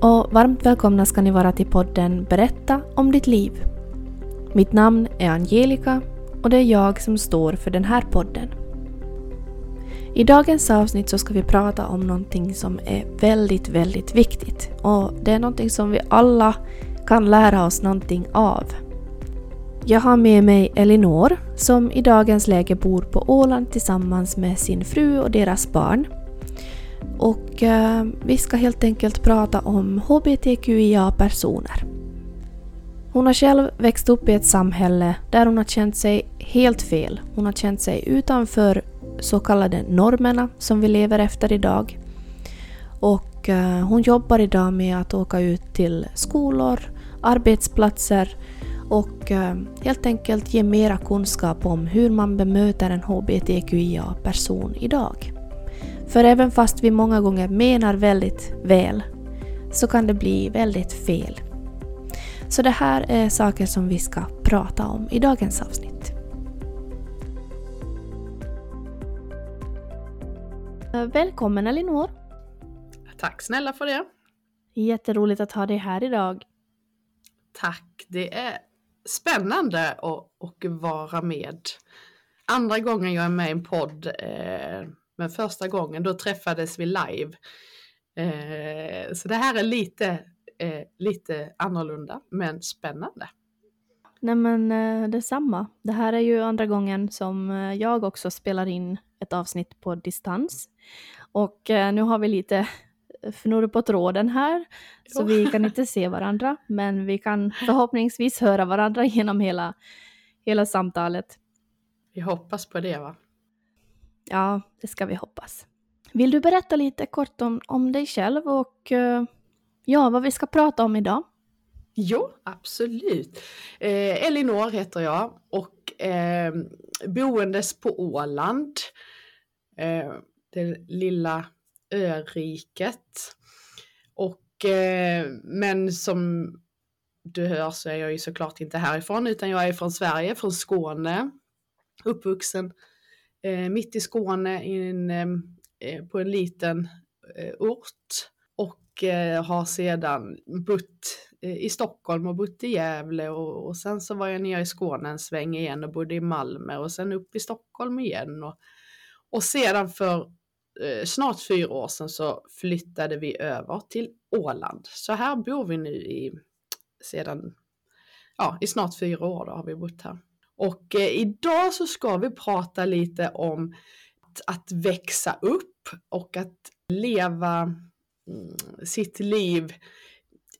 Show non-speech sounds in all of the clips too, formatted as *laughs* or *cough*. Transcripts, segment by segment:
och varmt välkomna ska ni vara till podden Berätta om ditt liv. Mitt namn är Angelica och det är jag som står för den här podden. I dagens avsnitt så ska vi prata om någonting som är väldigt, väldigt viktigt och det är någonting som vi alla kan lära oss någonting av. Jag har med mig Elinor som i dagens läge bor på Åland tillsammans med sin fru och deras barn. Och eh, vi ska helt enkelt prata om HBTQIA-personer. Hon har själv växt upp i ett samhälle där hon har känt sig helt fel. Hon har känt sig utanför så kallade normerna som vi lever efter idag. Och eh, hon jobbar idag med att åka ut till skolor, arbetsplatser och eh, helt enkelt ge mera kunskap om hur man bemöter en HBTQIA-person idag. För även fast vi många gånger menar väldigt väl så kan det bli väldigt fel. Så det här är saker som vi ska prata om i dagens avsnitt. Välkommen Elinor! Tack snälla för det! Jätteroligt att ha dig här idag. Tack! Det är spännande att, att vara med. Andra gången jag är med i en podd, eh, men första gången då träffades vi live. Eh, så det här är lite, eh, lite annorlunda, men spännande. Nej men eh, detsamma. Det här är ju andra gången som jag också spelar in ett avsnitt på distans. Och nu har vi lite *laughs* fnurr på tråden här, så vi kan inte se varandra, men vi kan förhoppningsvis höra varandra genom hela, hela samtalet. Vi hoppas på det va? Ja, det ska vi hoppas. Vill du berätta lite kort om, om dig själv och eh, ja, vad vi ska prata om idag? Jo, absolut. Eh, Elinor heter jag och eh, boendes på Åland. Eh, det lilla öriket. Och, eh, men som du hör så är jag ju såklart inte härifrån utan jag är från Sverige, från Skåne. Uppvuxen eh, Eh, mitt i Skåne in, ehm, eh, på en liten eh, ort. Och eh, har sedan bott eh, i Stockholm och bott i Gävle och, och, sen så var jag nere i Skåne en sväng igen och bodde i Malmö och sen upp i Stockholm igen. Och, och sedan för eh, snart fyra år sedan så flyttade vi över till Åland. Så här bor vi nu i sedan, ja i snart fyra år då har vi bott här. Och eh, idag så ska vi prata lite om att, att växa upp och att leva mm, sitt liv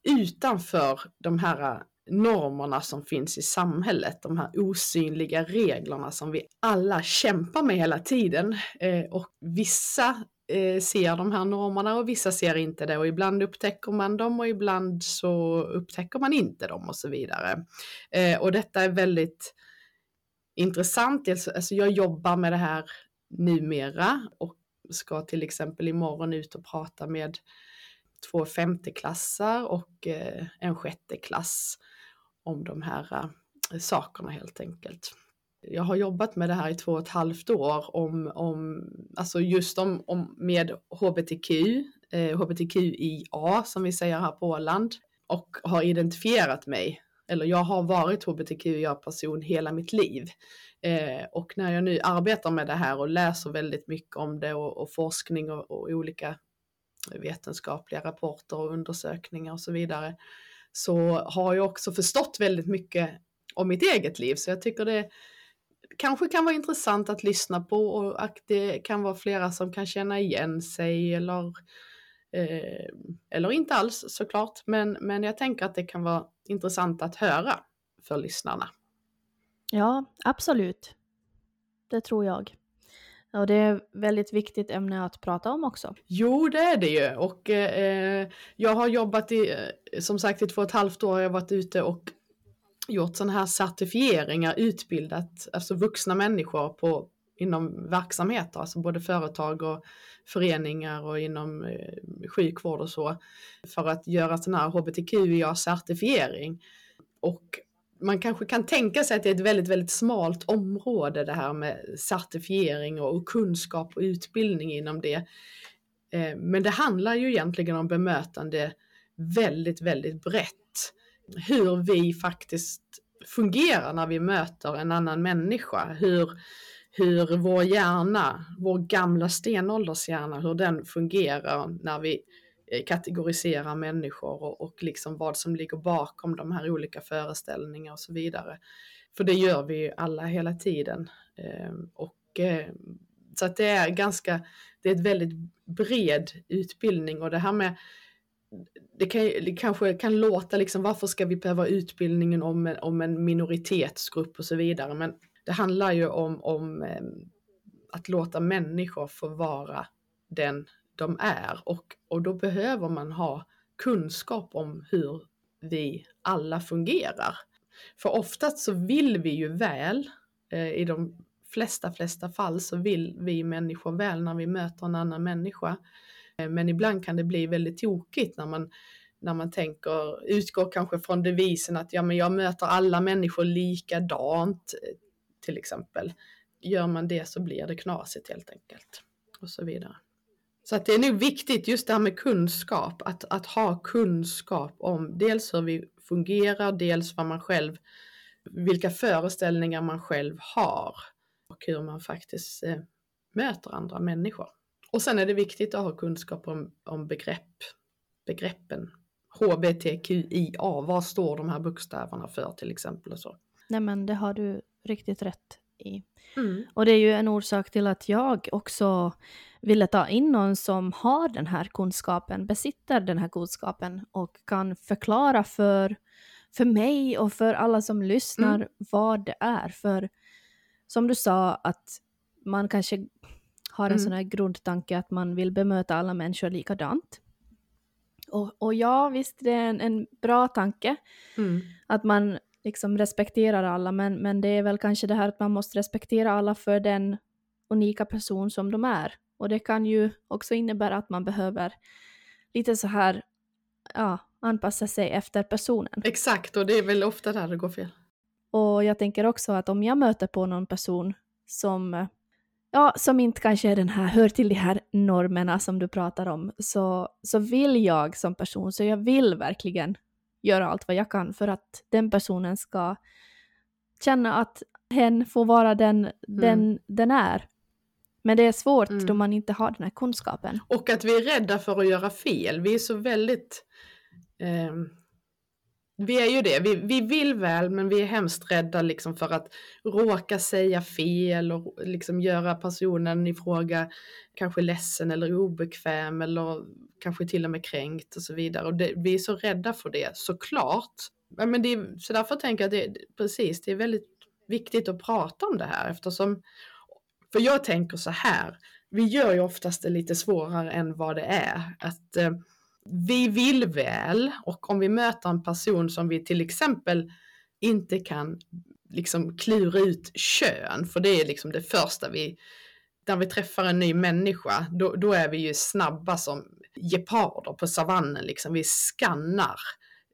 utanför de här eh, normerna som finns i samhället, de här osynliga reglerna som vi alla kämpar med hela tiden. Eh, och vissa eh, ser de här normerna och vissa ser inte det och ibland upptäcker man dem och ibland så upptäcker man inte dem och så vidare. Eh, och detta är väldigt intressant. Alltså, alltså jag jobbar med det här numera och ska till exempel imorgon ut och prata med två femteklassar och eh, en sjätteklass om de här eh, sakerna helt enkelt. Jag har jobbat med det här i två och ett halvt år om, om alltså just om, om med hbtq, eh, hbtqia som vi säger här på Åland och har identifierat mig eller jag har varit hbtqia-person hela mitt liv. Eh, och när jag nu arbetar med det här och läser väldigt mycket om det och, och forskning och, och, olika vetenskapliga rapporter och undersökningar och så vidare så har jag också förstått väldigt mycket om mitt eget liv. Så jag tycker det kanske kan vara intressant att lyssna på och att det kan vara flera som kan känna igen sig eller, eh, eller inte alls såklart. Men, men jag tänker att det kan vara intressant att höra för lyssnarna. Ja, absolut. Det tror jag. Och det är ett väldigt viktigt ämne att prata om också. Jo, det är det ju. Och eh, jag har jobbat i, eh, som sagt i två och ett halvt år har jag varit ute och gjort sådana här certifieringar, utbildat alltså vuxna människor på, inom verksamheter, alltså både företag och föreningar och inom eh, sjukvård och så, för att göra sån här hbtqia-certifiering. Och man kanske kan tänka sig att det är ett väldigt, väldigt smalt område det här med certifiering och kunskap och utbildning inom det. Eh, men det handlar ju egentligen om bemötande väldigt, väldigt brett. Hur vi faktiskt fungerar när vi möter en annan människa. Hur, hur vår hjärna, vår gamla stenåldershjärna, hur den fungerar när vi eh, kategoriserar människor och, och liksom vad som ligger bakom de här olika föreställningarna och så vidare. För det gör vi ju alla hela tiden. Ehm, och, eh, så att det är ganska, det är ett väldigt bred utbildning och det här med det, kan, det kanske kan låta liksom varför ska vi behöva utbildningen om en, om en minoritetsgrupp och så vidare men det handlar ju om, om eh, att låta människor få vara den de är och, och då behöver man ha kunskap om hur vi alla fungerar. För oftast så vill vi ju väl, eh, i de flesta, flesta fall så vill vi människor väl när vi möter en annan människa. Eh, men ibland kan det bli väldigt tokigt när man, när man tänker, utgår kanske från devisen att ja, men jag möter alla människor likadant till exempel. Gör man det så blir det knasigt helt enkelt och så vidare. Så att det är nog viktigt just det här med kunskap, att, att ha kunskap om dels hur vi fungerar, dels vad man själv, vilka föreställningar man själv har och hur man faktiskt eh, möter andra människor. Och sen är det viktigt att ha kunskap om, om begrepp, begreppen. HBTQIA, vad står de här bokstäverna för till exempel och så. Nej men det har du riktigt rätt i. Mm. Och det är ju en orsak till att jag också ville ta in någon som har den här kunskapen, besitter den här kunskapen och kan förklara för, för mig och för alla som lyssnar mm. vad det är. För som du sa att man kanske har en mm. sån här grundtanke att man vill bemöta alla människor likadant. Och, och ja, visst det är en, en bra tanke mm. att man liksom respekterar alla men, men det är väl kanske det här att man måste respektera alla för den unika person som de är. Och det kan ju också innebära att man behöver lite så här ja, anpassa sig efter personen. Exakt, och det är väl ofta där det går fel. Och jag tänker också att om jag möter på någon person som, ja, som inte kanske är den här, hör till de här normerna som du pratar om, så, så vill jag som person, så jag vill verkligen göra allt vad jag kan för att den personen ska känna att hen får vara den, mm. den, den är. Men det är svårt mm. då man inte har den här kunskapen. Och att vi är rädda för att göra fel. Vi är så väldigt eh, vi är ju det, vi, vi vill väl men vi är hemskt rädda liksom för att råka säga fel och liksom göra personen i fråga kanske ledsen eller obekväm eller kanske till och med kränkt och så vidare. Och det, vi är så rädda för det, såklart. Men det, så därför tänker jag att det, precis, det är väldigt viktigt att prata om det här eftersom, för jag tänker så här, vi gör ju oftast det lite svårare än vad det är. Att eh, vi vill väl och om vi möter en person som vi till exempel inte kan liksom klura ut kön, för det är liksom det första vi, när vi träffar en ny människa, då, då är vi ju snabba som geparder på savannen, liksom. vi skannar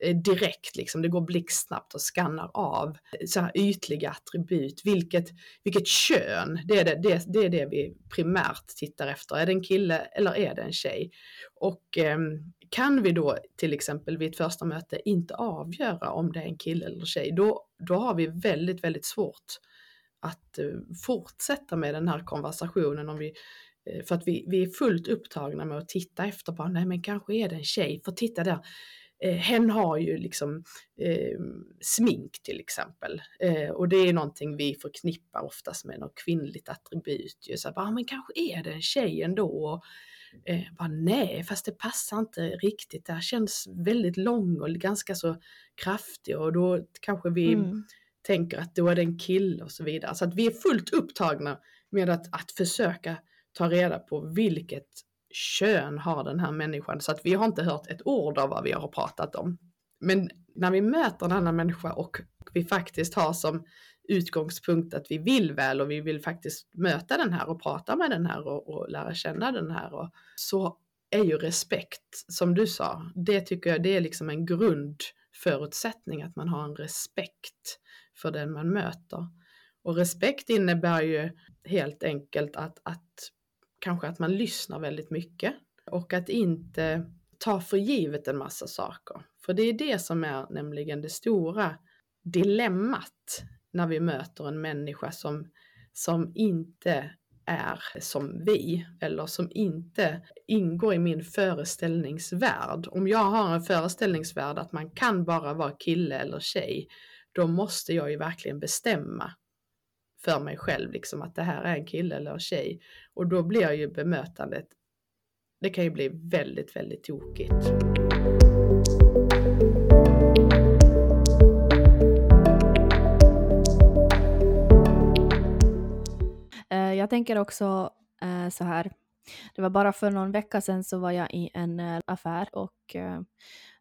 eh, direkt, liksom. det går blixtsnabbt och skannar av eh, så här ytliga attribut. Vilket, vilket kön, det är det, det, det är det vi primärt tittar efter. Är det en kille eller är det en tjej? Och eh, kan vi då till exempel vid ett första möte inte avgöra om det är en kille eller tjej, då, då har vi väldigt, väldigt svårt att eh, fortsätta med den här konversationen om vi eh, för att vi, vi är fullt upptagna med att titta efter bara, nej men kanske är det en tjej, för titta där, eh, hen har ju liksom eh, smink till exempel. Eh, och det är någonting vi förknippar oftast med något kvinnligt attribut. Ju. Så bara, ah, men kanske är det en tjej ändå. Eh, bara, nej, fast det passar inte riktigt. Det här känns väldigt lång och ganska så kraftig och då kanske vi mm. tänker att då är det en kille och så vidare. Så att vi är fullt upptagna med att, att försöka ta reda på vilket kön har den här människan så att vi har inte hört ett ord av vad vi har pratat om. Men när vi möter en annan människa och vi faktiskt har som utgångspunkt att vi vill väl och vi vill faktiskt möta den här och prata med den här och, och lära känna den här och så är ju respekt, som du sa, det tycker jag det är liksom en grundförutsättning att man har en respekt för den man möter. Och respekt innebär ju helt enkelt att, att kanske att man lyssnar väldigt mycket och att inte ta för givet en massa saker. För det är det som är nämligen det stora dilemmat när vi möter en människa som, som inte är som vi eller som inte ingår i min föreställningsvärld. Om jag har en föreställningsvärld att man kan bara vara kille eller tjej, då måste jag ju verkligen bestämma för mig själv liksom att det här är en kille eller en tjej och då blir ju bemötandet det kan ju bli väldigt, väldigt tokigt. Jag tänker också eh, så här. Det var bara för någon vecka sedan så var jag i en eh, affär och eh,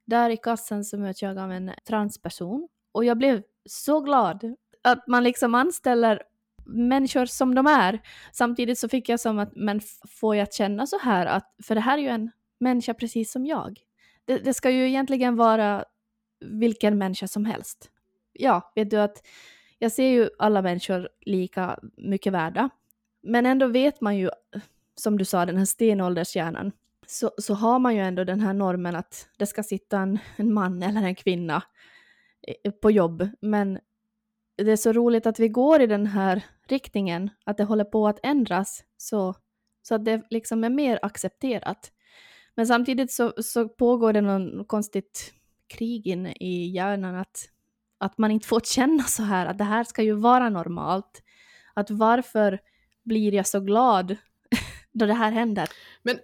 där i kassan så möts jag av en transperson och jag blev så glad att man liksom anställer människor som de är. Samtidigt så fick jag som att, men får jag känna så här att, för det här är ju en människa precis som jag. Det, det ska ju egentligen vara vilken människa som helst. Ja, vet du att jag ser ju alla människor lika mycket värda. Men ändå vet man ju, som du sa, den här stenåldershjärnan, så, så har man ju ändå den här normen att det ska sitta en, en man eller en kvinna på jobb. Men det är så roligt att vi går i den här riktningen, att det håller på att ändras så, så att det liksom är mer accepterat. Men samtidigt så, så pågår det någon konstigt krig inne i hjärnan att, att man inte får känna så här, att det här ska ju vara normalt. Att varför blir jag så glad *laughs* då det här händer? Men,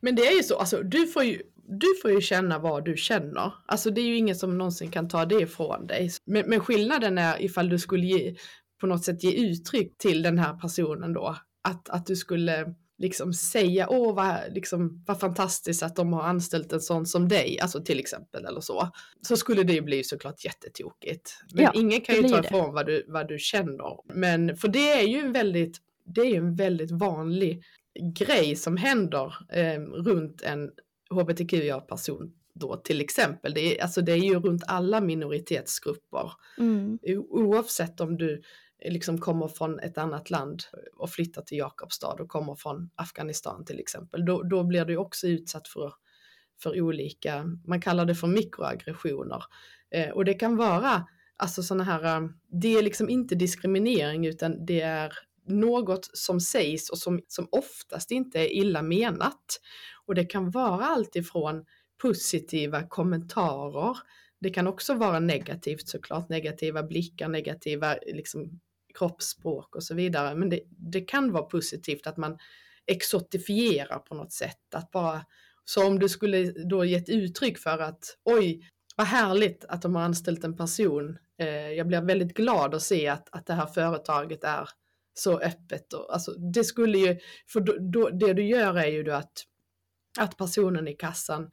men det är ju så, alltså du får ju du får ju känna vad du känner. Alltså det är ju ingen som någonsin kan ta det ifrån dig. Men, men skillnaden är ifall du skulle ge, på något sätt ge uttryck till den här personen då. Att, att du skulle liksom säga, åh vad, liksom, vad fantastiskt att de har anställt en sån som dig, alltså till exempel eller så. Så skulle det ju bli såklart jättetokigt. Men ja, ingen kan ju ta ifrån vad du, vad du känner. Men för det är ju en väldigt, det är ju en väldigt vanlig grej som händer eh, runt en hbtqia-person då till exempel. Det är, alltså det är ju runt alla minoritetsgrupper. Mm. Oavsett om du liksom kommer från ett annat land och flyttar till Jakobstad och kommer från Afghanistan till exempel, då, då blir du också utsatt för, för olika, man kallar det för mikroaggressioner. Eh, och det kan vara alltså sådana här, eh, det är liksom inte diskriminering utan det är något som sägs och som, som oftast inte är illa menat. Och det kan vara alltifrån positiva kommentarer, det kan också vara negativt såklart, negativa blickar, negativa liksom, kroppsspråk och så vidare. Men det, det kan vara positivt att man exotifierar på något sätt. Att bara, så om du skulle då gett uttryck för att oj, vad härligt att de har anställt en person. Eh, jag blir väldigt glad att se att, att det här företaget är så öppet. Och, alltså, det skulle ju, för då, då, det du gör är ju då att, att personen i kassan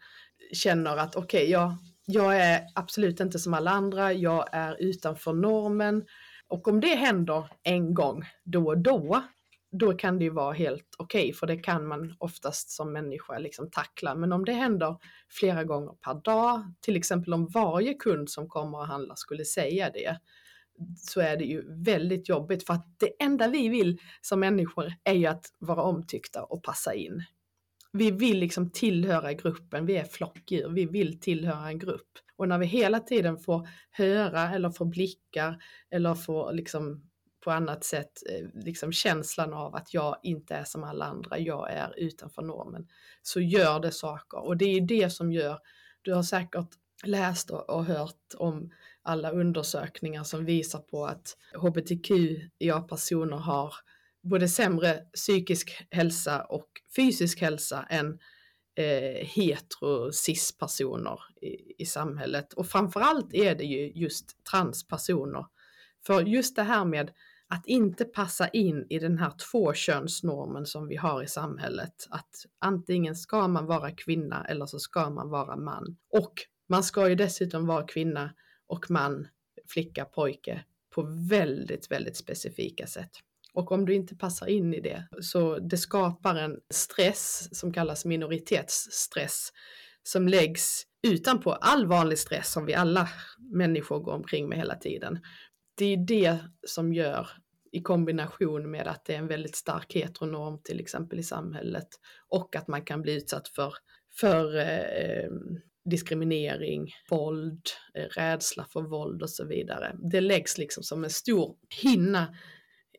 känner att okej, okay, jag, jag är absolut inte som alla andra, jag är utanför normen. Och om det händer en gång då och då, då kan det ju vara helt okej, okay, för det kan man oftast som människa liksom tackla. Men om det händer flera gånger per dag, till exempel om varje kund som kommer och handlar skulle säga det, så är det ju väldigt jobbigt för att det enda vi vill som människor är ju att vara omtyckta och passa in. Vi vill liksom tillhöra gruppen, vi är flockdjur, vi vill tillhöra en grupp. Och när vi hela tiden får höra eller får blickar eller får liksom på annat sätt eh, liksom känslan av att jag inte är som alla andra, jag är utanför normen, så gör det saker. Och det är det som gör, du har säkert läst och hört om alla undersökningar som visar på att hbtqia-personer har både sämre psykisk hälsa och fysisk hälsa än eh, hetero cis-personer i, i samhället. Och framförallt är det ju just transpersoner. För just det här med att inte passa in i den här tvåkönsnormen som vi har i samhället. Att antingen ska man vara kvinna eller så ska man vara man. Och man ska ju dessutom vara kvinna och man, flicka, pojke på väldigt, väldigt specifika sätt. Och om du inte passar in i det så det skapar en stress som kallas minoritetsstress som läggs utanpå all vanlig stress som vi alla människor går omkring med hela tiden. Det är det som gör i kombination med att det är en väldigt stark heteronorm till exempel i samhället och att man kan bli utsatt för, för eh, diskriminering, våld, eh, rädsla för våld och så vidare. Det läggs liksom som en stor hinna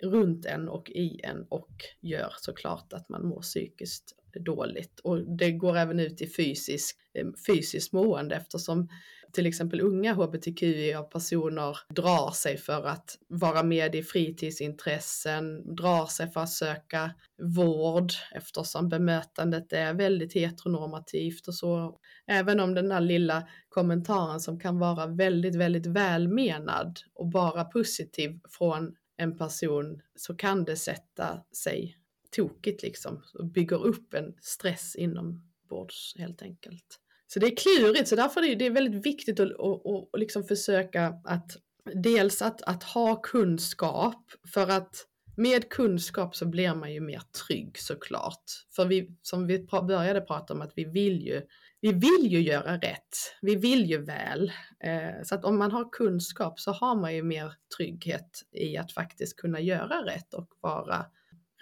runt en och i en och gör såklart att man mår psykiskt dåligt. Och det går även ut i fysisk, eh, fysiskt mående eftersom till exempel unga hbtqi-personer drar sig för att vara med i fritidsintressen, drar sig för att söka vård eftersom bemötandet är väldigt heteronormativt och så. Även om den där lilla kommentaren som kan vara väldigt, väldigt välmenad och bara positiv från en person så kan det sätta sig tokigt liksom och bygger upp en stress inombords helt enkelt. Så det är klurigt, så därför är det väldigt viktigt att, att, att, liksom försöka att dels att, att ha kunskap för att med kunskap så blir man ju mer trygg såklart. För vi, som vi började prata om, att vi vill ju, vi vill ju göra rätt. Vi vill ju väl. Eh, så att om man har kunskap så har man ju mer trygghet i att faktiskt kunna göra rätt och vara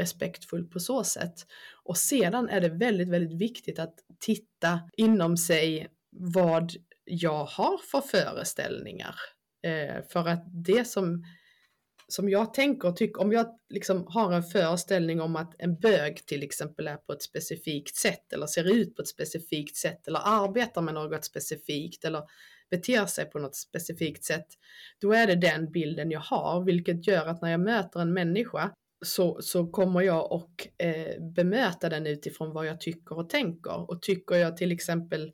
respektfull på så sätt. Och sedan är det väldigt, väldigt viktigt att titta inom sig vad jag har för föreställningar. Eh, för att det som, som jag tänker och tycker, om jag liksom har en föreställning om att en bög till exempel är på ett specifikt sätt eller ser ut på ett specifikt sätt eller arbetar med något specifikt eller beter sig på något specifikt sätt, då är det den bilden jag har, vilket gör att när jag möter en människa så, så kommer jag och eh, bemöta den utifrån vad jag tycker och tänker. Och tycker jag till exempel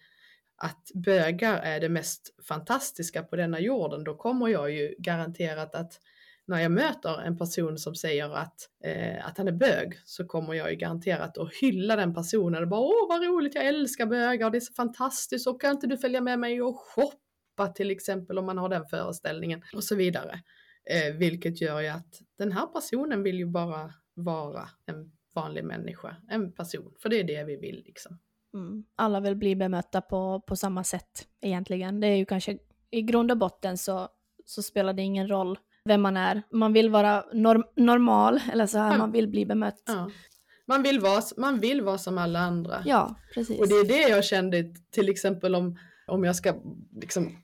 att bögar är det mest fantastiska på denna jorden, då kommer jag ju garanterat att när jag möter en person som säger att, eh, att han är bög så kommer jag ju garanterat att hylla den personen och bara åh vad roligt, jag älskar bögar, det är så fantastiskt och kan inte du följa med mig och shoppa till exempel om man har den föreställningen och så vidare. Eh, vilket gör ju att den här personen vill ju bara vara en vanlig människa, en person, för det är det vi vill liksom. Mm. Alla vill bli bemötta på, på samma sätt egentligen. Det är ju kanske i grund och botten så, så spelar det ingen roll vem man är. Man vill vara norm normal, eller så här, ja. man vill bli bemött. Ja. Man, vill vara, man vill vara som alla andra. Ja, precis. Och det är det jag kände till exempel om, om jag ska liksom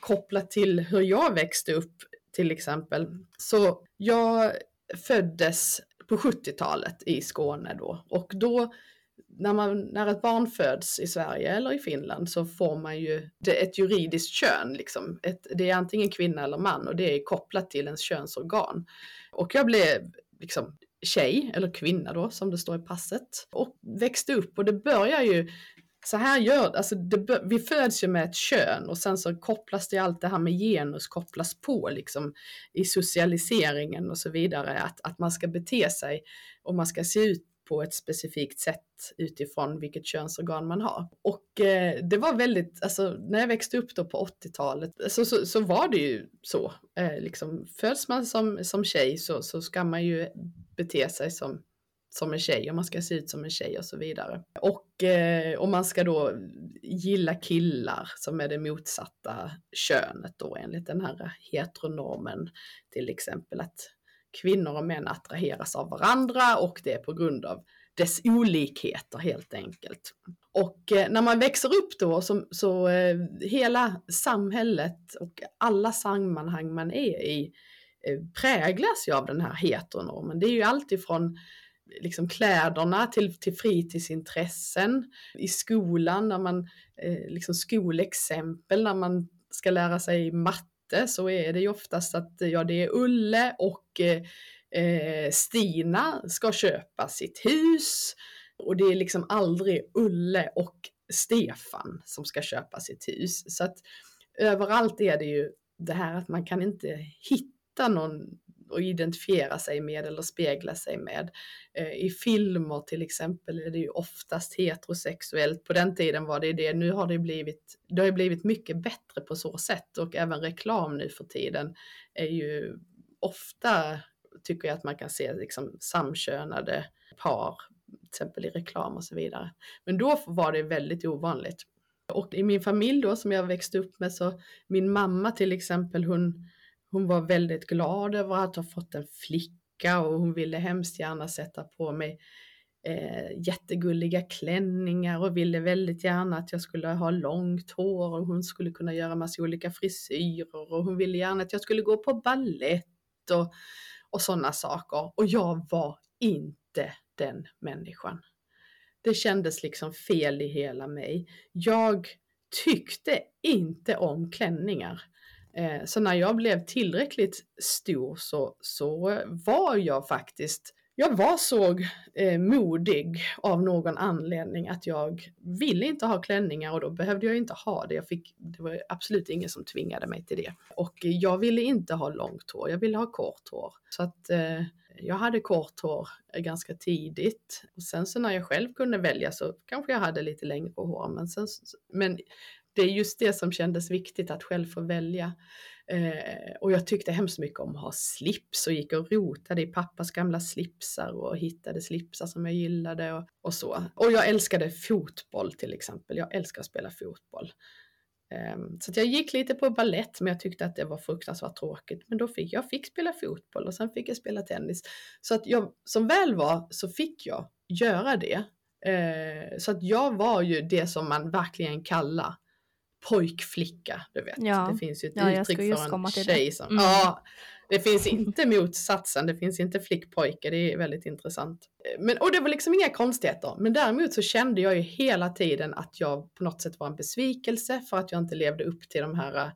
koppla till hur jag växte upp till exempel. Så jag föddes på 70-talet i Skåne då och då när, man, när ett barn föds i Sverige eller i Finland så får man ju ett juridiskt kön. Liksom. Ett, det är antingen kvinna eller man och det är kopplat till ens könsorgan. Och jag blev liksom tjej, eller kvinna då som det står i passet, och växte upp och det börjar ju så här gör alltså det, vi föds ju med ett kön och sen så kopplas det allt det här med genus kopplas på liksom i socialiseringen och så vidare att, att man ska bete sig och man ska se ut på ett specifikt sätt utifrån vilket könsorgan man har. Och eh, det var väldigt, alltså när jag växte upp då på 80-talet så, så, så, var det ju så. Eh, liksom, föds man som, som tjej så, så ska man ju bete sig som som en tjej och man ska se ut som en tjej och så vidare. Och eh, om man ska då gilla killar som är det motsatta könet då enligt den här heteronormen till exempel att kvinnor och män attraheras av varandra och det är på grund av dess olikheter helt enkelt. Och eh, när man växer upp då så, så eh, hela samhället och alla sammanhang man är i eh, präglas ju av den här heteronormen. Det är ju alltifrån liksom kläderna till, till fritidsintressen i skolan, när man, eh, liksom skolexempel, när man ska lära sig matte så är det ju oftast att ja, det är Ulle och eh, eh, Stina ska köpa sitt hus och det är liksom aldrig Ulle och Stefan som ska köpa sitt hus. Så att överallt är det ju det här att man kan inte hitta någon och identifiera sig med eller spegla sig med. Eh, I filmer till exempel är det ju oftast heterosexuellt. På den tiden var det det. Nu har det blivit, det har blivit mycket bättre på så sätt och även reklam nu för tiden är ju ofta tycker jag att man kan se liksom samkönade par, till exempel i reklam och så vidare. Men då var det väldigt ovanligt. Och i min familj då som jag växte upp med så min mamma till exempel hon hon var väldigt glad över att ha fått en flicka och hon ville hemskt gärna sätta på mig eh, jättegulliga klänningar och ville väldigt gärna att jag skulle ha långt hår och hon skulle kunna göra massa olika frisyrer och hon ville gärna att jag skulle gå på ballett och, och sådana saker. Och jag var inte den människan. Det kändes liksom fel i hela mig. Jag tyckte inte om klänningar. Eh, så när jag blev tillräckligt stor så, så eh, var jag faktiskt jag var så eh, modig av någon anledning att jag ville inte ha klänningar och då behövde jag inte ha det. Jag fick, det var absolut ingen som tvingade mig till det. Och jag ville inte ha långt hår, jag ville ha kort hår. Så att eh, jag hade kort hår eh, ganska tidigt. Och sen så när jag själv kunde välja så kanske jag hade lite längre hår. Men, sen, men det är just det som kändes viktigt, att själv få välja. Eh, och jag tyckte hemskt mycket om att ha slips och gick och rotade i pappas gamla slipsar och hittade slipsar som jag gillade och, och så. Och jag älskade fotboll till exempel. Jag älskar att spela fotboll. Eh, så jag gick lite på ballett men jag tyckte att det var fruktansvärt tråkigt. Men då fick jag fick spela fotboll och sen fick jag spela tennis. Så att jag, som väl var så fick jag göra det. Eh, så att jag var ju det som man verkligen kallar pojkflicka, du vet. Ja. Det finns ju ett ja, uttryck för en tjej som, mm. ja, det finns *laughs* inte motsatsen, det finns inte flickpojke, det är väldigt intressant. Men, och det var liksom inga konstigheter, men däremot så kände jag ju hela tiden att jag på något sätt var en besvikelse för att jag inte levde upp till de här äh,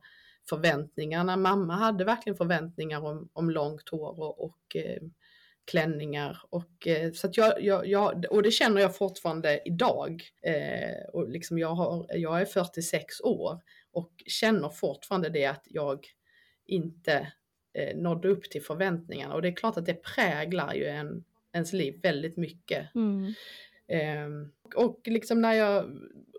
förväntningarna. Mamma hade verkligen förväntningar om, om långt hår och, och eh, klänningar och eh, så att jag, jag, jag, och det känner jag fortfarande idag. Eh, och liksom jag, har, jag är 46 år och känner fortfarande det att jag inte eh, nådde upp till förväntningarna och det är klart att det präglar ju en, ens liv väldigt mycket. Mm. Eh, och liksom när jag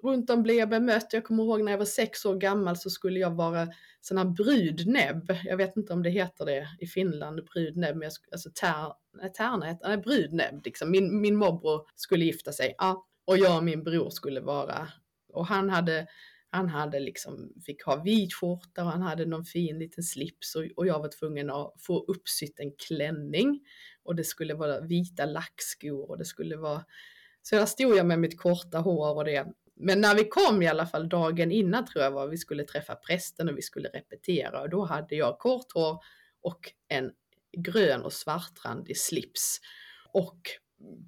runt om blev jag bemött, jag kommer ihåg när jag var sex år gammal så skulle jag vara sån här brudnäbb, jag vet inte om det heter det i Finland, brudnäbb, men jag, alltså tär, tärna, nej, brudnäbb liksom. Min, min morbror skulle gifta sig, ja, och jag och min bror skulle vara, och han hade han hade liksom, fick ha vit skjorta och han hade någon fin liten slips och, och jag var tvungen att få uppsytt en klänning. Och det skulle vara vita lackskor och det skulle vara... Så där stod jag med mitt korta hår och det. Men när vi kom i alla fall dagen innan tror jag var, vi skulle träffa prästen och vi skulle repetera och då hade jag kort hår och en grön och svartrandig slips. Och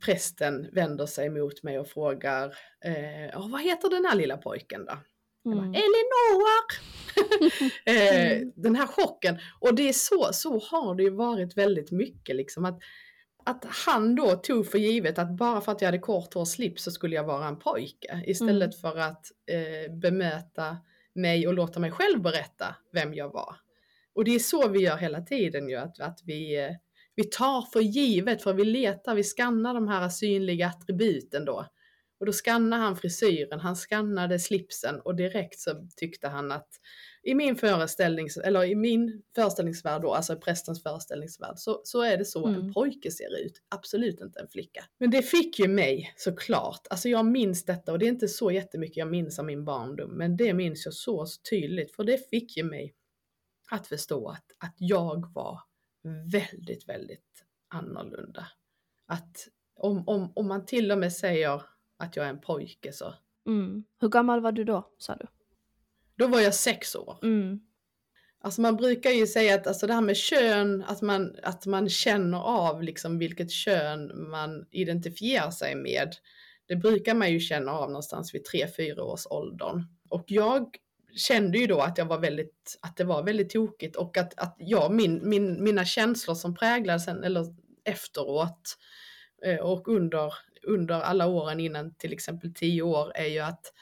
prästen vänder sig mot mig och frågar, eh, vad heter den här lilla pojken då? Mm. Bara, Elinor! *laughs* eh, den här chocken. Och det är så, så har det ju varit väldigt mycket liksom att, att han då tog för givet att bara för att jag hade kort hår och slips så skulle jag vara en pojke istället mm. för att eh, bemöta mig och låta mig själv berätta vem jag var. Och det är så vi gör hela tiden ju, att, att vi, eh, vi tar för givet, för vi letar, vi skannar de här synliga attributen då. Och då skannade han frisyren, han skannade slipsen och direkt så tyckte han att i min föreställning, eller i min föreställningsvärld då, alltså prästens föreställningsvärld, så, så är det så mm. en pojke ser ut, absolut inte en flicka. Men det fick ju mig såklart, alltså jag minns detta och det är inte så jättemycket jag minns av min barndom, men det minns jag så tydligt, för det fick ju mig att förstå att, att jag var väldigt, väldigt annorlunda. Att om, om, om man till och med säger att jag är en pojke så. Mm. Hur gammal var du då, sa du? Då var jag sex år. Mm. Alltså man brukar ju säga att alltså det här med kön, att man, att man känner av liksom vilket kön man identifierar sig med. Det brukar man ju känna av någonstans vid 3-4 års åldern. Och jag kände ju då att jag var väldigt, att det var väldigt tokigt och att, att jag, min, min, mina känslor som präglades sen, eller efteråt eh, och under, under alla åren innan till exempel 10 år är ju att, att,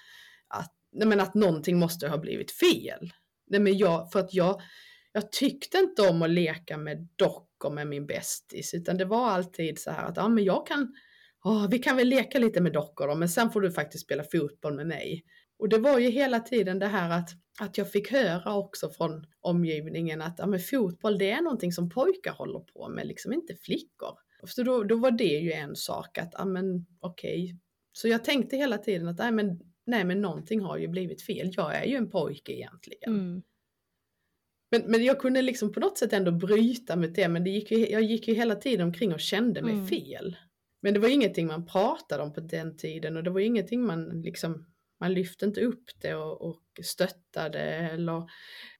nej men att någonting måste ha blivit fel. Nej men jag, för att jag, jag tyckte inte om att leka med dockor med min bästis utan det var alltid så här att ja men jag kan, oh, vi kan väl leka lite med dockor då, men sen får du faktiskt spela fotboll med mig. Och det var ju hela tiden det här att, att jag fick höra också från omgivningen att ja, men fotboll det är någonting som pojkar håller på med, liksom inte flickor. Så då, då var det ju en sak att, ja men okej. Okay. Så jag tänkte hela tiden att nej men, nej men någonting har ju blivit fel, jag är ju en pojke egentligen. Mm. Men, men jag kunde liksom på något sätt ändå bryta med det, men det gick ju, jag gick ju hela tiden omkring och kände mig mm. fel. Men det var ingenting man pratade om på den tiden och det var ingenting man liksom, man lyfte inte upp det och, och stöttade eller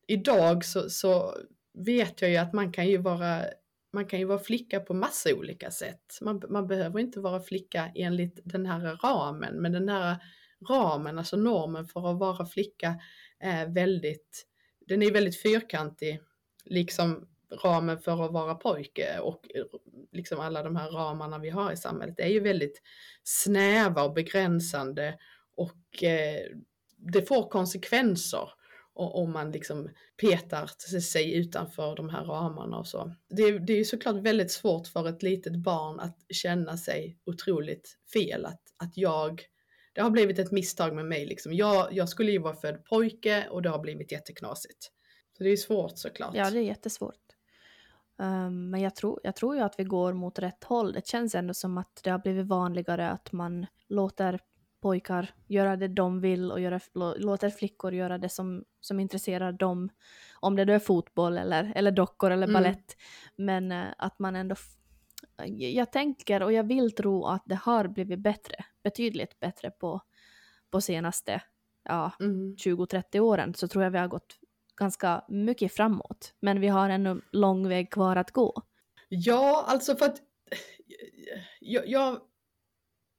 idag så, så vet jag ju att man kan ju vara man kan ju vara flicka på massa olika sätt. Man, man behöver inte vara flicka enligt den här ramen, men den här ramen, alltså normen för att vara flicka är väldigt, den är väldigt fyrkantig, liksom ramen för att vara pojke och liksom alla de här ramarna vi har i samhället är ju väldigt snäva och begränsande och eh, det får konsekvenser om man liksom petar sig utanför de här ramarna och så. Det, det är ju såklart väldigt svårt för ett litet barn att känna sig otroligt fel, att, att jag det har blivit ett misstag med mig liksom. Jag, jag skulle ju vara född pojke och det har blivit jätteknasigt. Så det är svårt såklart. Ja, det är jättesvårt. Um, men jag tror, jag tror ju att vi går mot rätt håll. Det känns ändå som att det har blivit vanligare att man låter pojkar göra det de vill och göra, låter flickor göra det som, som intresserar dem. Om det då är fotboll eller, eller dockor eller mm. ballett. Men uh, att man ändå... Jag tänker och jag vill tro att det har blivit bättre. Betydligt bättre på, på senaste ja, mm. 20-30 åren. Så tror jag vi har gått ganska mycket framåt. Men vi har ännu lång väg kvar att gå. Ja, alltså för att jag, jag,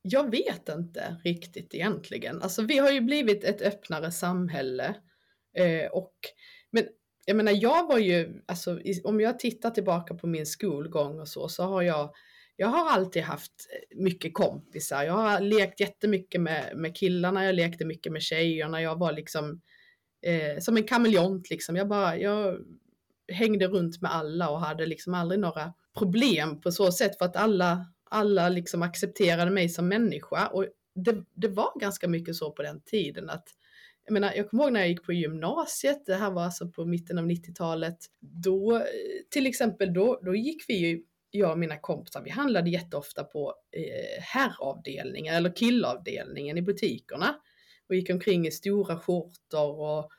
jag vet inte riktigt egentligen. Alltså vi har ju blivit ett öppnare samhälle. Eh, och, men jag menar, jag var ju, alltså om jag tittar tillbaka på min skolgång och så, så har jag jag har alltid haft eh, mycket kompisar. Jag har lekt jättemycket med, med killarna, jag lekte mycket med tjejerna. Jag var liksom eh, som en kameleont liksom. Jag bara, jag hängde runt med alla och hade liksom aldrig några problem på så sätt för att alla, alla liksom accepterade mig som människa. Och det, det var ganska mycket så på den tiden att jag menar, jag kommer ihåg när jag gick på gymnasiet, det här var alltså på mitten av 90-talet, då eh, till exempel då, då gick vi ju, jag och mina kompisar, vi handlade jätteofta på eh, herravdelningen eller killavdelningen i butikerna. Och gick omkring i stora skjortor och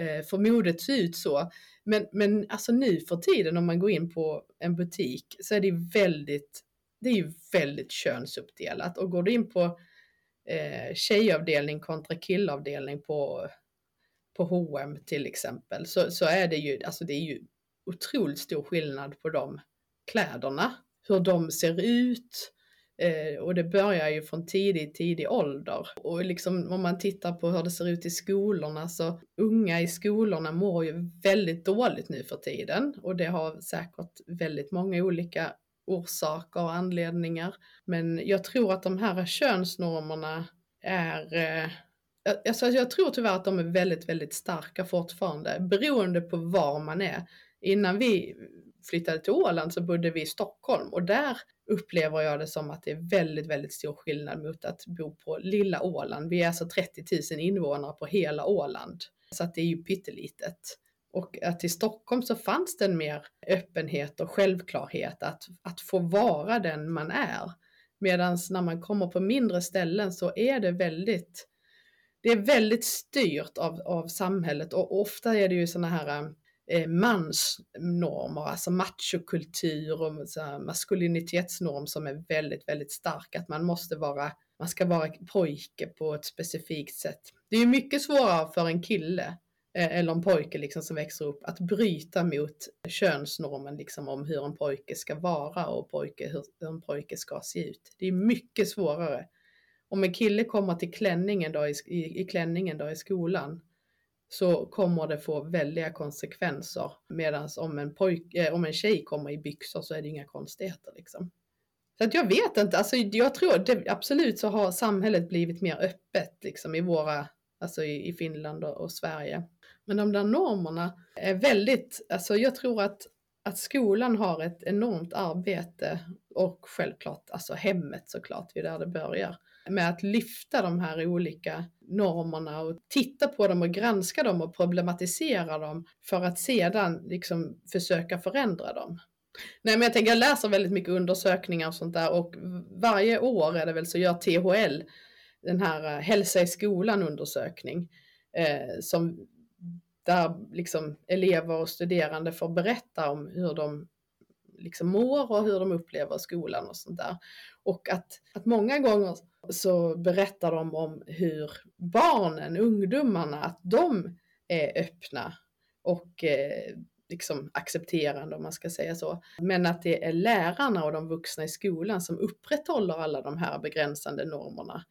eh, för modet se ut så. Men, men alltså nu för tiden om man går in på en butik så är det väldigt, det är ju väldigt könsuppdelat. Och går du in på eh, tjejavdelning kontra killavdelning på, på H&M till exempel så, så är det ju, alltså det är ju otroligt stor skillnad på de kläderna, hur de ser ut, Eh, och det börjar ju från tidig, tidig ålder. Och liksom om man tittar på hur det ser ut i skolorna så unga i skolorna mår ju väldigt dåligt nu för tiden och det har säkert väldigt många olika orsaker och anledningar. Men jag tror att de här könsnormerna är eh, Alltså jag tror tyvärr att de är väldigt, väldigt starka fortfarande beroende på var man är. Innan vi flyttade till Åland så bodde vi i Stockholm och där upplever jag det som att det är väldigt, väldigt stor skillnad mot att bo på lilla Åland. Vi är alltså 30 000 invånare på hela Åland, så att det är ju pyttelitet. Och att i Stockholm så fanns det en mer öppenhet och självklarhet att, att få vara den man är. Medan när man kommer på mindre ställen så är det väldigt, det är väldigt styrt av, av samhället och ofta är det ju sådana här eh, mansnormer, alltså machokultur och så maskulinitetsnorm som är väldigt, väldigt stark. Att man måste vara, man ska vara pojke på ett specifikt sätt. Det är ju mycket svårare för en kille Eh, eller en pojke liksom som växer upp att bryta mot könsnormen liksom om hur en pojke ska vara och pojke, hur en pojke ska se ut. Det är mycket svårare. Om en kille kommer till klänningen då i, i, i klänningen då i skolan så kommer det få väldiga konsekvenser. Medan om en, pojke, eh, om en tjej kommer i byxor så är det inga konstigheter liksom. Så att jag vet inte, alltså jag tror det, absolut så har samhället blivit mer öppet liksom i våra, alltså i, i Finland och, och, Sverige. Men de där normerna är väldigt, alltså jag tror att, att skolan har ett enormt arbete och självklart alltså hemmet såklart, det är där det börjar med att lyfta de här olika normerna och titta på dem och granska dem och problematisera dem för att sedan liksom försöka förändra dem. Nej, men jag tänker, jag läser väldigt mycket undersökningar och sånt där och varje år är det väl så gör THL den här eh, hälsa i skolan undersökning eh, som där liksom elever och studerande får berätta om hur de liksom mår och hur de upplever skolan och sånt där. Och att, att många gånger så berättar de om hur barnen, ungdomarna, att de är öppna och eh, liksom accepterande om man ska säga så. Men att det är lärarna och de vuxna i skolan som upprätthåller alla de här begränsande normerna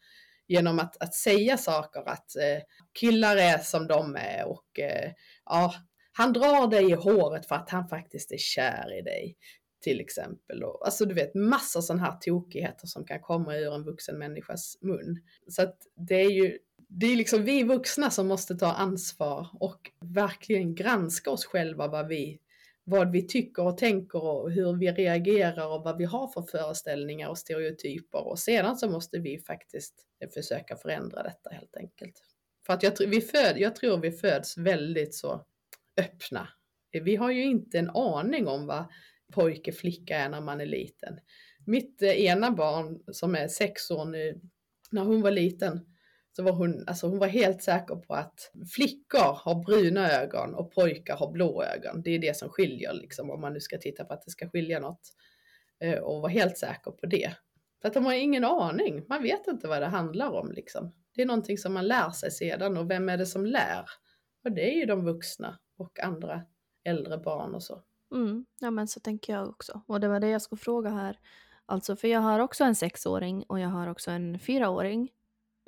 genom att, att säga saker att eh, killar är som de är och eh, ja, han drar dig i håret för att han faktiskt är kär i dig till exempel. Och, alltså du vet massa sådana här tokigheter som kan komma ur en vuxen människas mun. Så att det är ju det är liksom vi vuxna som måste ta ansvar och verkligen granska oss själva vad vi, vad vi tycker och tänker och hur vi reagerar och vad vi har för föreställningar och stereotyper. Och sedan så måste vi faktiskt försöka förändra detta helt enkelt. För att jag, vi föd, jag tror vi föds väldigt så öppna. Vi har ju inte en aning om vad pojke flicka är när man är liten. Mitt eh, ena barn som är sex år nu, när hon var liten, så var hon, alltså hon var helt säker på att flickor har bruna ögon och pojkar har blå ögon. Det är det som skiljer liksom om man nu ska titta på att det ska skilja något. Eh, och var helt säker på det. För att de har ingen aning, man vet inte vad det handlar om liksom. Det är någonting som man lär sig sedan och vem är det som lär? Och det är ju de vuxna och andra äldre barn och så. Mm, ja men så tänker jag också. Och det var det jag skulle fråga här. Alltså för jag har också en sexåring och jag har också en fyraåring.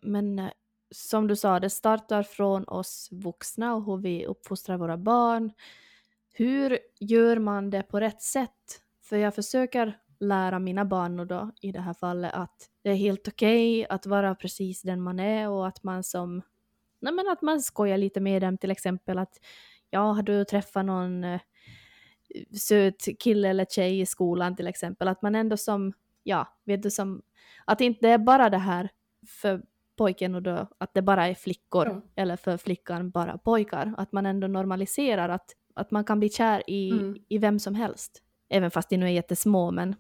Men eh, som du sa, det startar från oss vuxna och hur vi uppfostrar våra barn. Hur gör man det på rätt sätt? För jag försöker lära mina barn och då i det här fallet att det är helt okej okay att vara precis den man är och att man som nej men att man skojar lite med dem till exempel att ja, har du träffat någon eh, söt kille eller tjej i skolan till exempel, att man ändå som, ja, vet du som, att inte är bara det här för pojken och då att det bara är flickor ja. eller för flickan bara pojkar. Att man ändå normaliserar att, att man kan bli kär i, mm. i vem som helst. Även fast de nu är jättesmå men...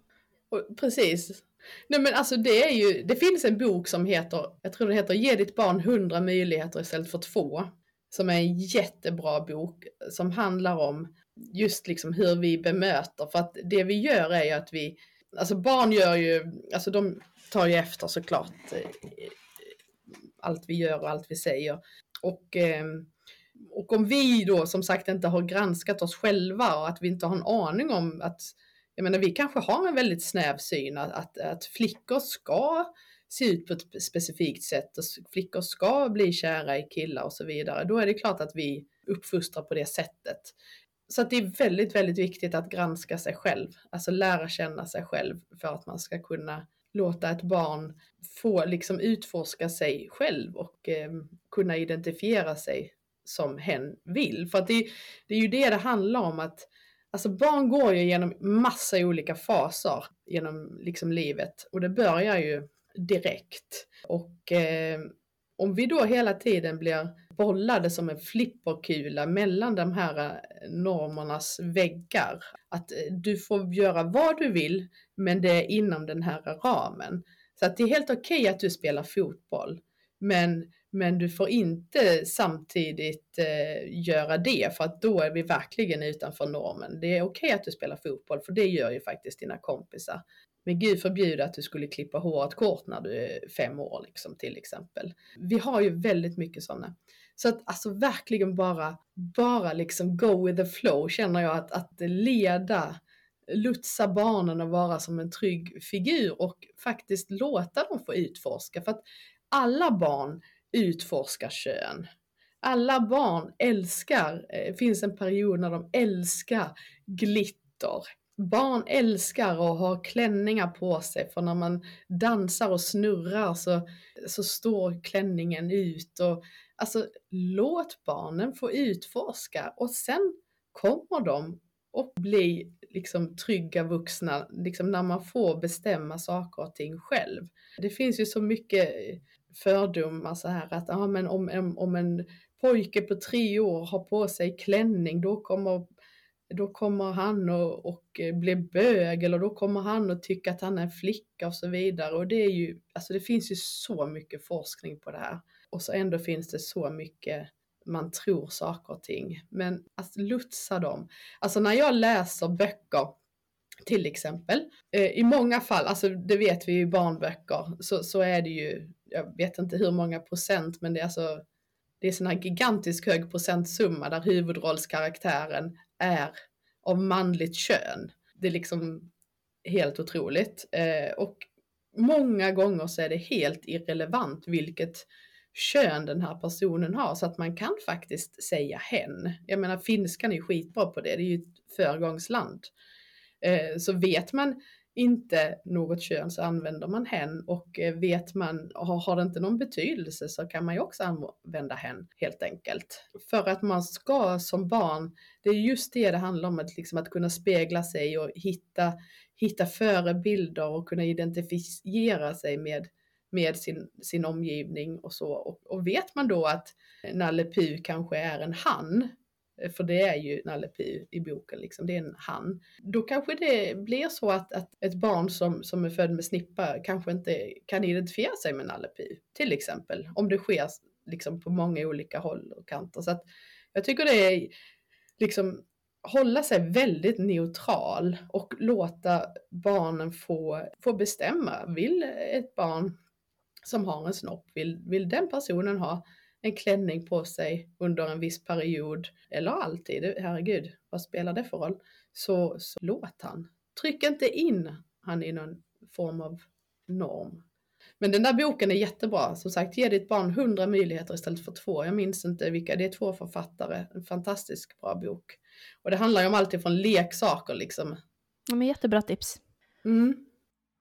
Och, precis. Nej men alltså det är ju, det finns en bok som heter, jag tror den heter Ge ditt barn hundra möjligheter istället för två. Som är en jättebra bok som handlar om just liksom hur vi bemöter. För att det vi gör är ju att vi, alltså barn gör ju, alltså de tar ju efter såklart eh, allt vi gör och allt vi säger. Och, ehm, och om vi då som sagt inte har granskat oss själva och att vi inte har en aning om att, jag menar vi kanske har en väldigt snäv syn att, att, att flickor ska se ut på ett specifikt sätt och flickor ska bli kära i killar och så vidare. Då är det klart att vi uppfostrar på det sättet. Så att det är väldigt, väldigt viktigt att granska sig själv, alltså lära känna sig själv för att man ska kunna låta ett barn få liksom utforska sig själv och eh, kunna identifiera sig som hen vill. För att det, det är ju det det handlar om att Alltså barn går ju genom massa olika faser genom liksom livet och det börjar ju direkt. Och eh, om vi då hela tiden blir bollade som en flipperkula mellan de här eh, normernas väggar. Att eh, du får göra vad du vill, men det är inom den här ramen. Så att det är helt okej okay att du spelar fotboll, men, men du får inte samtidigt eh, göra det, för att då är vi verkligen utanför normen. Det är okej okay att du spelar fotboll, för det gör ju faktiskt dina kompisar. Men gud förbjude att du skulle klippa håret kort när du är fem år liksom, till exempel. Vi har ju väldigt mycket sådana. Så att alltså verkligen bara, bara liksom go with the flow känner jag att, att leda, lotsa barnen och vara som en trygg figur och faktiskt låta dem få utforska. För att alla barn utforskar kön. Alla barn älskar, det finns en period när de älskar glitter, barn älskar att ha klänningar på sig för när man dansar och snurrar så, så står klänningen ut. Och, alltså låt barnen få utforska och sen kommer de och bli liksom trygga vuxna, liksom när man får bestämma saker och ting själv. Det finns ju så mycket eh, fördomar så här att ah, men om, om, om en pojke på tre år har på sig klänning då kommer då kommer han och, och eh, bli bög eller då kommer han och tycka att han är en flicka och så vidare. Och det är ju, alltså det finns ju så mycket forskning på det här. Och så ändå finns det så mycket man tror saker och ting. Men att lotsa dem. Alltså när jag läser böcker till exempel. Eh, I många fall, alltså det vet vi i barnböcker, så, så är det ju, jag vet inte hur många procent, men det är alltså det är sån här gigantisk hög procentsumma där huvudrollskaraktären är av manligt kön. Det är liksom helt otroligt. Eh, och många gånger så är det helt irrelevant vilket kön den här personen har så att man kan faktiskt säga hen. Jag menar finskan är ju skitbra på det, det är ju ett föregångsland. Eh, så vet man inte något kön så använder man hen och eh, vet man, har det inte någon betydelse så kan man ju också använda hen helt enkelt. För att man ska som barn, det är just det det handlar om, att, liksom att kunna spegla sig och hitta, hitta förebilder och kunna identifiera sig med, med sin, sin omgivning och så. Och, och vet man då att Nalle Puh kanske är en han, eh, för det är ju Nalle Puh i boken, liksom, det är en han. Då kanske det blir så att, att ett barn som, som är född med snippa kanske inte kan identifiera sig med Nalle Puh, till exempel. Om det sker liksom på många olika håll och kanter. Så att jag tycker det är liksom hålla sig väldigt neutral och låta barnen få, få bestämma. Vill ett barn som har en snopp, vill, vill den personen ha en klänning på sig under en viss period, eller alltid, herregud, vad spelar det för roll? Så, så låt han. Tryck inte in han i någon form av norm. Men den där boken är jättebra. Som sagt, ge ditt barn hundra möjligheter istället för två. Jag minns inte vilka, det är två författare. En fantastiskt bra bok. Och det handlar ju om allt ifrån leksaker liksom. Ja, men jättebra tips. Mm.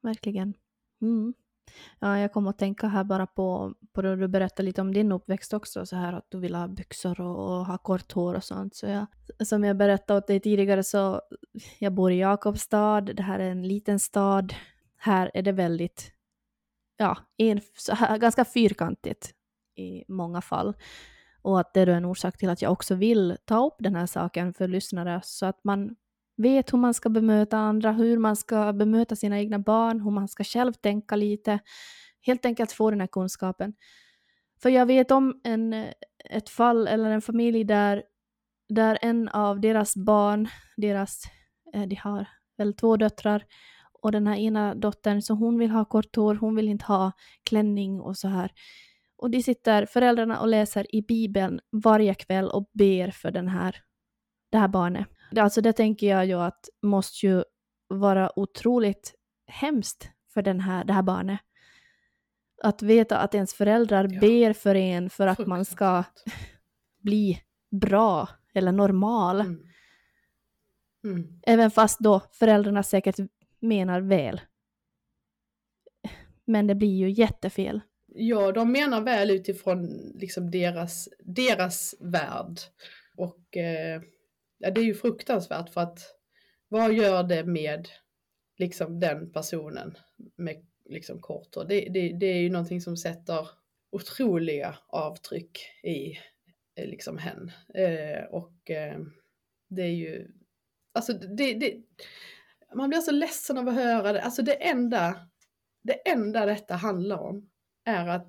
Verkligen. Mm. Ja, jag kom att tänka här bara på, på det du berättade lite om din uppväxt också, så här att du vill ha byxor och, och ha kort hår och sånt. Så jag, som jag berättade åt dig tidigare så jag bor i Jakobstad, det här är en liten stad. Här är det väldigt, ja, en, här, ganska fyrkantigt i många fall. Och att det är en orsak till att jag också vill ta upp den här saken för lyssnare så att man vet hur man ska bemöta andra, hur man ska bemöta sina egna barn, hur man ska själv tänka lite. Helt enkelt få den här kunskapen. För jag vet om en, ett fall eller en familj där, där en av deras barn, deras, eh, de har väl två döttrar, och den här ena dottern, så hon vill ha kort hår, hon vill inte ha klänning och så här. Och de sitter, föräldrarna, och läser i Bibeln varje kväll och ber för den här, det här barnet. Alltså det tänker jag ju att måste ju vara otroligt hemskt för den här, det här barnet. Att veta att ens föräldrar ja. ber för en för att man ska *laughs* bli bra eller normal. Mm. Mm. Även fast då föräldrarna säkert menar väl. Men det blir ju jättefel. Ja, de menar väl utifrån liksom deras, deras värld. Och eh, ja, det är ju fruktansvärt för att vad gör det med liksom den personen med liksom kort hår? Det, det, det är ju någonting som sätter otroliga avtryck i eh, liksom hen. Eh, och eh, det är ju, alltså det, det, man blir så ledsen av att höra det. Alltså det enda, det enda detta handlar om är att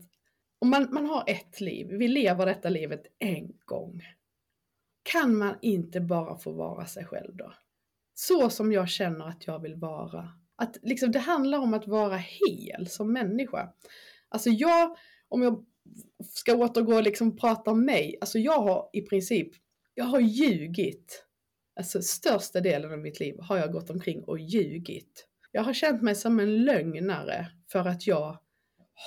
om man, man har ett liv, vi lever detta livet en gång kan man inte bara få vara sig själv då? Så som jag känner att jag vill vara. Att liksom, det handlar om att vara hel som människa. Alltså jag, om jag ska återgå och liksom prata om mig, alltså jag har i princip, jag har ljugit. Alltså största delen av mitt liv har jag gått omkring och ljugit. Jag har känt mig som en lögnare för att jag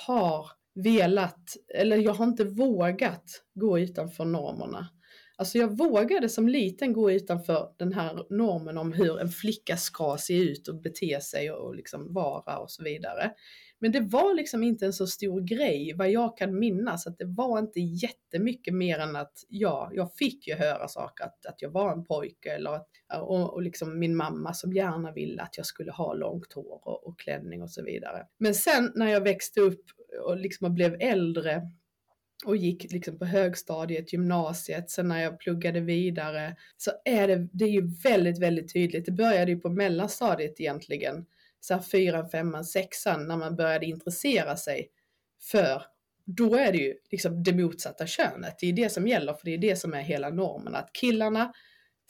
har velat, eller jag har inte vågat gå utanför normerna. Alltså jag vågade som liten gå utanför den här normen om hur en flicka ska se ut och bete sig och liksom vara och så vidare. Men det var liksom inte en så stor grej vad jag kan minnas, att det var inte jättemycket mer än att ja, jag fick ju höra saker, att, att jag var en pojke eller att, och, och liksom min mamma som gärna ville att jag skulle ha långt hår och, och klänning och så vidare. Men sen när jag växte upp och liksom blev äldre och gick liksom på högstadiet, gymnasiet, sen när jag pluggade vidare så är det, det är ju väldigt, väldigt tydligt. Det började ju på mellanstadiet egentligen, så här fyran, femman, sexan, när man började intressera sig för då är det ju liksom det motsatta könet. Det är det som gäller, för det är det som är hela normen. Att killarna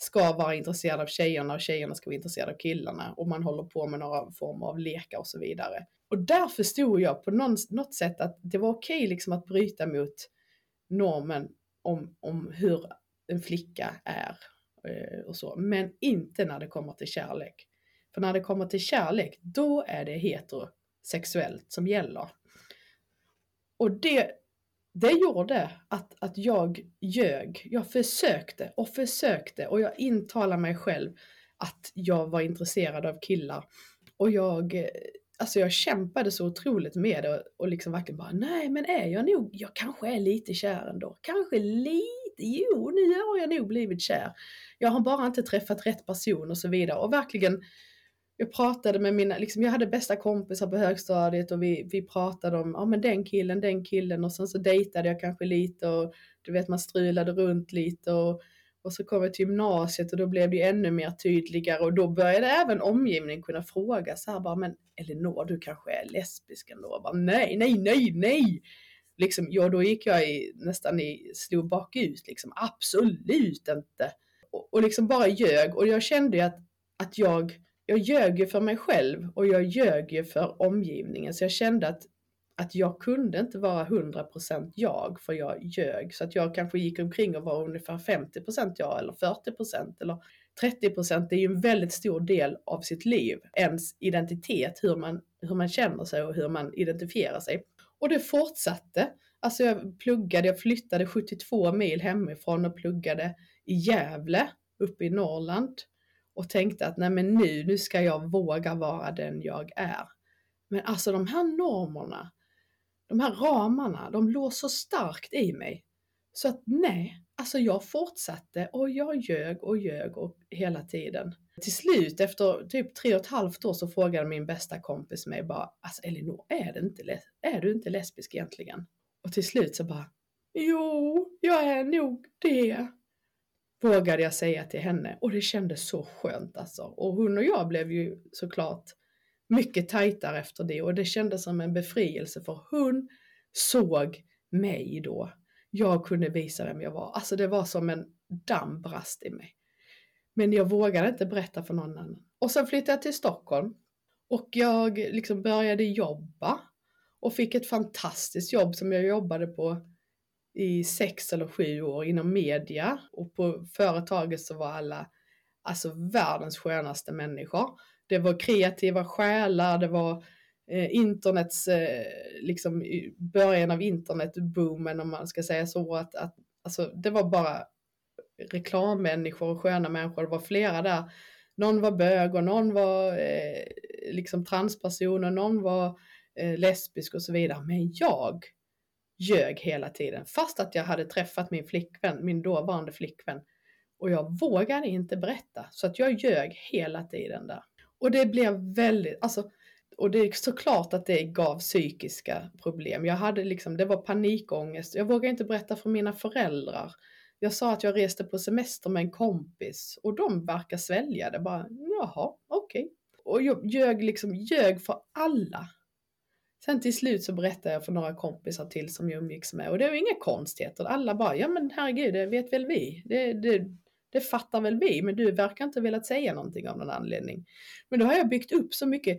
ska vara intresserad av tjejerna och tjejerna ska vara intresserade av killarna och man håller på med några former av lekar och så vidare. Och där förstod jag på någon, något sätt att det var okej liksom att bryta mot normen om, om hur en flicka är eh, och så, men inte när det kommer till kärlek. För när det kommer till kärlek, då är det heterosexuellt som gäller. Och det, det gjorde att, att jag ljög. Jag försökte och försökte och jag intalade mig själv att jag var intresserad av killar. Och jag, eh, alltså jag kämpade så otroligt med det och liksom verkligen bara, nej men är jag nog, jag kanske är lite kär ändå. Kanske lite, jo nu har jag nog blivit kär. Jag har bara inte träffat rätt person och så vidare. Och verkligen jag pratade med mina, liksom jag hade bästa kompisar på högstadiet och vi, vi pratade om, ja men den killen, den killen och sen så dejtade jag kanske lite och du vet man strulade runt lite och, och så kom jag till gymnasiet och då blev det ännu mer tydligare och då började även omgivningen kunna fråga så här bara, men Elinor du kanske är lesbisk ändå? Bara, nej, nej, nej, nej! Liksom, ja, då gick jag i, nästan i, slog bakut liksom, absolut inte! Och, och liksom bara ljög och jag kände ju att, att jag jag ljög ju för mig själv och jag ljög ju för omgivningen. Så jag kände att, att jag kunde inte vara 100% jag för jag ljög. Så att jag kanske gick omkring och var ungefär 50% jag eller 40% eller 30%. Det är ju en väldigt stor del av sitt liv, ens identitet, hur man, hur man känner sig och hur man identifierar sig. Och det fortsatte. Alltså jag pluggade, jag flyttade 72 mil hemifrån och pluggade i Gävle uppe i Norrland och tänkte att nej men nu, nu ska jag våga vara den jag är. Men alltså de här normerna, de här ramarna, de låg så starkt i mig. Så att nej, alltså jag fortsatte och jag ljög och ljög och hela tiden. Till slut efter typ tre och ett halvt år så frågade min bästa kompis mig bara, alltså Elinor, är, det inte, är du inte lesbisk egentligen? Och till slut så bara, jo, jag är nog det vågade jag säga till henne och det kändes så skönt alltså. Och hon och jag blev ju såklart mycket tajtare efter det och det kändes som en befrielse för hon såg mig då. Jag kunde visa vem jag var. Alltså det var som en damm brast i mig. Men jag vågade inte berätta för någon annan. Och sen flyttade jag till Stockholm och jag liksom började jobba och fick ett fantastiskt jobb som jag jobbade på i sex eller sju år inom media och på företaget så var alla alltså världens skönaste människor. Det var kreativa själar, det var eh, internets, eh, liksom början av internetboomen om man ska säga så, att, att alltså, det var bara reklammänniskor och sköna människor, det var flera där. Någon var bög och någon var eh, liksom transperson och någon var eh, lesbisk och så vidare. Men jag ljög hela tiden, fast att jag hade träffat min flickvän, min dåvarande flickvän. Och jag vågade inte berätta, så att jag ljög hela tiden där. Och det blev väldigt, alltså, och det är såklart att det gav psykiska problem. Jag hade liksom, det var panikångest. Jag vågade inte berätta för mina föräldrar. Jag sa att jag reste på semester med en kompis och de verkar svälja det bara, jaha, okej. Okay. Och jag ljög liksom, ljög för alla. Sen till slut så berättade jag för några kompisar till som jag umgicks med och det var inga konstigheter. Alla bara, ja men herregud, det vet väl vi. Det, det, det fattar väl vi, men du verkar inte velat säga någonting av någon anledning. Men då har jag byggt upp så mycket,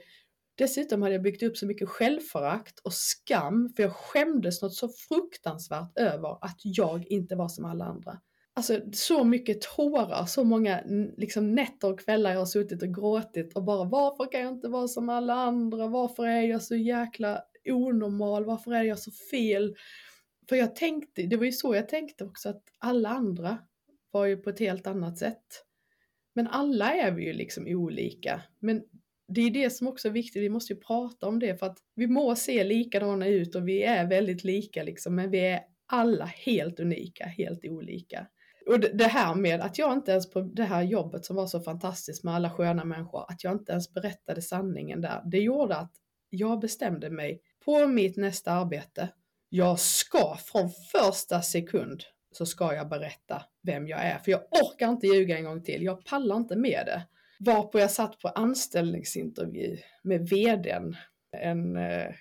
dessutom hade jag byggt upp så mycket självförakt och skam, för jag skämdes något så fruktansvärt över att jag inte var som alla andra. Alltså så mycket tårar, så många liksom, nätter och kvällar jag har suttit och gråtit och bara varför kan jag inte vara som alla andra? Varför är jag så jäkla onormal? Varför är jag så fel? För jag tänkte, det var ju så jag tänkte också att alla andra var ju på ett helt annat sätt. Men alla är vi ju liksom olika. Men det är det som också är viktigt, vi måste ju prata om det för att vi må se likadana ut och vi är väldigt lika liksom, men vi är alla helt unika, helt olika. Och det här med att jag inte ens på det här jobbet som var så fantastiskt med alla sköna människor, att jag inte ens berättade sanningen där, det gjorde att jag bestämde mig på mitt nästa arbete. Jag ska från första sekund så ska jag berätta vem jag är, för jag orkar inte ljuga en gång till. Jag pallar inte med det. Varpå jag satt på anställningsintervju med vdn, en, eh,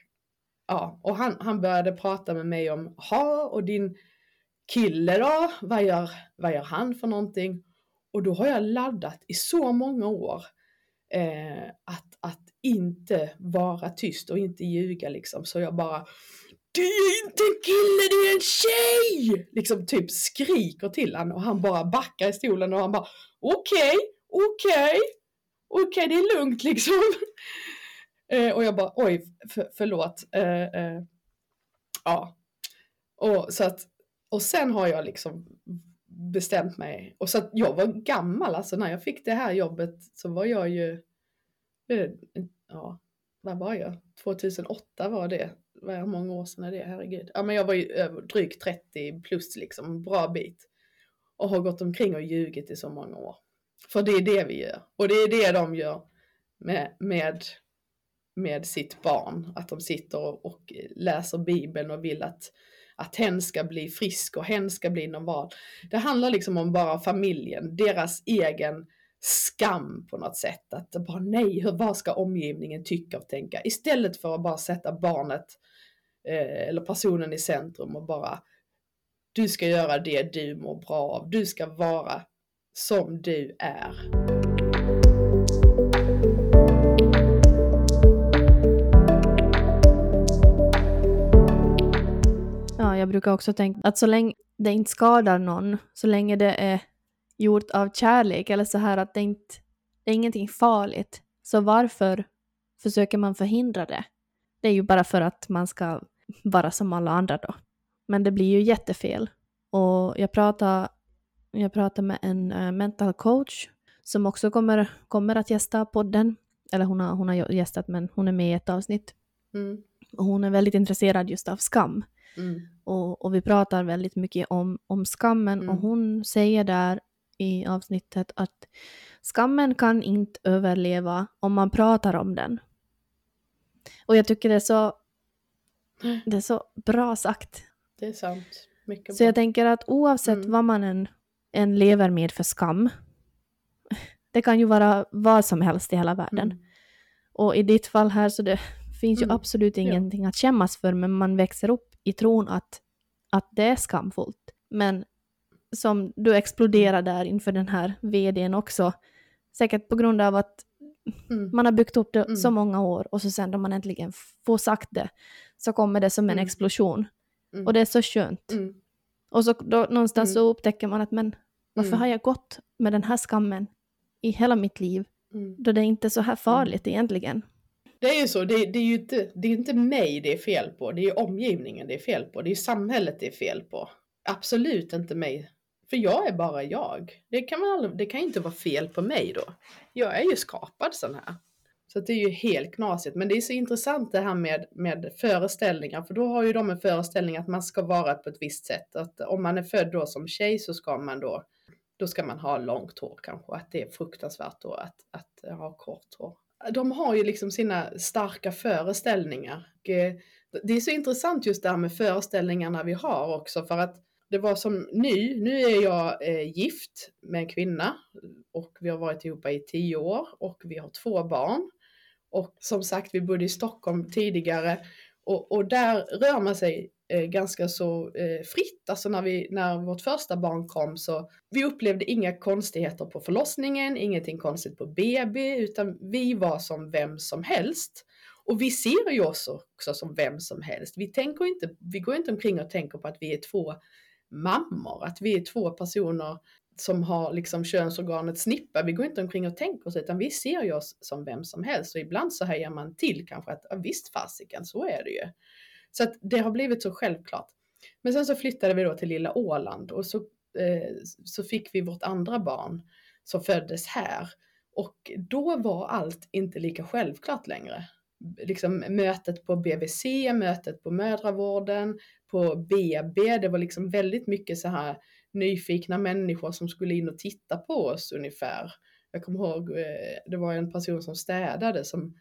ja, och han, han började prata med mig om, ha och din kille då, vad gör, vad gör han för någonting? Och då har jag laddat i så många år eh, att, att inte vara tyst och inte ljuga liksom. Så jag bara Du är inte en kille, du är en tjej! Liksom typ skriker till honom och han bara backar i stolen och han bara okej, okay, okej, okay, okej okay, det är lugnt liksom. *laughs* eh, och jag bara oj, för, förlåt. Eh, eh, ja. Och, så att, och sen har jag liksom bestämt mig. Och så att jag var gammal, alltså när jag fick det här jobbet så var jag ju, eh, ja, vad var jag? 2008 var det. Hur många år sedan är det? Herregud. Ja men jag var ju över, drygt 30 plus liksom, bra bit. Och har gått omkring och ljugit i så många år. För det är det vi gör. Och det är det de gör med, med, med sitt barn. Att de sitter och läser bibeln och vill att, att hen ska bli frisk och hen ska bli normal. Det handlar liksom om bara familjen, deras egen skam på något sätt. Att bara nej, hur, vad ska omgivningen tycka och tänka? Istället för att bara sätta barnet eh, eller personen i centrum och bara du ska göra det du mår bra av. Du ska vara som du är. Brukar också tänka att så länge det inte skadar någon, så länge det är gjort av kärlek eller så här att det inte det är ingenting farligt. Så varför försöker man förhindra det? Det är ju bara för att man ska vara som alla andra då. Men det blir ju jättefel. Och jag pratade, jag pratade med en uh, mental coach som också kommer, kommer att gästa podden. Eller hon har, hon har gästat men hon är med i ett avsnitt. Mm. Och hon är väldigt intresserad just av skam. Mm. Och, och, vi pratar väldigt mycket om, om skammen mm. och hon säger där i avsnittet att skammen kan inte överleva om man pratar om den. Och jag tycker det är så, det är så bra sagt. Det är sant. Mycket så jag tänker att oavsett mm. vad man än, än lever med för skam, *laughs* det kan ju vara vad som helst i hela världen. Mm. Och i ditt fall här så det finns ju mm. absolut ingenting ja. att skämmas för, men man växer upp i tron att, att det är skamfullt. Men som du exploderar där inför den här vdn också. Säkert på grund av att mm. man har byggt upp det mm. så många år och så sen då man äntligen får sagt det så kommer det som en mm. explosion. Mm. Och det är så skönt. Mm. Och så då, någonstans så upptäcker man att men varför har jag gått med den här skammen i hela mitt liv? Då det är inte så här farligt egentligen. Det är ju så, det, det, är ju inte, det är inte mig det är fel på, det är omgivningen det är fel på, det är samhället det är fel på. Absolut inte mig för jag är bara jag. Det kan, man aldrig, det kan inte vara fel på mig då. Jag är ju skapad sån här. Så det är ju helt knasigt. Men det är så intressant det här med, med föreställningar. För då har ju de en föreställning att man ska vara på ett visst sätt. Att om man är född då som tjej så ska man då, då ska man ha långt hår kanske. Att det är fruktansvärt då att, att ha kort hår. De har ju liksom sina starka föreställningar. Eh, det är så intressant just det här med föreställningarna vi har också. För att det var som ny, nu är jag eh, gift med en kvinna och vi har varit ihop i tio år och vi har två barn. Och som sagt, vi bodde i Stockholm tidigare och, och där rör man sig eh, ganska så eh, fritt. Alltså när, vi, när vårt första barn kom så vi upplevde inga konstigheter på förlossningen, ingenting konstigt på BB, utan vi var som vem som helst. Och vi ser ju oss också som vem som helst. Vi, tänker inte, vi går inte omkring och tänker på att vi är två mammor, att vi är två personer som har liksom könsorganet snippa. Vi går inte omkring och tänker så, utan vi ser ju oss som vem som helst och ibland så hejar man till kanske att ja, visst fasiken, så är det ju. Så att det har blivit så självklart. Men sen så flyttade vi då till lilla Åland och så, eh, så fick vi vårt andra barn som föddes här. Och då var allt inte lika självklart längre. Liksom mötet på BVC, mötet på mödravården, på BB. Det var liksom väldigt mycket så här nyfikna människor som skulle in och titta på oss ungefär. Jag kommer ihåg, eh, det var en person som städade som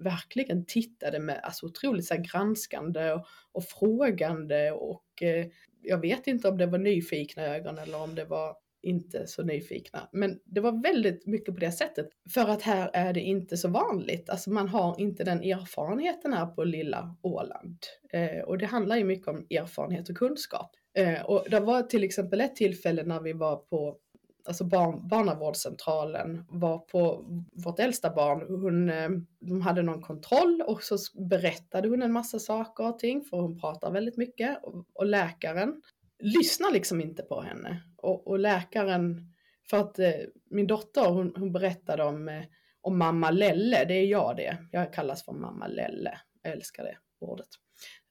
verkligen tittade med alltså otroligt så granskande och, och frågande och eh, jag vet inte om det var nyfikna ögon eller om det var inte så nyfikna. Men det var väldigt mycket på det sättet. För att här är det inte så vanligt. Alltså man har inte den erfarenheten här på lilla Åland. Eh, och det handlar ju mycket om erfarenhet och kunskap. Eh, och det var till exempel ett tillfälle när vi var på alltså barn, barnavårdscentralen var på vårt äldsta barn, hon, eh, de hade någon kontroll och så berättade hon en massa saker och ting för hon pratar väldigt mycket. Och, och läkaren lyssnar liksom inte på henne. Och, och läkaren, för att eh, min dotter hon, hon berättade om, eh, om mamma Lelle, det är jag det, jag kallas för mamma Lelle, jag älskar det ordet,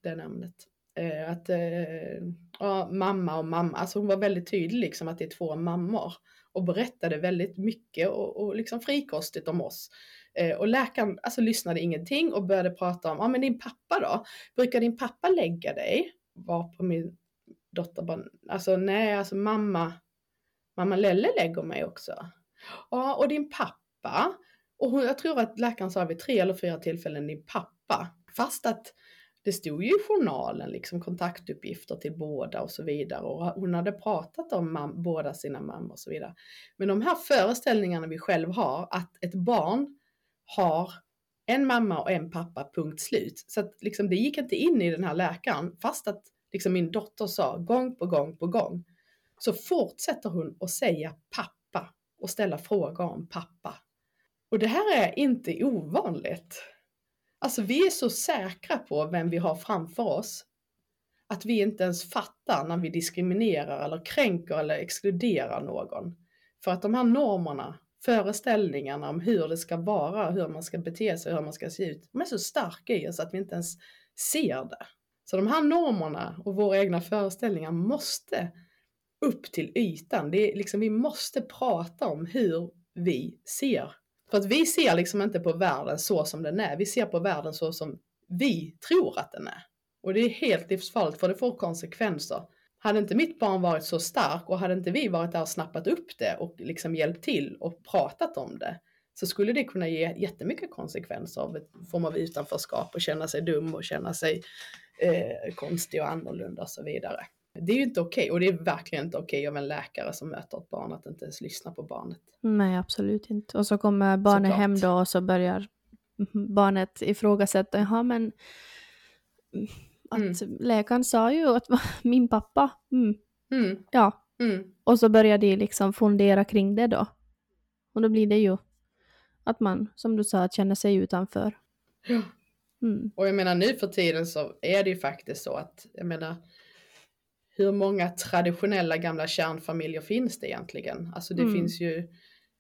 det namnet. Eh, att eh, ja, mamma och mamma, alltså hon var väldigt tydlig liksom att det är två mammor och berättade väldigt mycket och, och liksom frikostigt om oss. Eh, och läkaren alltså lyssnade ingenting och började prata om, ja men din pappa då? Brukar din pappa lägga dig? Var på min dotter bara, alltså nej, alltså mamma, mamma Lelle lägger mig också. Ja, och din pappa? Och hon, jag tror att läkaren sa vid tre eller fyra tillfällen din pappa. Fast att det stod ju i journalen liksom kontaktuppgifter till båda och så vidare och hon hade pratat om mam- båda sina mammor och så vidare. Men de här föreställningarna vi själv har att ett barn har en mamma och en pappa, punkt slut. Så att liksom det gick inte in i den här läkaren fast att liksom min dotter sa gång på gång på gång. Så fortsätter hon att säga pappa och ställa frågor om pappa. Och det här är inte ovanligt. Alltså vi är så säkra på vem vi har framför oss att vi inte ens fattar när vi diskriminerar eller kränker eller exkluderar någon. För att de här normerna, föreställningarna om hur det ska vara, hur man ska bete sig, hur man ska se ut, de är så starka i oss att vi inte ens ser det. Så de här normerna och våra egna föreställningar måste upp till ytan. Det är liksom, vi måste prata om hur vi ser för att vi ser liksom inte på världen så som den är, vi ser på världen så som vi tror att den är. Och det är helt livsfarligt för det får konsekvenser. Hade inte mitt barn varit så stark och hade inte vi varit där och snappat upp det och liksom hjälpt till och pratat om det så skulle det kunna ge jättemycket konsekvenser av ett form av utanförskap och känna sig dum och känna sig eh, konstig och annorlunda och så vidare. Det är ju inte okej okay, och det är verkligen inte okej okay av en läkare som möter ett barn att inte ens lyssna på barnet. Nej, absolut inte. Och så kommer barnet Såklart. hem då och så börjar barnet ifrågasätta, jaha men att mm. läkaren sa ju att *laughs* min pappa, mm. Mm. ja. Mm. Och så börjar de liksom fundera kring det då. Och då blir det ju att man, som du sa, känner sig utanför. Ja. Mm. Och jag menar nu för tiden så är det ju faktiskt så att, jag menar, hur många traditionella gamla kärnfamiljer finns det egentligen? Alltså det mm. finns ju,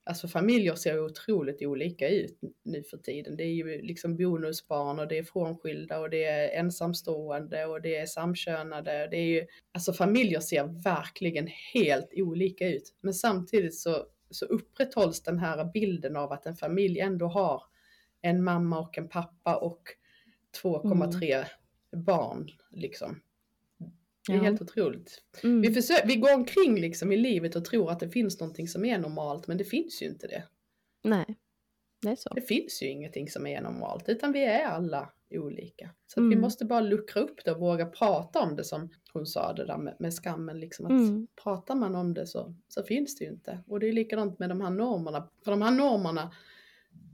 alltså familjer ser otroligt olika ut nu för tiden. Det är ju liksom bonusbarn och det är frånskilda och det är ensamstående och det är samkönade. Det är ju, alltså familjer ser verkligen helt olika ut. Men samtidigt så, så upprätthålls den här bilden av att en familj ändå har en mamma och en pappa och 2,3 mm. barn liksom. Det är ja. helt otroligt. Mm. Vi, försöker, vi går omkring liksom i livet och tror att det finns någonting som är normalt men det finns ju inte det. Nej, det är så. Det finns ju ingenting som är normalt utan vi är alla olika. Så mm. vi måste bara luckra upp det och våga prata om det som hon sa det där med, med skammen. Liksom, att mm. Pratar man om det så, så finns det ju inte. Och det är likadant med de här normerna. För de här normerna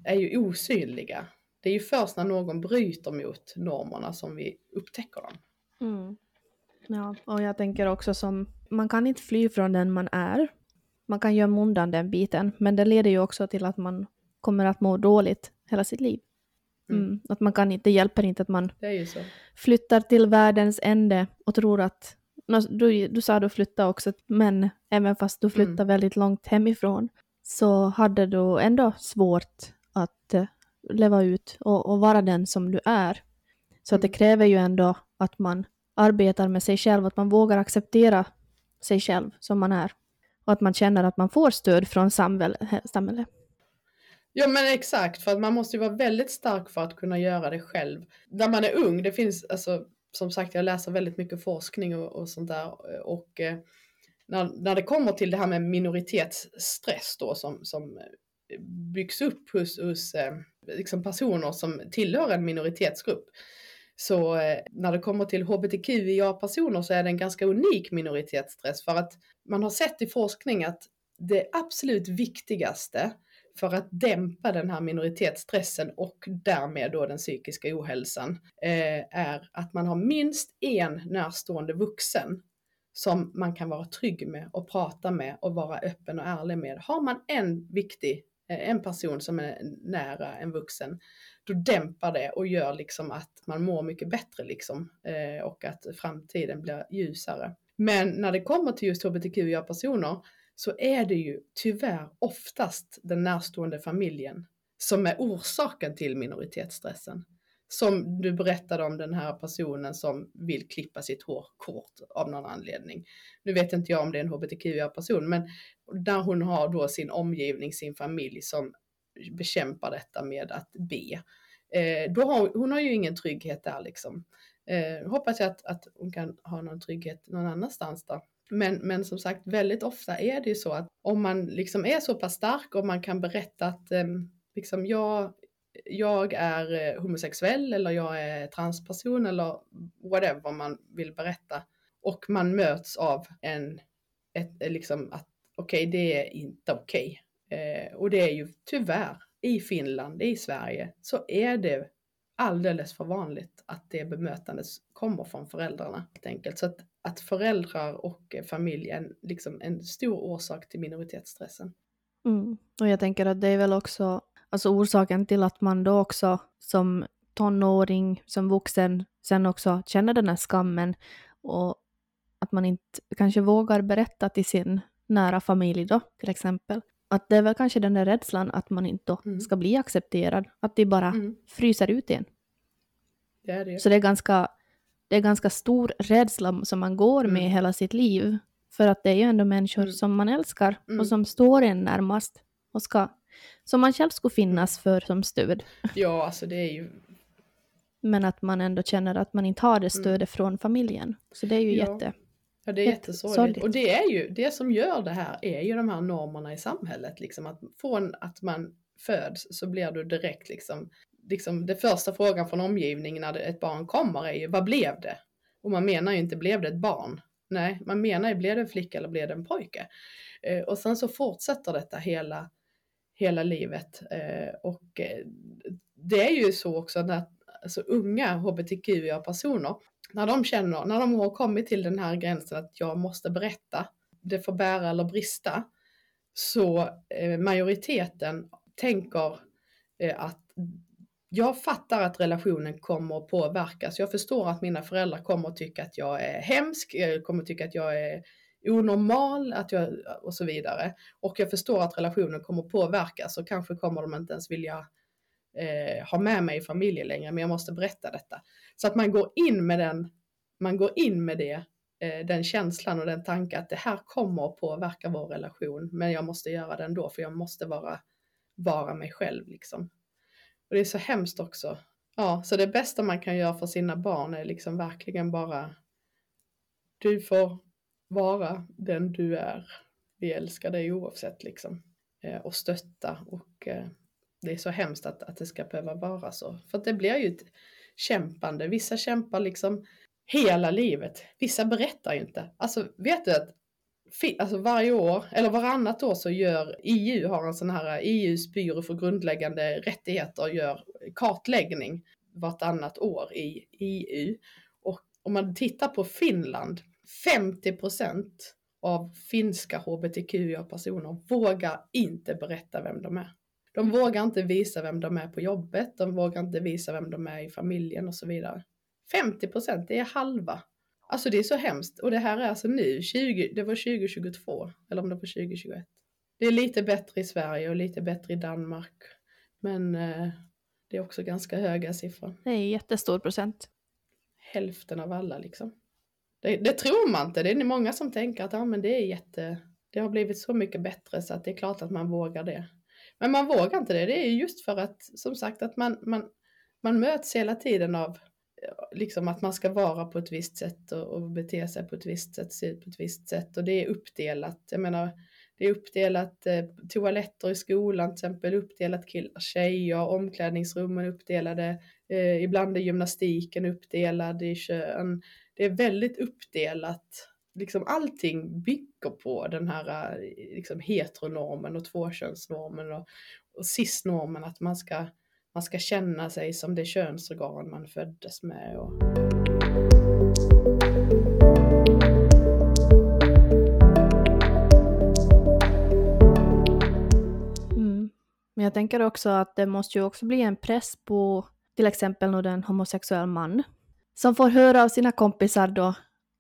är ju osynliga. Det är ju först när någon bryter mot normerna som vi upptäcker dem. Mm. Ja, och jag tänker också som, man kan inte fly från den man är. Man kan göra undan den biten, men det leder ju också till att man kommer att må dåligt hela sitt liv. Mm. Mm, att man kan inte, det hjälper inte att man flyttar till världens ände och tror att, du, du sa du flyttade också, men även fast du flyttade mm. väldigt långt hemifrån så hade du ändå svårt att uh, leva ut och, och, vara den som du är. Så att det mm. kräver ju ändå att man arbetar med sig själv, att man vågar acceptera sig själv som man är. Och att man känner att man får stöd från samhället. Ja men exakt, för att man måste ju vara väldigt stark för att kunna göra det själv. När man är ung, det finns, alltså, som sagt jag läser väldigt mycket forskning och, och sånt där. Och eh, när, när det kommer till det här med minoritetsstress då som, som byggs upp hos, hos eh, liksom personer som tillhör en minoritetsgrupp så eh, när det kommer till hbtqia-personer så är det en ganska unik minoritetsstress för att man har sett i forskning att det absolut viktigaste för att dämpa den här minoritetsstressen och därmed då den psykiska ohälsan eh, är att man har minst en närstående vuxen som man kan vara trygg med och prata med och vara öppen och ärlig med. Har man en viktig, eh, en person som är nära en vuxen, då dämpar det och gör liksom att man mår mycket bättre liksom eh, och att framtiden blir ljusare. Men när det kommer till just hbtqia-personer så är det ju tyvärr oftast den närstående familjen som är orsaken till minoritetsstressen. Som du berättade om den här personen som vill klippa sitt hår kort av någon anledning. Nu vet inte jag om det är en hbtqia-person, men där hon har då sin omgivning, sin familj som bekämpar detta med att be. Eh, då har, hon har ju ingen trygghet där liksom. Eh, hoppas jag att, att hon kan ha någon trygghet någon annanstans då. Men, men som sagt, väldigt ofta är det ju så att om man liksom är så pass stark och man kan berätta att eh, liksom jag, jag är eh, homosexuell eller jag är transperson eller whatever man vill berätta. Och man möts av en, ett, liksom att okej, okay, det är inte okej. Okay. Eh, och det är ju tyvärr i Finland, i Sverige, så är det alldeles för vanligt att det bemötandet kommer från föräldrarna helt enkelt. Så att, att föräldrar och familj är liksom en stor orsak till minoritetsstressen. Mm. Och jag tänker att det är väl också alltså orsaken till att man då också som tonåring, som vuxen, sen också känner den här skammen och att man inte kanske vågar berätta till sin nära familj då, till exempel. Att det är väl kanske den där rädslan att man inte då mm. ska bli accepterad, att de bara mm. fryser ut igen. Det är det. Så det är ganska, det är ganska stor rädsla som man går med mm. hela sitt liv. För att det är ju ändå människor mm. som man älskar och mm. som står en närmast och ska, som man själv skulle finnas för som stöd. *laughs* Ja, alltså det är ju... Men att man ändå känner att man inte har det stödet från familjen. Så det är ju ja. jätte... Ja, det är jättesorgligt. Och det är ju, det som gör det här är ju de här normerna i samhället. Liksom att från att man föds så blir du direkt liksom, liksom det första frågan från omgivningen när ett barn kommer är ju vad blev det? Och man menar ju inte blev det ett barn? Nej, man menar ju blev det en flicka eller blev det en pojke? Eh, och sen så fortsätter detta hela, hela livet. Eh, och eh, det är ju så också att alltså, unga hbtqia-personer när de känner, när de har kommit till den här gränsen att jag måste berätta, det får bära eller brista, så eh, majoriteten tänker eh, att jag fattar att relationen kommer att påverkas. Jag förstår att mina föräldrar kommer att tycka att jag är hemsk, jag kommer att tycka att jag är onormal att jag, och så vidare. Och jag förstår att relationen kommer att påverkas och kanske kommer de inte ens vilja eh, ha med mig i familjen längre, men jag måste berätta detta. Så att man går in med den, man går in med det, eh, den känslan och den tanken att det här kommer att påverka vår relation, men jag måste göra det ändå, för jag måste vara, vara mig själv liksom. Och det är så hemskt också. Ja, så det bästa man kan göra för sina barn är liksom verkligen bara, du får vara den du är. Vi älskar dig oavsett liksom. Eh, och stötta och eh, det är så hemskt att, att det ska behöva vara så. För det blir ju ett kämpande. Vissa kämpar liksom hela livet. Vissa berättar ju inte. Alltså vet du att alltså varje år, eller varannat år så gör EU, har en sån här EUs byrå för grundläggande rättigheter, gör kartläggning vartannat år i EU. Och om man tittar på Finland, 50 procent av finska hbtqia-personer vågar inte berätta vem de är. De vågar inte visa vem de är på jobbet, de vågar inte visa vem de är i familjen och så vidare. 50 procent, det är halva. Alltså det är så hemskt. Och det här är alltså nu, 20, det var 2022, eller om det var 2021. Det är lite bättre i Sverige och lite bättre i Danmark. Men eh, det är också ganska höga siffror. Det är jättestor procent. Hälften av alla liksom. Det, det, tror man inte. Det är många som tänker att ja, men det är jätte, det har blivit så mycket bättre så att det är klart att man vågar det. Men man vågar inte det. Det är just för att, som sagt, att man, man, man möts hela tiden av eh, liksom att man ska vara på ett visst sätt och, och bete sig på ett visst sätt, se ut på ett visst sätt och det är uppdelat. Jag menar, det är uppdelat eh, toaletter i skolan till exempel, uppdelat killar, tjejer, omklädningsrummen uppdelade, eh, ibland är gymnastiken uppdelad i kön. Det är väldigt uppdelat liksom allting bygger tänker på den här eh, liksom, heteronormen och tvåkönsnormen och, och cisnormen, att man ska, man ska känna sig som det könsorgan man föddes med. Och... Mm. Men jag tänker också att det måste ju också bli en press på till exempel när en homosexuell man som får höra av sina kompisar då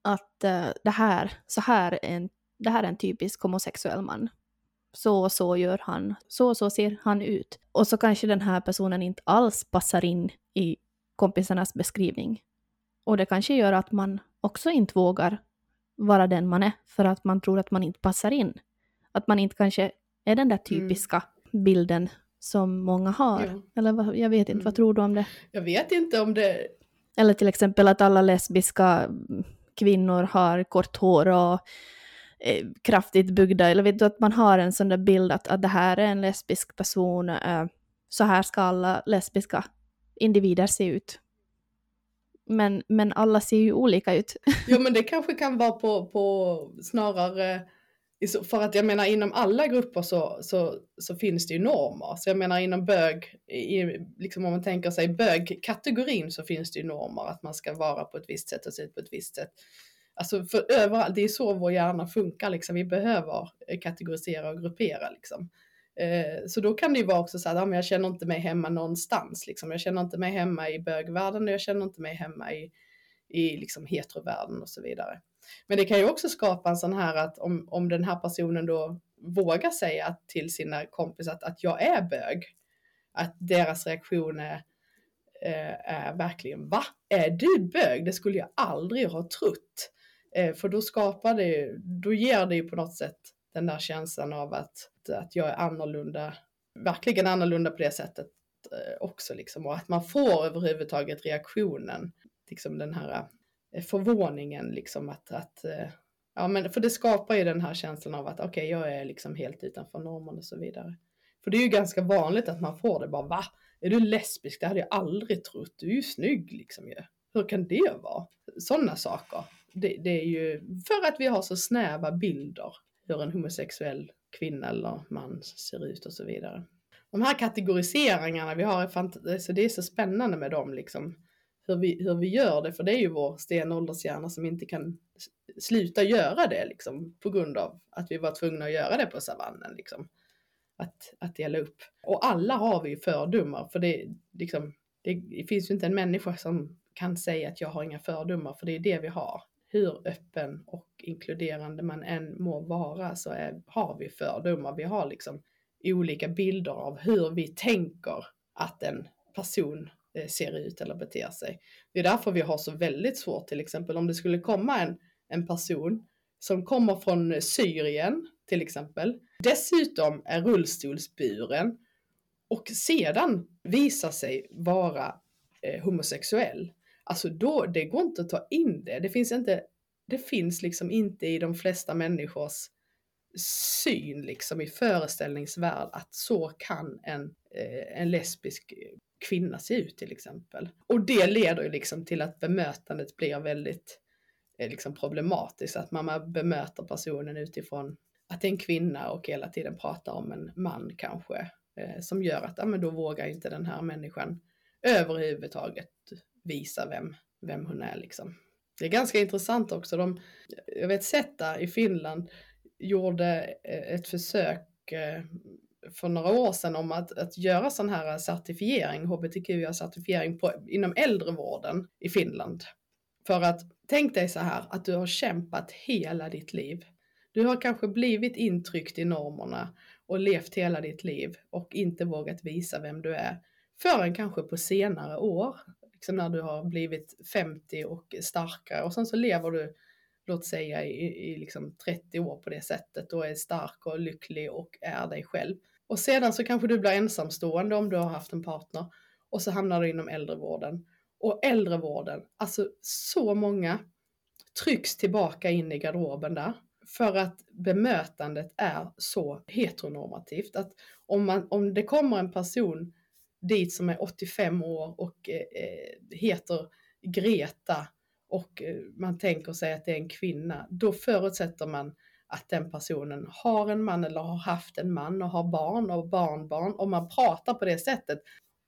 att uh, det här, så här är en det här är en typisk homosexuell man. Så och så gör han, så och så ser han ut. Och så kanske den här personen inte alls passar in i kompisarnas beskrivning. Och det kanske gör att man också inte vågar vara den man är för att man tror att man inte passar in. Att man inte kanske är den där mm. typiska mm. bilden som många har. Ja. Eller vad, jag vet inte, mm. vad tror du om det? Jag vet inte om det... Eller till exempel att alla lesbiska kvinnor har kort hår och eh, kraftigt byggda, eller vet du att man har en sån där bild att, att det här är en lesbisk person, eh, så här ska alla lesbiska individer se ut. Men, men alla ser ju olika ut. *laughs* Jo men det kanske kan vara på, på snarare för att jag menar inom alla grupper så, så, så finns det ju normer. Så jag menar inom bög, i, liksom om man tänker sig bögkategorin så finns det ju normer att man ska vara på ett visst sätt och se ut på ett visst sätt. Alltså för överallt, det är så vår hjärna funkar liksom. Vi behöver eh, kategorisera och gruppera liksom. Eh, så då kan det ju vara också så att men jag känner inte mig hemma någonstans. Liksom. Jag känner inte mig hemma i bögvärlden och jag känner inte mig hemma i, i liksom heterovärlden och så vidare. Men det kan ju också skapa en sån här att om, om den här personen då vågar säga till sina kompisar att, att jag är bög, att deras reaktion är, eh, är verkligen va? Är du bög? Det skulle jag aldrig ha trott. Eh, för då skapar det, då ger det ju på något sätt den där känslan av att, att jag är annorlunda, verkligen annorlunda på det sättet eh, också liksom. Och att man får överhuvudtaget reaktionen, liksom den här eh, förvåningen liksom att, att eh, ja men för det skapar ju den här känslan av att okej okay, jag är liksom helt utanför normen och så vidare. För det är ju ganska vanligt att man får det bara va? Är du lesbisk? Det hade jag aldrig trott. Du är ju snygg liksom ju. Hur kan det vara? Sådana saker. Det, det, är ju för att vi har så snäva bilder hur en homosexuell kvinna eller man ser ut och så vidare. De här kategoriseringarna vi har, är alltså det är så spännande med dem liksom. Hur vi, hur vi gör det, för det är ju vår stenåldershjärna som inte kan sluta göra det liksom på grund av att vi var tvungna att göra det på savannen liksom. Att, att dela upp. Och alla har vi fördomar för det, liksom, det finns ju inte en människa som kan säga att jag har inga fördomar för det är det vi har hur öppen och inkluderande man än må vara så är, har vi fördomar. Vi har liksom olika bilder av hur vi tänker att en person eh, ser ut eller beter sig. Det är därför vi har så väldigt svårt till exempel om det skulle komma en, en person som kommer från eh, Syrien till exempel, dessutom är rullstolsburen och sedan visar sig vara eh, homosexuell Alltså då, det går inte att ta in det. Det finns inte, det finns liksom inte i de flesta människors syn liksom i föreställningsvärld att så kan en, eh, en lesbisk kvinna se ut till exempel. Och det leder ju liksom till att bemötandet blir väldigt eh, liksom problematiskt, att man bemöter personen utifrån att det är en kvinna och hela tiden pratar om en man kanske, eh, som gör att ja, men då vågar inte den här människan överhuvudtaget visa vem, vem hon är liksom. Det är ganska intressant också. De, jag vet Zeta i Finland gjorde eh, ett försök eh, för några år sedan om att, att göra sån här certifiering, hbtq-certifiering inom äldrevården i Finland. För att tänk dig så här att du har kämpat hela ditt liv. Du har kanske blivit intryckt i normerna och levt hela ditt liv och inte vågat visa vem du är förrän kanske på senare år liksom när du har blivit 50 och starkare och sen så lever du, låt säga i, i liksom 30 år på det sättet och är stark och lycklig och är dig själv. Och sedan så kanske du blir ensamstående om du har haft en partner och så hamnar du inom äldrevården. Och äldrevården, alltså så många trycks tillbaka in i garderoben där för att bemötandet är så heteronormativt att om, man, om det kommer en person dit som är 85 år och eh, heter Greta och eh, man tänker sig att det är en kvinna, då förutsätter man att den personen har en man eller har haft en man och har barn och barnbarn och man pratar på det sättet.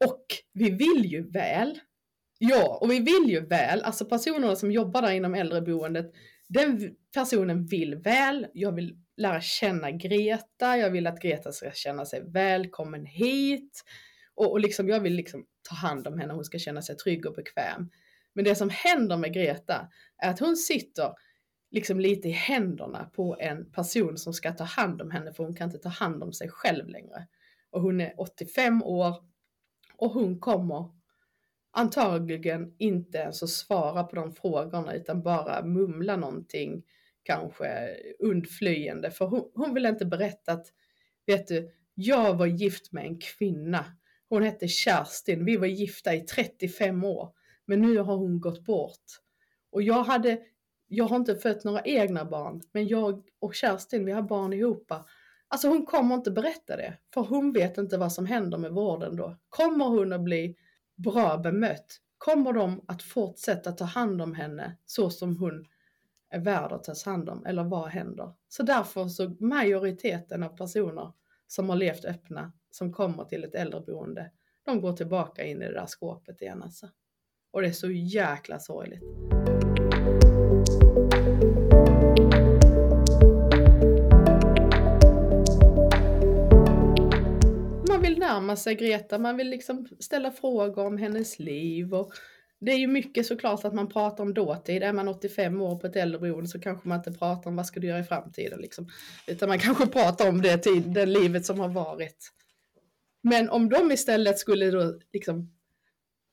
Och vi vill ju väl. Ja, och vi vill ju väl. Alltså personerna som jobbar där inom äldreboendet den personen vill väl, jag vill lära känna Greta, jag vill att Greta ska känna sig välkommen hit. Och, och liksom, jag vill liksom ta hand om henne, hon ska känna sig trygg och bekväm. Men det som händer med Greta är att hon sitter liksom lite i händerna på en person som ska ta hand om henne för hon kan inte ta hand om sig själv längre. Och hon är 85 år och hon kommer antagligen inte ens att svara på de frågorna utan bara mumla någonting kanske undflyende för hon, hon vill inte berätta att vet du, jag var gift med en kvinna. Hon hette Kerstin, vi var gifta i 35 år men nu har hon gått bort. Och jag hade, jag har inte fött några egna barn men jag och Kerstin vi har barn ihop. Alltså hon kommer inte berätta det för hon vet inte vad som händer med vården då. Kommer hon att bli bra bemött? Kommer de att fortsätta ta hand om henne så som hon är värd att tas hand om? Eller vad händer? Så därför så majoriteten av personer som har levt öppna, som kommer till ett äldreboende, de går tillbaka in i det där skåpet igen alltså. Och det är så jäkla sorgligt. Man vill närma sig Greta, man vill liksom ställa frågor om hennes liv och det är ju mycket såklart att man pratar om dåtid. Är man 85 år på ett äldreboende så kanske man inte pratar om vad ska du göra i framtiden liksom. Utan man kanske pratar om det, tid, det livet som har varit. Men om de istället skulle då liksom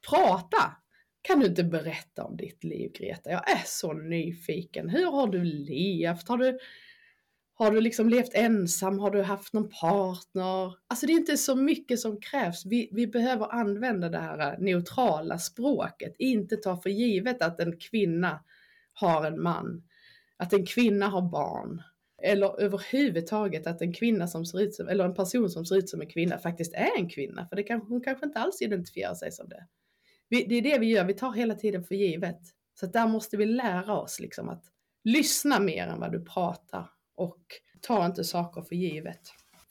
prata. Kan du inte berätta om ditt liv Greta? Jag är så nyfiken. Hur har du levt? Har du har du liksom levt ensam? Har du haft någon partner? Alltså det är inte så mycket som krävs. Vi, vi behöver använda det här neutrala språket. Inte ta för givet att en kvinna har en man. Att en kvinna har barn. Eller överhuvudtaget att en kvinna som ser ut som, eller en person som ser ut som en kvinna faktiskt är en kvinna. För det kan, hon kanske inte alls identifierar sig som det. Vi, det är det vi gör, vi tar hela tiden för givet. Så där måste vi lära oss liksom att lyssna mer än vad du pratar och ta inte saker för givet,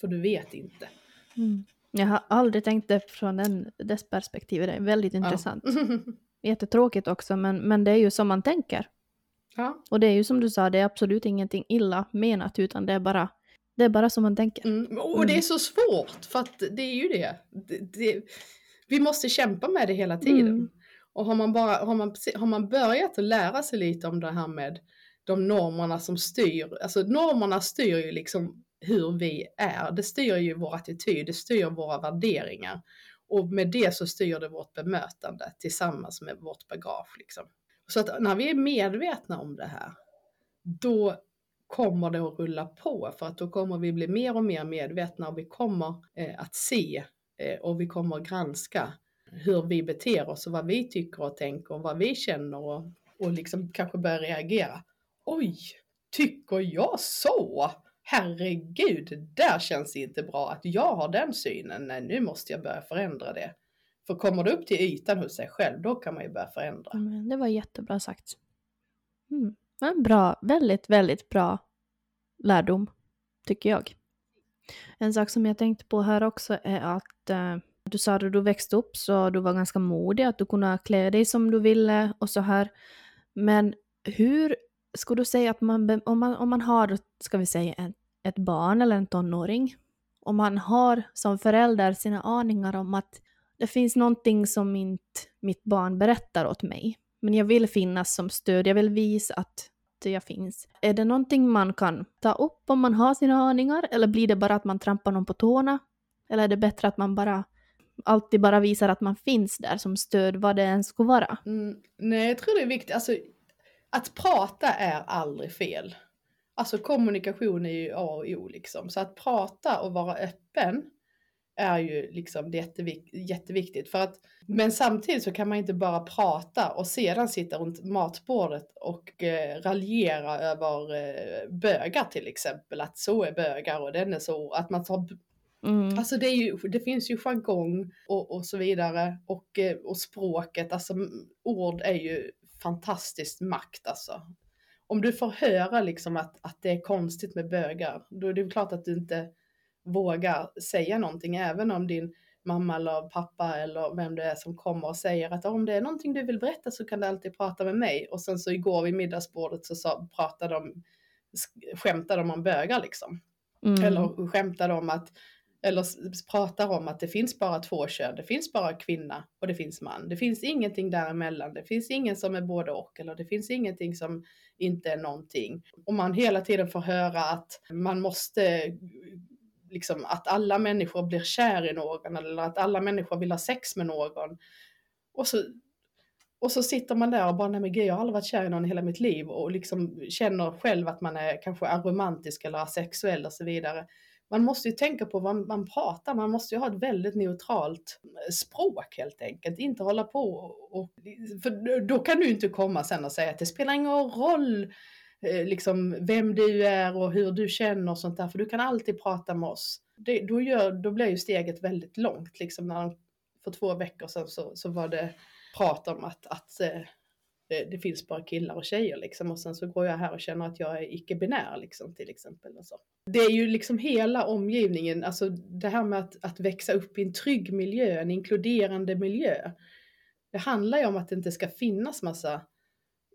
för du vet inte. Mm. Jag har aldrig tänkt det från den, dess perspektiv, det är väldigt intressant. Ja. *laughs* Jättetråkigt också, men, men det är ju som man tänker. Ja. Och det är ju som du sa, det är absolut ingenting illa menat, utan det är bara, det är bara som man tänker. Mm. Och det är mm. så svårt, för att det är ju det. det, det vi måste kämpa med det hela tiden. Mm. Och har man, bara, har, man, har man börjat att lära sig lite om det här med de normerna som styr, alltså normerna styr ju liksom hur vi är. Det styr ju vår attityd, det styr våra värderingar. Och med det så styr det vårt bemötande tillsammans med vårt bagage. Liksom. Så att när vi är medvetna om det här, då kommer det att rulla på för att då kommer vi bli mer och mer medvetna och vi kommer eh, att se eh, och vi kommer att granska hur vi beter oss och vad vi tycker och tänker och vad vi känner och, och liksom kanske börja reagera. Oj, tycker jag så? Herregud, det där känns inte bra att jag har den synen. Nej, nu måste jag börja förändra det. För kommer det upp till ytan hos sig själv, då kan man ju börja förändra. Mm, det var jättebra sagt. Mm. En bra, väldigt, väldigt bra lärdom, tycker jag. En sak som jag tänkte på här också är att eh, du sa att du växte upp så du var ganska modig, att du kunde klä dig som du ville och så här. Men hur skulle du säga att man, om, man, om man har, ska vi säga, en, ett barn eller en tonåring, om man har som förälder sina aningar om att det finns någonting som inte mitt barn berättar åt mig, men jag vill finnas som stöd, jag vill visa att jag finns. Är det någonting man kan ta upp om man har sina aningar, eller blir det bara att man trampar någon på tårna? Eller är det bättre att man bara alltid bara visar att man finns där som stöd, vad det än skulle vara? Mm, nej, jag tror det är viktigt. Alltså, att prata är aldrig fel. Alltså kommunikation är ju A och O liksom. Så att prata och vara öppen är ju liksom jättevik jätteviktigt. För att, men samtidigt så kan man inte bara prata och sedan sitta runt matbordet och eh, raljera över eh, bögar till exempel. Att så är bögar och den är så. Att man tar Mm. Alltså det, ju, det finns ju jargong och, och så vidare och, eh, och språket, alltså ord är ju fantastisk makt alltså. Om du får höra liksom att, att det är konstigt med bögar, då är det klart att du inte vågar säga någonting, även om din mamma eller pappa eller vem det är som kommer och säger att om det är någonting du vill berätta så kan du alltid prata med mig. Och sen så igår vid middagsbordet så sa, pratade de, skämtade de om bögar liksom. Mm. Eller skämtade om att eller pratar om att det finns bara två kön, det finns bara kvinna och det finns man. Det finns ingenting däremellan, det finns ingen som är både och eller det finns ingenting som inte är någonting. Och man hela tiden får höra att man måste liksom att alla människor blir kär i någon eller att alla människor vill ha sex med någon. Och så, och så sitter man där och bara, nej men gud jag har aldrig varit kär i någon i hela mitt liv. Och liksom känner själv att man är kanske aromantisk eller asexuell och så vidare. Man måste ju tänka på vad man pratar, man måste ju ha ett väldigt neutralt eh, språk helt enkelt, inte hålla på och, för då kan du inte komma sen och säga att det spelar ingen roll Eh, liksom vem du är och hur du känner och sånt där, för du kan alltid prata med oss. Det, då, gör, då blir ju steget väldigt långt, liksom när för två veckor sedan så, så var det prat om att, att eh, det, det, finns bara killar och tjejer liksom och sen så går jag här och känner att jag är icke-binär liksom till exempel. Och så. Det är ju liksom hela omgivningen, alltså det här med att, att växa upp i en trygg miljö, en inkluderande miljö. Det handlar ju om att det inte ska finnas massa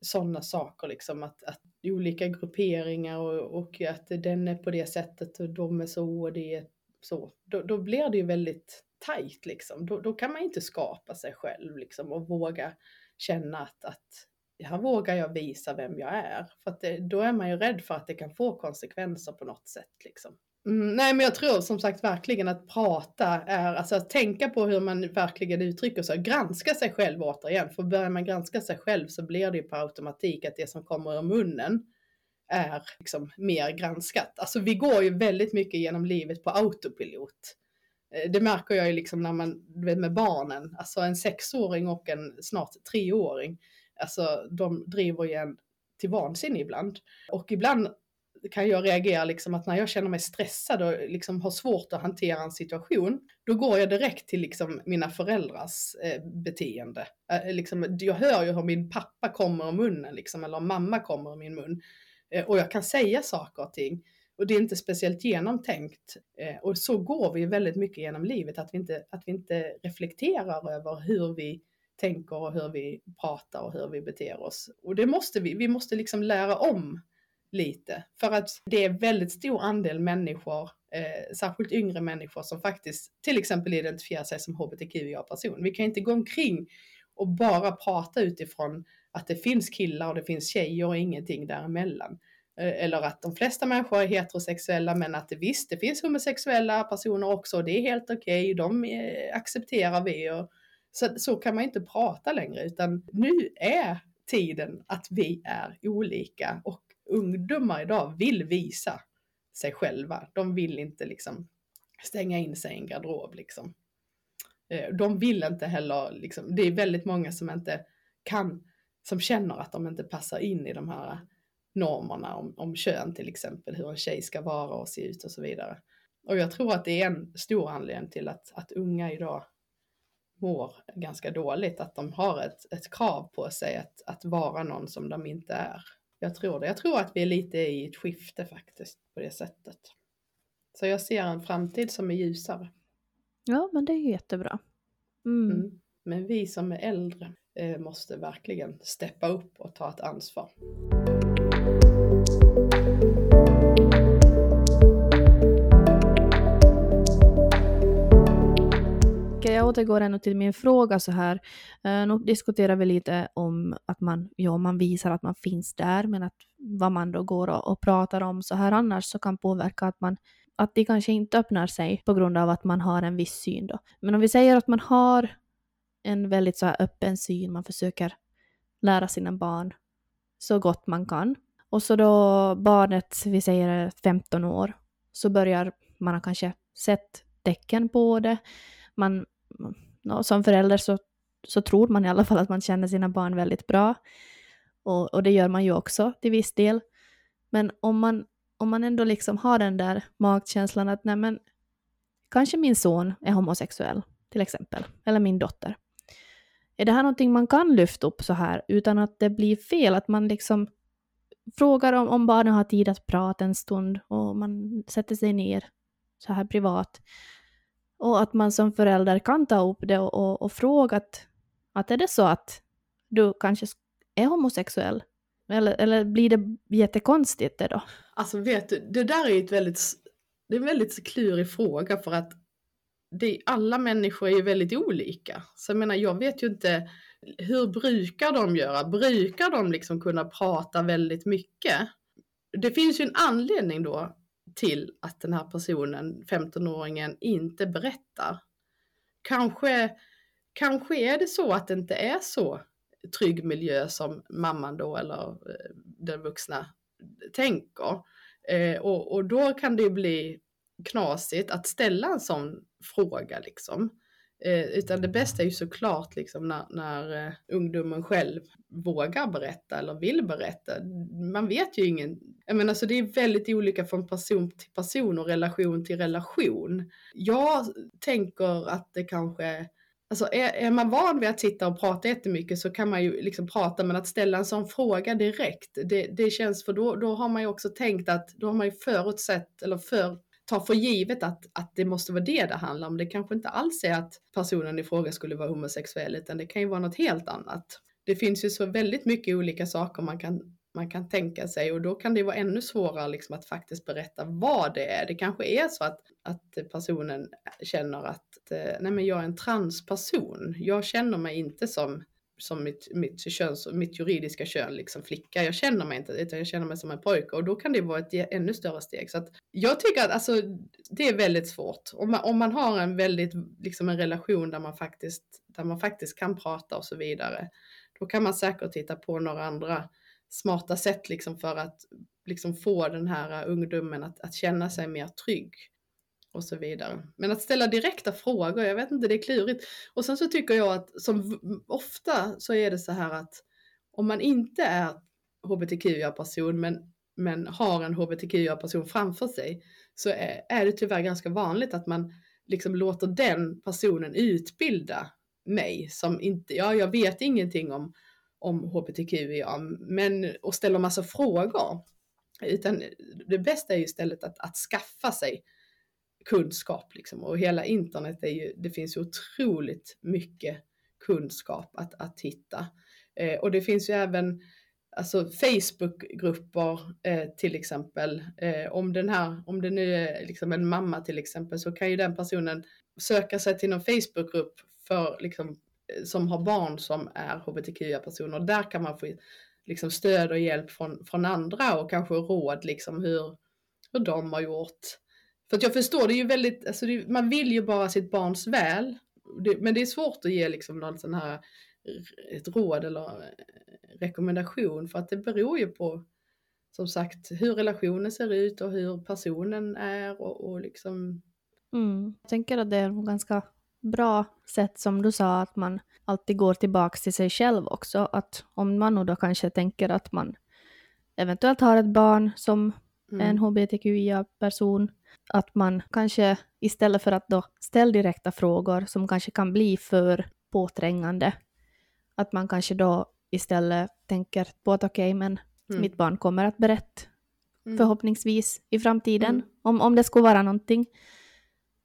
sådana saker, liksom att, att olika grupperingar och, och att den är på det sättet och de är så och det är så. Då, då blir det ju väldigt tajt liksom. Då, då kan man inte skapa sig själv liksom och våga känna att, att här vågar jag visa vem jag är. För att det, då är man ju rädd för att det kan få konsekvenser på något sätt. Liksom. Mm, nej men jag tror som sagt verkligen att prata är, alltså att tänka på hur man verkligen uttrycker sig, granska sig själv återigen. För börjar man granska sig själv så blir det ju på automatik att det som kommer ur munnen är liksom mer granskat. Alltså vi går ju väldigt mycket genom livet på autopilot. Eh, det märker jag ju liksom när man, med barnen, alltså en sexåring och en snart treåring, alltså de driver ju en till vansinne ibland. Och ibland kan jag reagera liksom att när jag känner mig stressad och liksom har svårt att hantera en situation, då går jag direkt till liksom mina föräldrars eh, beteende. Eh, liksom, jag hör ju hur min pappa kommer ur munnen, liksom, eller mamma kommer ur min mun. Eh, och jag kan säga saker och ting och det är inte speciellt genomtänkt. Eh, och så går vi väldigt mycket genom livet, att vi, inte, att vi inte reflekterar över hur vi tänker och hur vi pratar och hur vi beter oss. Och det måste vi, vi måste liksom lära om lite. För att det är väldigt stor andel människor, eh, särskilt yngre människor, som faktiskt till exempel identifierar sig som hbtqia-person. Vi kan inte gå omkring och bara prata utifrån att det finns killar och det finns tjejer och ingenting däremellan. Eh, eller att de flesta människor är heterosexuella men att det visst, det finns homosexuella personer också och det är helt okej, okay, de eh, accepterar vi. Och, så, så kan man inte prata längre utan nu är tiden att vi är olika och ungdomar idag vill visa sig själva. De vill inte liksom stänga in sig i en garderob liksom. Eh, de vill inte heller, liksom, det är väldigt många som inte kan, som känner att de inte passar in i de här normerna om, om kön till exempel, hur en tjej ska vara och se ut och så vidare. Och jag tror att det är en stor anledning till att, att unga idag mår ganska dåligt, att de har ett, ett krav på sig att, att vara någon som de inte är. Jag tror det. Jag tror att vi är lite i ett skifte faktiskt på det sättet. Så jag ser en framtid som är ljusare. Ja, men det är jättebra. Mm. Mm. Men vi som är äldre eh, måste verkligen steppa upp och ta ett ansvar. Jag återgår ännu till min fråga så här. Eh, nu diskuterar vi lite om att man, ja, man visar att man finns där, men att vad man då går och, och pratar om så här annars så kan påverka att man att de kanske inte öppnar sig på grund av att man har en viss syn då. Men om vi säger att man har en väldigt så här öppen syn, man försöker lära sina barn så gott man kan och så då barnet, vi säger 15 år, så börjar man ha kanske sett tecken på det. Man, som förälder så, så tror man i alla fall att man känner sina barn väldigt bra. Och, och det gör man ju också till viss del. Men om man, om man ändå liksom har den där magkänslan att nej men, kanske min son är homosexuell till exempel, eller min dotter. Är det här någonting man kan lyfta upp så här utan att det blir fel? Att man liksom frågar om, om barnen har tid att prata en stund och man sätter sig ner så här privat. Och att man som förälder kan ta upp det och, och, och fråga att, att är det så att du kanske är homosexuell? Eller, eller blir det jättekonstigt det då? Alltså vet du, det där är ett väldigt, det är en väldigt klurig fråga för att det, alla människor är ju väldigt olika. Så jag menar, jag vet ju inte, hur brukar de göra? Brukar de liksom kunna prata väldigt mycket? Det finns ju en anledning då till att den här personen, 15-åringen, inte berättar. Kanske, kanske är det så att det inte är så trygg miljö som mamman då eller eh, den vuxna tänker. Eh, och, och då kan det bli knasigt att ställa en sån fråga liksom. Eh, utan det bästa är ju såklart liksom när, när eh, ungdomen själv vågar berätta eller vill berätta. Man vet ju ingen, jag menar så det är väldigt olika från person till person och relation till relation. Jag tänker att det kanske Alltså är, är, man van vid att sitta och prata jättemycket så kan man ju liksom prata, men att ställa en sån fråga direkt, det, det känns för då, då har man ju också tänkt att, då har man ju förutsett eller för, tar för givet att, att det måste vara det det handlar om. Det kanske inte alls är att personen i fråga skulle vara homosexuell, utan det kan ju vara något helt annat. Det finns ju så väldigt mycket olika saker man kan, man kan tänka sig och då kan det vara ännu svårare liksom att faktiskt berätta vad det är. Det kanske är så att, att personen känner att eh, nej men jag är en transperson. Jag känner mig inte som som mitt, mitt, köns, mitt juridiska kön, liksom flicka. Jag känner mig inte, utan jag känner mig som en pojke och då kan det vara ett ännu större steg. Så att jag tycker att alltså, det är väldigt svårt. Om man, om man har en väldigt, liksom en relation där man faktiskt, där man faktiskt kan prata och så vidare, då kan man säkert titta på några andra smarta sätt liksom för att liksom få den här ungdomen att, att känna sig mer trygg och så vidare. Men att ställa direkta frågor, jag vet inte, det är klurigt. Och sen så tycker jag att som ofta så är det så här att om man inte är hbtqia-person men, men har en hbtqia-person framför sig så är, är det tyvärr ganska vanligt att man liksom låter den personen utbilda mig som inte, ja jag vet ingenting om, om hbtqia men och ställer massa frågor. Utan det bästa är ju istället att, att skaffa sig kunskap liksom. Och hela internet är ju, det finns ju otroligt mycket kunskap att, att hitta. Eh, och det finns ju även alltså Facebookgrupper eh, till exempel. Eh, om, den här, om det nu är liksom en mamma till exempel så kan ju den personen söka sig till någon Facebookgrupp för liksom, eh, som har barn som är hbtqia-personer. Där kan man få liksom, stöd och hjälp från, från andra och kanske råd liksom hur, hur de har gjort. För att jag förstår, det är ju väldigt, alltså det, man vill ju bara sitt barns väl. Det, men det är svårt att ge liksom någon sån här ett råd eller rekommendation för att det beror ju på som sagt hur relationen ser ut och hur personen är och, och liksom. Mm. Jag tänker att det är ett ganska bra sätt som du sa att man alltid går tillbaks till sig själv också. Att om man då kanske tänker att man eventuellt har ett barn som mm. en hbtqia-person att man kanske istället för att då ställa direkta frågor som kanske kan bli för påträngande, att man kanske då istället tänker på att okej, okay, men mm. mitt barn kommer att berätta mm. förhoppningsvis i framtiden, mm. om, om det skulle vara någonting.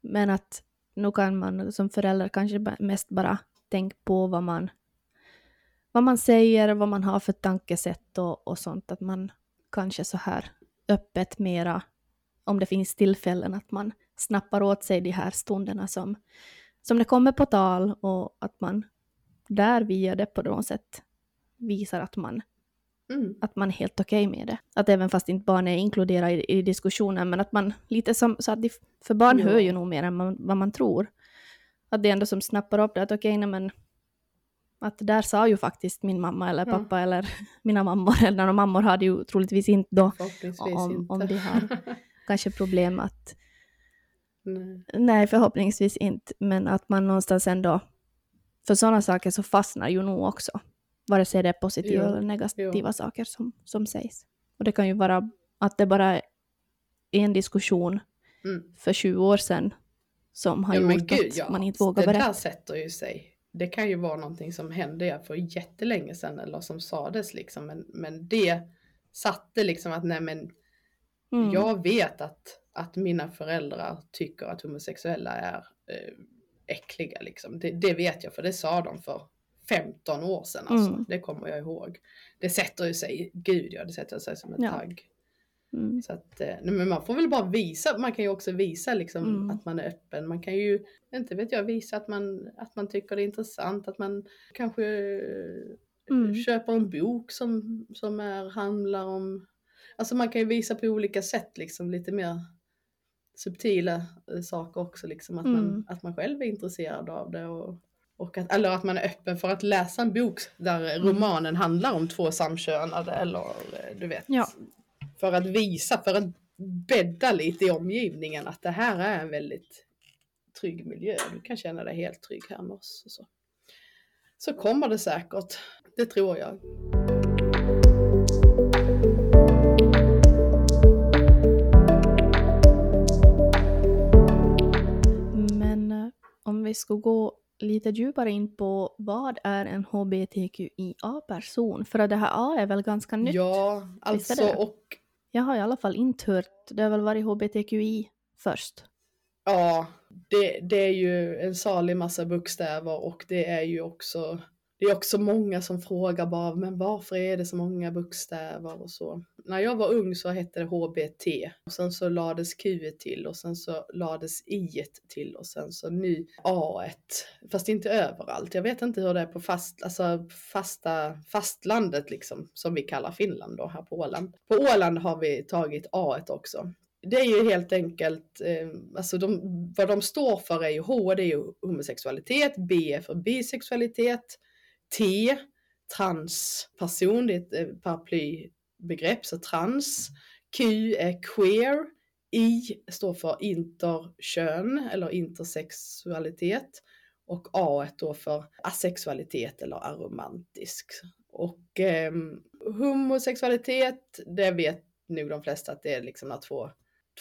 Men att nu kan man som förälder kanske mest bara tänka på vad man, vad man säger, vad man har för tankesätt och, och sånt, att man kanske så här öppet mera om det finns tillfällen att man snappar åt sig de här stunderna som, som det kommer på tal och att man där via det på något sätt visar att man, mm. att man är helt okej okay med det. Att även fast inte barn är inkluderade i, i, diskussionen, men att man lite som, så att de, för barn ja. hör ju nog mer än man, vad man tror. Att det är ändå som snappar upp det att okej, okay, men att där sa ju faktiskt min mamma eller pappa ja. eller *laughs* mina mammor, eller några mammor hade ju troligtvis inte då om, inte. om de har *laughs* kanske problem att... Nej. nej, förhoppningsvis inte, men att man någonstans ändå... För sådana saker så fastnar ju nog också. Vare sig det är positiva jo. eller negativa jo. saker som, som sägs. Och det kan ju vara att det bara är en diskussion mm. för 20 år sedan som har ja, gjort gud, att ja. man inte vågar berätta. Det där sätter ju sig. Det kan ju vara någonting som hände för jättelänge sedan eller som sades liksom. Men, men det satte liksom att nej men Mm. Jag vet att, att mina föräldrar tycker att homosexuella är eh, äckliga liksom. Det, det, vet jag för det sa de för 15 år sedan alltså. Mm. Det kommer jag ihåg. Det sätter ju sig, gud ja, det sätter sig som en ja. tagg. Mm. Så att, eh, men man får väl bara visa, man kan ju också visa liksom mm. att man är öppen. Man kan ju, inte vet jag, visa att man, att man tycker det är intressant, att man kanske mm. köper en bok som, som är, handlar om, alltså man kan ju visa på olika sätt liksom lite mer subtila eh, saker också liksom att, man, mm. att man själv är intresserad av det och, och att, eller att man är öppen för att läsa en bok där mm. romanen handlar om två samkönade eller eh, du vet ja för att visa, för att bädda lite i omgivningen att det här är en väldigt trygg miljö. Du kan känna dig helt trygg här med oss. så. så kommer det säkert, det tror jag. Om vi ska gå lite djupare in på vad är en HBTQIA-person? För det här A är väl ganska nytt? Ja, alltså och jag har i alla fall inte hört, det har väl varit HBTQI först? Ja, det, det är ju en salig massa bokstäver och det är ju också det är också många som frågar bara, men varför är det så många bokstäver och så. När jag var ung så hette det HBT och sen så lades Q till och sen så lades I till och sen så nu A. Fast inte överallt. Jag vet inte hur det är på fast, alltså fasta, fastlandet liksom, som vi kallar Finland då här på Åland. På Åland har vi tagit A också det är ju helt enkelt, eh, alltså de, vad de står för är ju H, det är ju homosexualitet, B är för bisexualitet, T, transperson, det är ett eh, paraplybegrepp, så trans. Q är queer. I står för interkön eller intersexualitet. Och A står för asexualitet eller aromantisk. Och eh, homosexualitet, det vet nog de flesta att det är liksom när två,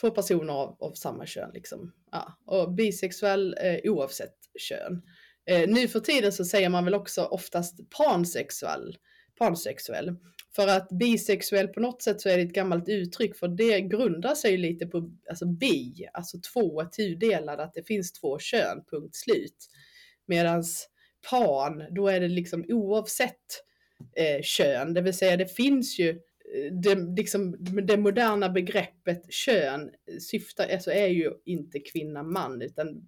två personer av, av samma kön. Liksom. Ja. Och bisexuell eh, oavsett kön. Eh, nu för tiden så säger man väl också oftast pansexuell. pansexuell. För att bisexuell på något sätt så är det ett gammalt uttryck för det grundar sig lite på alltså bi, alltså två tudelade, att det finns två kön, punkt slut. Medans pan, då är det liksom oavsett eh, kön, det vill säga det finns ju eh, det, liksom, det moderna begreppet kön syftar, alltså är ju inte kvinna man utan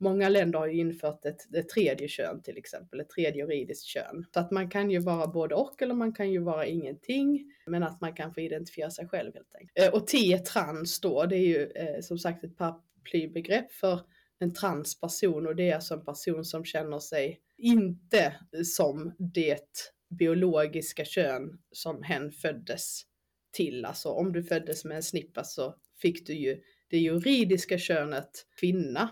Många länder har ju infört ett, ett tredje kön till exempel, ett tredje juridiskt kön. Så att man kan ju vara både och eller man kan ju vara ingenting. Men att man kan få identifiera sig själv helt enkelt. Eh, och T trans då, det är ju eh, som sagt ett paraplybegrepp för en transperson och det är alltså en person som känner sig inte som det biologiska kön som hen föddes till. Alltså om du föddes med en snippa så fick du ju det juridiska könet kvinna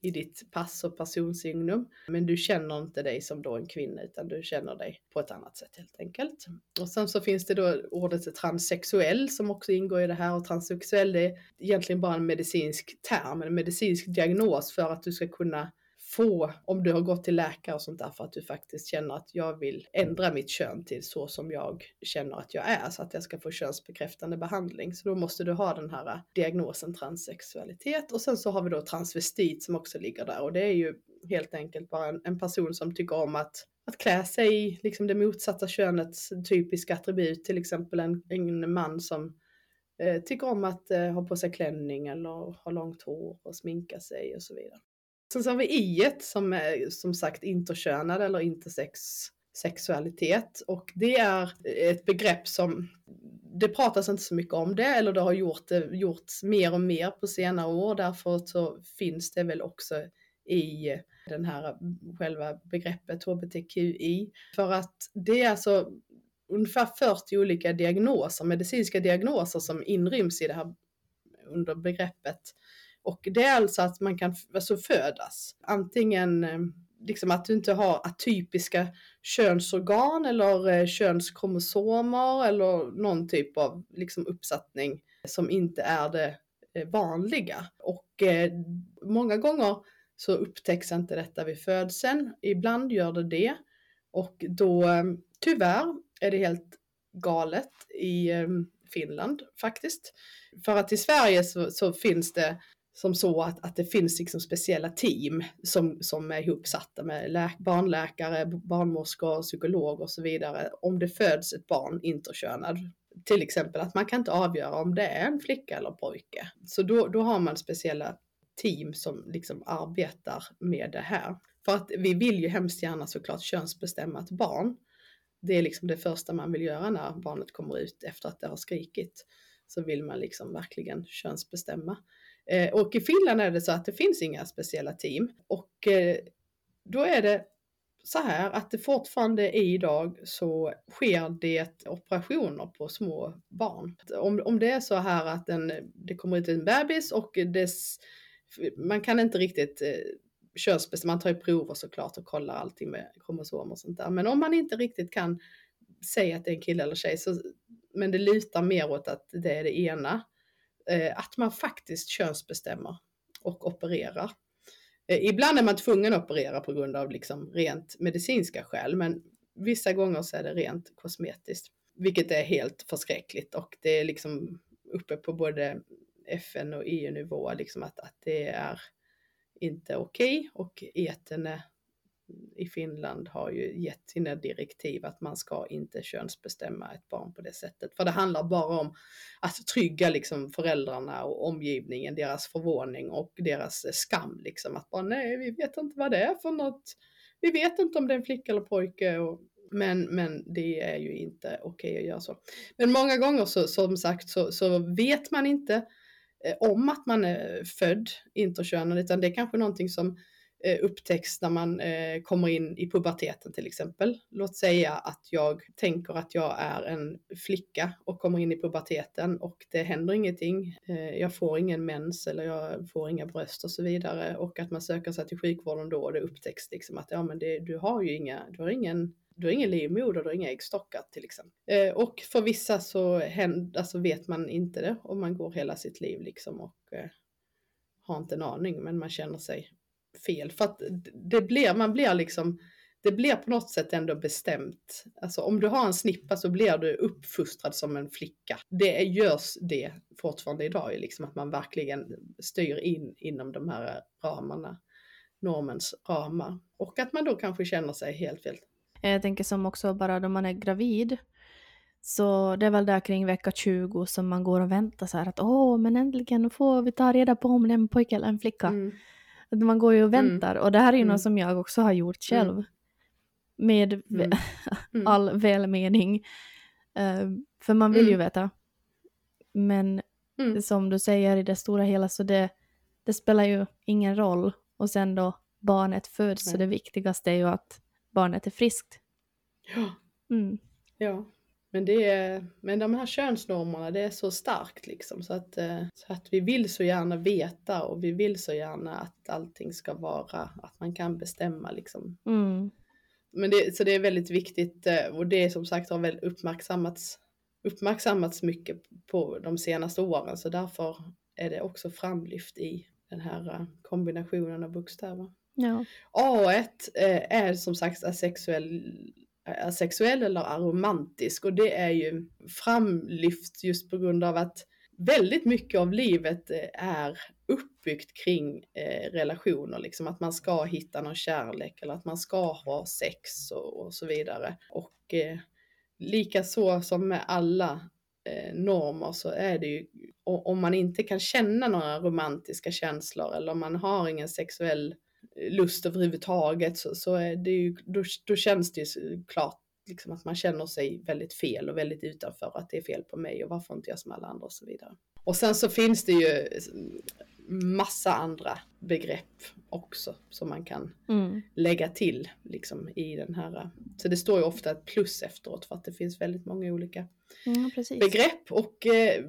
i ditt pass och personsignum. Men du känner inte dig som då en kvinna utan du känner dig på ett annat sätt helt enkelt. Och sen så finns det då ordet transsexuell som också ingår i det här och transsexuell det är egentligen bara en medicinsk term, en medicinsk diagnos för att du ska kunna få, om du har gått till läkare och sånt där för att du faktiskt känner att jag vill ändra mitt kön till så som jag känner att jag är så att jag ska få könsbekräftande behandling. Så då måste du ha den här äh, diagnosen transsexualitet och sen så har vi då transvestit som också ligger där och det är ju helt enkelt bara en, en person som tycker om att att klä sig i liksom det motsatta könets typiska attribut, till exempel en, en man som eh, tycker om att eh, ha på sig klänning eller ha långt hår och sminka sig och så vidare. Sen så har vi i som är som sagt interkönad eller intersex sexualitet och det är ett begrepp som det pratas inte så mycket om det eller det har gjort, gjorts mer och mer på senare år. Därför så finns det väl också i den här själva begreppet hbtqi. För att det är alltså ungefär 40 olika diagnoser, medicinska diagnoser som inryms i det här under begreppet och det är alltså att man kan alltså födas. Antingen eh, liksom att du inte har atypiska könsorgan eller eh, könskromosomer eller någon typ av liksom uppsättning som inte är det eh, vanliga. Och eh, många gånger så upptäcks inte detta vid födseln. Ibland gör det det. Och då tyvärr är det helt galet i Finland faktiskt. För att i Sverige så, så finns det som så att, att det finns liksom speciella team som, som är ihopsatta med läk, barnläkare, barnmorskor, psykologer och så vidare. Om det föds ett barn interkönad. Till exempel att man kan inte avgöra om det är en flicka eller pojke. Så då, då har man speciella team som liksom arbetar med det här. För att vi vill ju hemskt gärna såklart könsbestämma ett barn. Det är liksom det första man vill göra när barnet kommer ut efter att det har skrikit. Så vill man liksom verkligen könsbestämma. Eh, och i Finland är det så att det finns inga speciella team. Och eh, då är det så här att det fortfarande idag så sker det operationer på små barn. Om, om det är så här att en, det kommer ut en bebis och dess, man kan inte riktigt eh, könsbestämma, man tar ju prover såklart och kollar allting med kromosomer och sånt där. Men om man inte riktigt kan säga att det är en kille eller tjej, så, men det lutar mer åt att det är det ena, eh, Eh, att man faktiskt könsbestämmer och opererar. Eh, ibland är man tvungen att operera på grund av liksom rent medicinska skäl, men vissa gånger så är det rent kosmetiskt, vilket är helt förskräckligt och det är liksom uppe på både FN och EU-nivå, liksom att, att det är inte okej okay. och är i Finland har ju gett sina direktiv att man ska inte könsbestämma ett barn på det sättet. För det handlar bara om att trygga liksom föräldrarna och omgivningen, deras förvåning och deras skam. Liksom. Att bara nej, vi vet inte vad det är för något. Vi vet inte om det är en flicka eller pojke. Och, men, men det är ju inte okej okay att göra så. Men många gånger så, som sagt så, så vet man inte eh, om att man är född interkönad, utan det är kanske någonting som Eh, upptäcks när man eh, kommer in i puberteten till exempel. Låt säga att jag tänker att jag är en flicka och kommer in i puberteten och det händer ingenting. Eh, jag får ingen mens eller jag får inga bröst och så vidare och att man söker sig till sjukvården då och det upptäcks liksom att ja men det, du har ju inga, du har ingen du har ingen livmoder, du har inga äggstockar till exempel. Eh, och för vissa så händer, alltså vet man inte det och man går hela sitt liv liksom och eh, har inte en aning men man känner sig fel. För att det blir, man blir liksom, det blir på något sätt ändå bestämt. Alltså om du har en snippa så blir du uppfostrad som en flicka. Det görs det fortfarande idag, liksom att man verkligen styr in inom de här ramarna, normens ramar. Och att man då kanske känner sig helt fel. Jag tänker som också bara då man är gravid. Så det är väl där kring vecka 20 som man går och väntar så här att åh, men äntligen får vi ta reda på om det är en pojke eller en flicka. Mm. Man går ju och mm. väntar mm. och det här är ju mm. något som jag också har gjort själv. Mm. Med *laughs* mm. mm. all välmening. Uh, för man vill ju veta. Men som du säger i det stora hela så det, det spelar ju ingen roll. Och sen då barnet föds Nej. så det viktigaste är ju att barnet är friskt. Ja. Ja. Men, det är, men de här könsnormerna, det är så starkt liksom så att, eh, så att vi vill så gärna veta och vi vill så gärna att allting ska vara, att man kan bestämma liksom. Mm. Men det, så det är väldigt viktigt eh, och det som sagt har väl uppmärksammats, uppmärksammats mycket på de senaste åren så därför är det också framlyft i den här eh, kombinationen av bokstäver. Ja. A1 är som sagt asexuell Eh, sexuell eller aromantisk och det är ju framlyft just på grund av att väldigt mycket av livet eh, är uppbyggt kring eh, relationer, liksom att man ska hitta någon kärlek eller att man ska ha sex och, och så vidare. Och eh, lika så som med alla eh, normer så är det ju, om man inte kan känna några romantiska känslor eller om man har ingen sexuell lust överhuvudtaget så, så är det ju, då, då känns det ju klart liksom att man känner sig väldigt fel och väldigt utanför att det är fel på mig och varför inte jag som alla andra och så vidare. Och sen så finns det ju massa andra begrepp också som man kan mm. lägga till liksom i den här. Så det står ju ofta ett plus efteråt för att det finns väldigt många olika mm, begrepp och eh,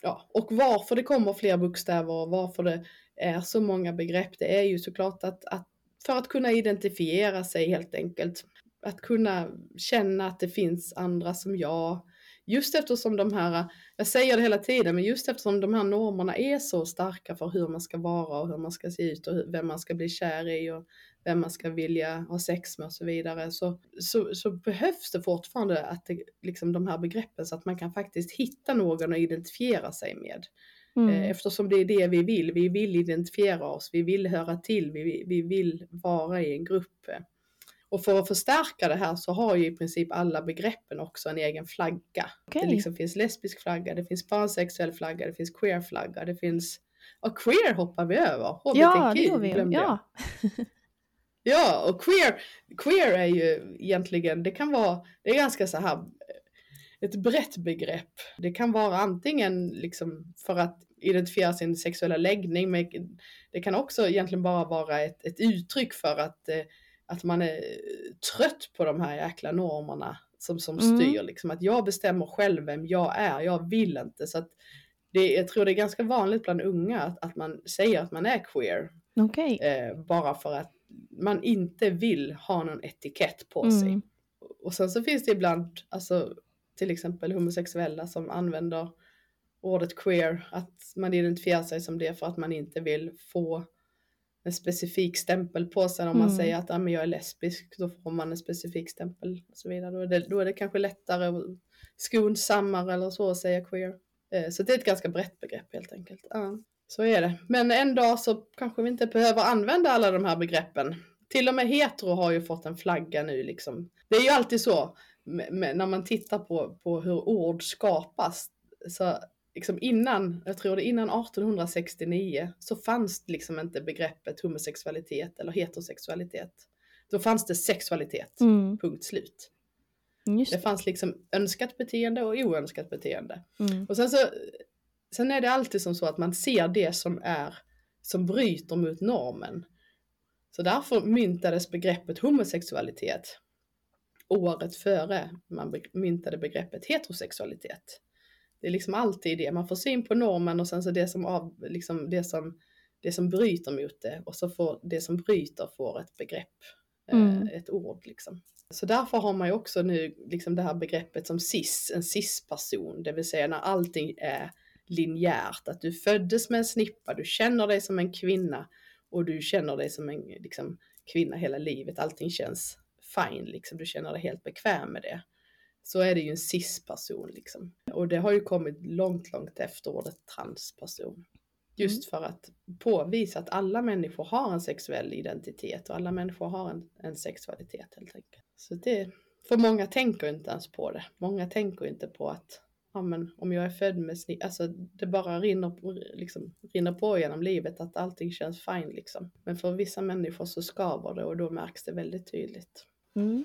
ja, och varför det kommer fler bokstäver och varför det är så många begrepp, det är ju såklart att, att för att kunna identifiera sig helt enkelt. Att kunna känna att det finns andra som jag. Just eftersom de här, jag säger det hela tiden, men just eftersom de här normerna är så starka för hur man ska vara och hur man ska se ut och vem man ska bli kär i och vem man ska vilja ha sex med och så vidare, så, så, så behövs det fortfarande att det, liksom de här begreppen så att man kan faktiskt hitta någon att identifiera sig med. Mm. Eh, Eftersom det är det vi vill. Vi vill identifiera oss, vi vill höra till, vi, vi vill vara i en grupp. Och för att förstärka det här så har ju i princip alla begreppen också en egen flagga. Okej. Det liksom finns lesbisk flagga, det finns pansexuell flagga, det finns queer flagga, det finns... Och queer hoppar vi över. Ja, det HBTQ gör vi. Ja. *laughs* Ja, och queer, queer är ju egentligen, det kan vara, det är ganska så här ett brett begrepp. Det kan vara antingen liksom för att identifiera sin sexuella läggning, men det kan också egentligen bara vara ett, ett uttryck för att, eh, att man är trött på de här jäkla normerna som, som Mm. styr. Liksom, att jag bestämmer själv vem jag är, jag vill inte. Så att det, jag tror det är ganska vanligt bland unga att, att man säger att man är queer. Okej. Eh, bara för att man inte vill ha någon etikett på sig. Mm. Och sen så finns det ibland, alltså till exempel homosexuella som använder ordet queer, att man identifierar sig som det för att man inte vill få en specifik stämpel på sig. Om man Mm. säger att ah, men jag är lesbisk, då får man en specifik stämpel och så vidare. Då är det, då är det kanske lättare och skonsammare eller så att säga queer. Eh, Så det är ett ganska brett begrepp helt enkelt. Ja, så är det. Men en dag så kanske vi inte behöver använda alla de här begreppen. Till och med hetero har ju fått en flagga nu liksom. Det är ju alltid så när man tittar på, på hur ord skapas. Så liksom innan, jag tror det innan 1869 så fanns liksom inte begreppet homosexualitet eller heterosexualitet. Då fanns det sexualitet, Mm. punkt slut. Just Det det. fanns liksom önskat beteende och oönskat beteende. Mm. Och sen så, sen är det alltid som så att man ser det som är, som bryter mot normen. Så därför myntades begreppet homosexualitet året före man myntade begreppet heterosexualitet. Det är liksom alltid det, man får syn på normen och sen så det som, av, liksom det som, det som bryter mot det och så får det som bryter får ett begrepp, Mm. eh, ett ord liksom. Så därför har man ju också nu liksom det här begreppet som cis, en cis-person, det vill säga när allting är linjärt, att du föddes med en snippa, du känner dig som en kvinna och du känner dig som en liksom, kvinna hela livet, allting känns fine, liksom. du känner dig helt bekväm med det. Så är det ju en cis-person liksom. Och det har ju kommit långt, långt efter ordet transperson. Just för att påvisa att alla människor har en sexuell identitet och alla människor har en, en sexualitet helt enkelt. Så det, för många tänker inte ens på det. Många tänker inte på att ja, men om jag är född med snitt, alltså det bara rinner, liksom, rinner på genom livet att allting känns fine liksom. Men för vissa människor så skaver det och då märks det väldigt tydligt. Mm.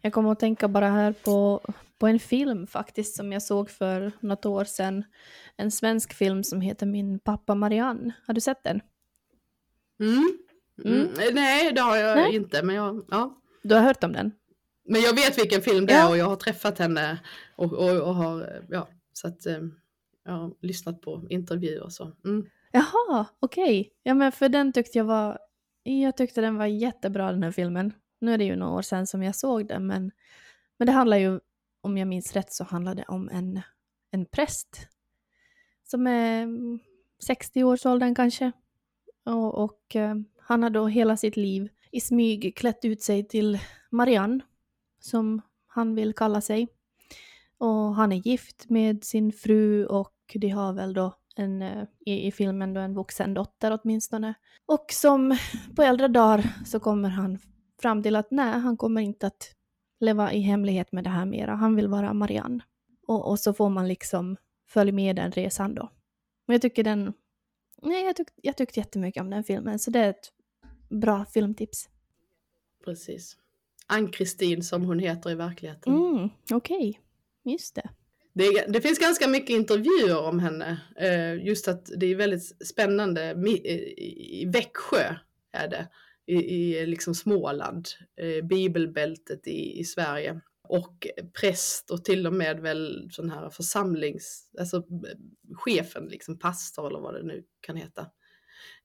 Jag kommer att tänka bara här på, på en film faktiskt som jag såg för något år sedan. En svensk film som heter Min pappa Marianne. Har du sett den? Mm. Mm. Nej, det har jag Nej. inte, men jag, ja. Du har hört om den? Men jag vet vilken film det Ja. är och jag har träffat henne och, och, och har, ja, så att eh, jag har lyssnat på intervjuer och så. Mm. Jaha, okej. Ja men för den tyckte jag var... Jag tyckte den var jättebra den här filmen. Nu är det ju några år sedan som jag såg den men... Men det handlar ju, om jag minns rätt så handlar det om en, en präst. Som är 60 års åldern kanske. Och, och eh, han har då hela sitt liv i smyg klätt ut sig till Marianne. Som han vill kalla sig. Och han är gift med sin fru och de har väl då en, eh, i, i filmen då en vuxen dotter åtminstone. Och som på äldre dagar så kommer han fram till att nej, han kommer inte att leva i hemlighet med det här mera. Han vill vara Marianne. Och, och så får man liksom följa med den resan då. Men jag tycker den... Nej, jag, tyck, jag tyckte jättemycket om den filmen, så det är ett bra filmtips. Precis. Ann-Kristin som hon heter i verkligheten. Mm, Okej, just det. Det, det finns ganska mycket intervjuer om henne. Eh, just att det är väldigt spännande. I Växjö är det. I, i liksom Småland. Eh, bibelbältet i, i Sverige. Och präst och till och med väl sån här församlings... Alltså chefen, liksom pastor eller vad det nu kan heta.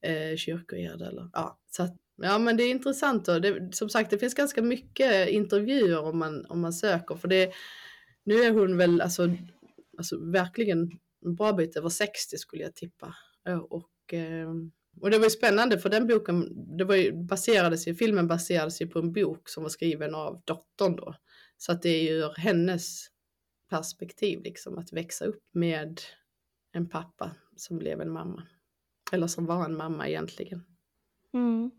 Eh, kyrkoherde eller ja. Så att, ja men det är intressant och det, som sagt det finns ganska mycket intervjuer om man, om man söker. För det nu är hon väl alltså, alltså verkligen en bra bit över 60 skulle jag tippa. Eh, och, eh, och det var ju spännande för den boken, det var ju, baserades ju, filmen baserades ju på en bok som var skriven av dottern då. Så att det är ju ur hennes perspektiv liksom att växa upp med en pappa som blev en mamma. Eller som var en mamma egentligen. Mm.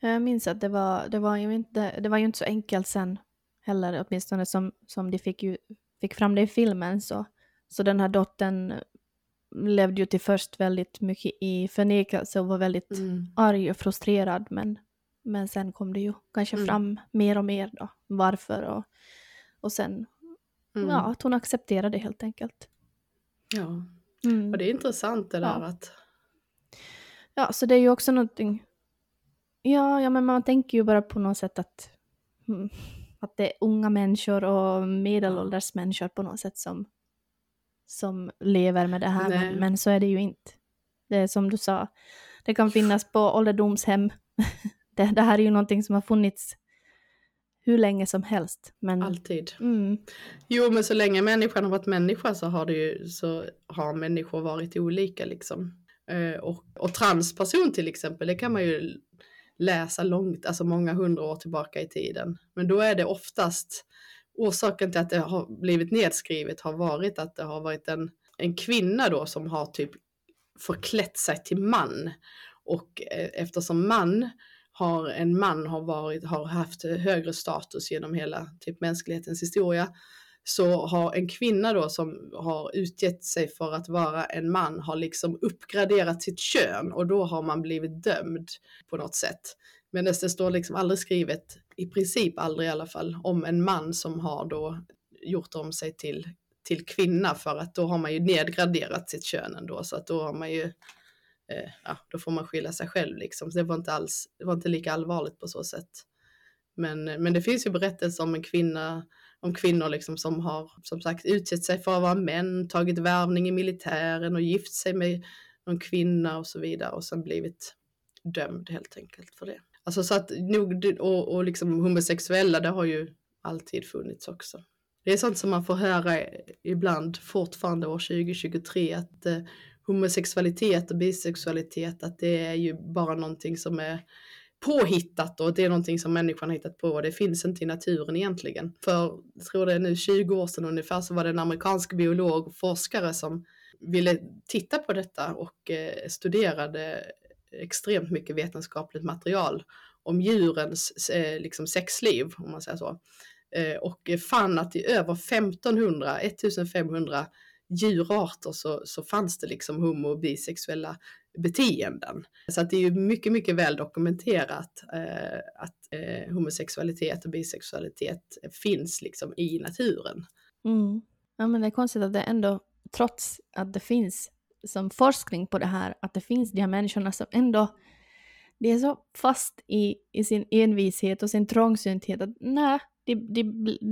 Jag minns att det var, det, var ju inte, det var ju inte så enkelt sen heller, åtminstone som, som de fick, ju, fick fram det i filmen. Så, så den här dottern levde ju till först väldigt mycket i förnekelse och var väldigt mm. arg och frustrerad. Men, men sen kom det ju kanske mm. fram mer och mer då, varför och, och sen mm. ja, att hon accepterade det helt enkelt. Ja, mm. och det är intressant det där ja. att... Ja, så det är ju också någonting... Ja, ja, men man tänker ju bara på något sätt att, mm, att det är unga människor och medelålders människor på något sätt som, som lever med det här, men, men, så är det ju inte. Det är som du sa, det kan finnas på ålderdomshem. *laughs* det, det här är ju någonting som har funnits hur länge som helst. Men... Alltid. Mm. Jo, men så länge människan har varit människa så har, det ju, så har människor varit olika liksom. Eh, och, och transperson till exempel, det kan man ju läsa långt, alltså många hundra år tillbaka i tiden. Men då är det oftast orsaken till att det har blivit nedskrivet har varit att det har varit en, en kvinna då som har typ förklätt sig till man. Och eh, eftersom man har en man har, varit, har haft högre status genom hela typ mänsklighetens historia så har en kvinna då som har utgett sig för att vara en man har liksom uppgraderat sitt kön och då har man blivit dömd på något sätt. Men det står liksom aldrig skrivet, i princip aldrig i alla fall, om en man som har då gjort om sig till, till kvinna för att då har man ju nedgraderat sitt kön ändå så att då har man ju eh, ja, då får man skylla sig själv liksom. Så det var inte alls, det var inte lika allvarligt på så sätt. Men, men det finns ju berättelser om en kvinna, om kvinnor liksom som har som sagt utsett sig för att vara män, tagit värvning i militären och gift sig med någon kvinna och så vidare och sen blivit dömd helt enkelt för det. Alltså så att nog, och, och liksom homosexuella, det har ju alltid funnits också. Det är sånt som man får höra ibland fortfarande år 2023 att eh, homosexualitet och bisexualitet, att det är ju bara någonting som är påhittat och det är någonting som människan har hittat på och det finns inte i naturen egentligen. För jag tror det är nu 20 år sedan ungefär så var det en amerikansk biolog och forskare som ville titta på detta och eh, studerade extremt mycket vetenskapligt material om djurens eh, liksom sexliv, om man säger så. Eh, och fann att i över 1500, 1500 djurarter så, så fanns det liksom homo och bisexuella beteenden. Så att det är ju mycket, mycket väl dokumenterat eh, att eh, homosexualitet och bisexualitet finns liksom i naturen. Mm. Ja men det är konstigt att det ändå, trots att det finns som forskning på det här, att det finns de här människorna som ändå de är så fast i, i sin envishet och sin trångsynthet att nej, de, de,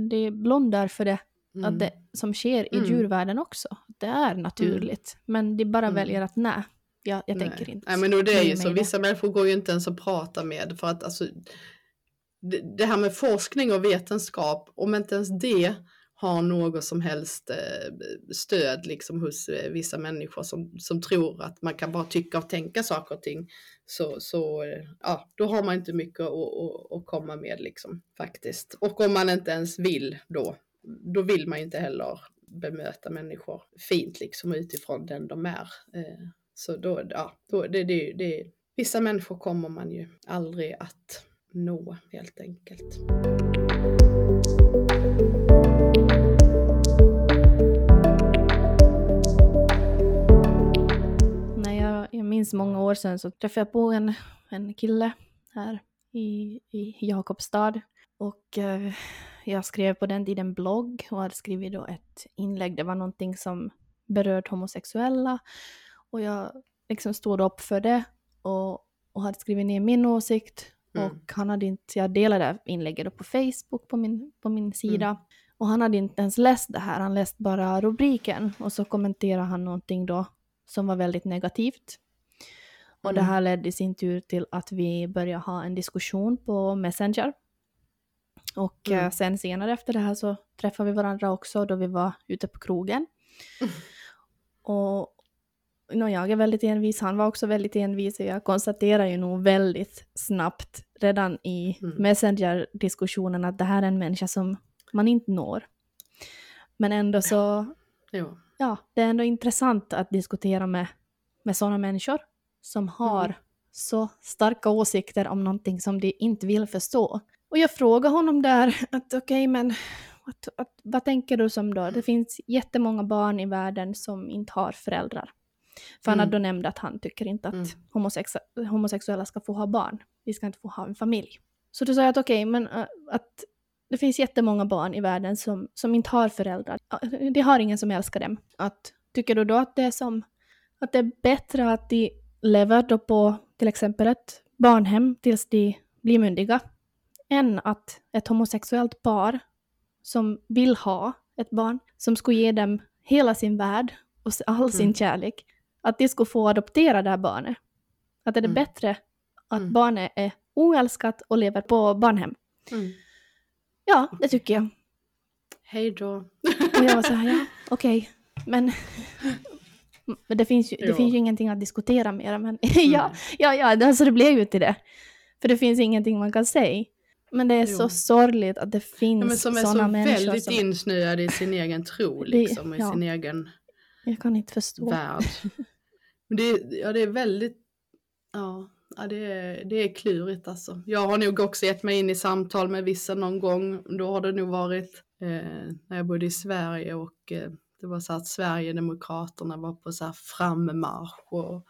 de blundar för det Mm. Att det som sker i mm. djurvärlden också, det är naturligt. Mm. Men de bara mm. väljer att nej, jag, jag nej. tänker inte. Nej men det är ju så, vissa människor går ju inte ens att prata med för att alltså det, det här med forskning och vetenskap, om inte ens det har något som helst eh, stöd liksom hos eh, vissa människor som, som tror att man kan bara tycka och tänka saker och ting. Så, så eh, ja, då har man inte mycket att, att, att komma med liksom faktiskt. Och om man inte ens vill då, då vill man ju inte heller bemöta människor fint liksom utifrån den de är. Så då, ja, då, det, det, det, vissa människor kommer man ju aldrig att nå helt enkelt. Minns många år sedan så träffade jag på en, en kille här i, i Jakobstad och eh, jag skrev på den tiden blogg och hade skrivit då ett inlägg. Det var någonting som berörde homosexuella och jag liksom stod upp för det och, och hade skrivit ner min åsikt. Mm. Och han hade inte, jag delade inlägget på Facebook på min, på min sida. Mm. Och han hade inte ens läst det här, han läste bara rubriken och så kommenterade han någonting då som var väldigt negativt. Och mm. det här ledde i sin tur till att vi började ha en diskussion på Messenger. Och mm. Eh, sen senare efter det här så träffade vi varandra också då vi var ute på krogen. Mm. *laughs* Och no, jag är väldigt envis, han var också väldigt envis och jag konstaterar ju nog väldigt snabbt redan i mm. Messenger-diskussionen att det här är en människa som man inte når. Men ändå så, ja. ja, det är ändå intressant att diskutera med, med sådana människor som har Mm. så starka åsikter om någonting som de inte vill förstå. Och jag frågar honom där att okej men att, att, vad tänker du som då? Det finns jättemånga barn i världen som inte har föräldrar. För han Mm. hade då nämnt att han tycker inte att Mm. homosex- homosexuella ska få ha barn. Vi ska inte få ha en familj. Så då sa jag att okej, men äh, att det finns jättemånga barn i världen som, som inte har föräldrar. De har ingen som älskar dem. Att, tycker du då att det är som att det är bättre att de lever då på till exempel ett barnhem tills de blir myndiga än att ett homosexuellt par som vill ha ett barn, som skulle ge dem hela sin värld och all sin Mm. kärlek, att de skulle få adoptera det här barnet. Att det är Mm. bättre att Mm. barnet är oälskat och lever på barnhem. Mm. Ja, det tycker jag. Hej då. Och jag var så här, *laughs* ja, okej, men... Men det finns, ju, det Jo. finns ju ingenting att diskutera mer. Men *laughs* ja, ja, ja, alltså det blev ju till det. För det finns ingenting man kan säga. Men det är Jo. så sorgligt att det Ja, finns men som är sådana så människor väldigt som... insnöade i sin egen tro, *laughs* Det- liksom, i ja. sin egen Jag kan inte förstå. värld. *laughs* Men det, ja, det är väldigt, ja, ja det, är, det är klurigt alltså. Jag har nog också gett mig in i samtal med vissa någon gång. Då har det nog varit eh, när jag bodde i Sverige och eh, det var så att Sverigedemokraterna var på så här frammarsch och,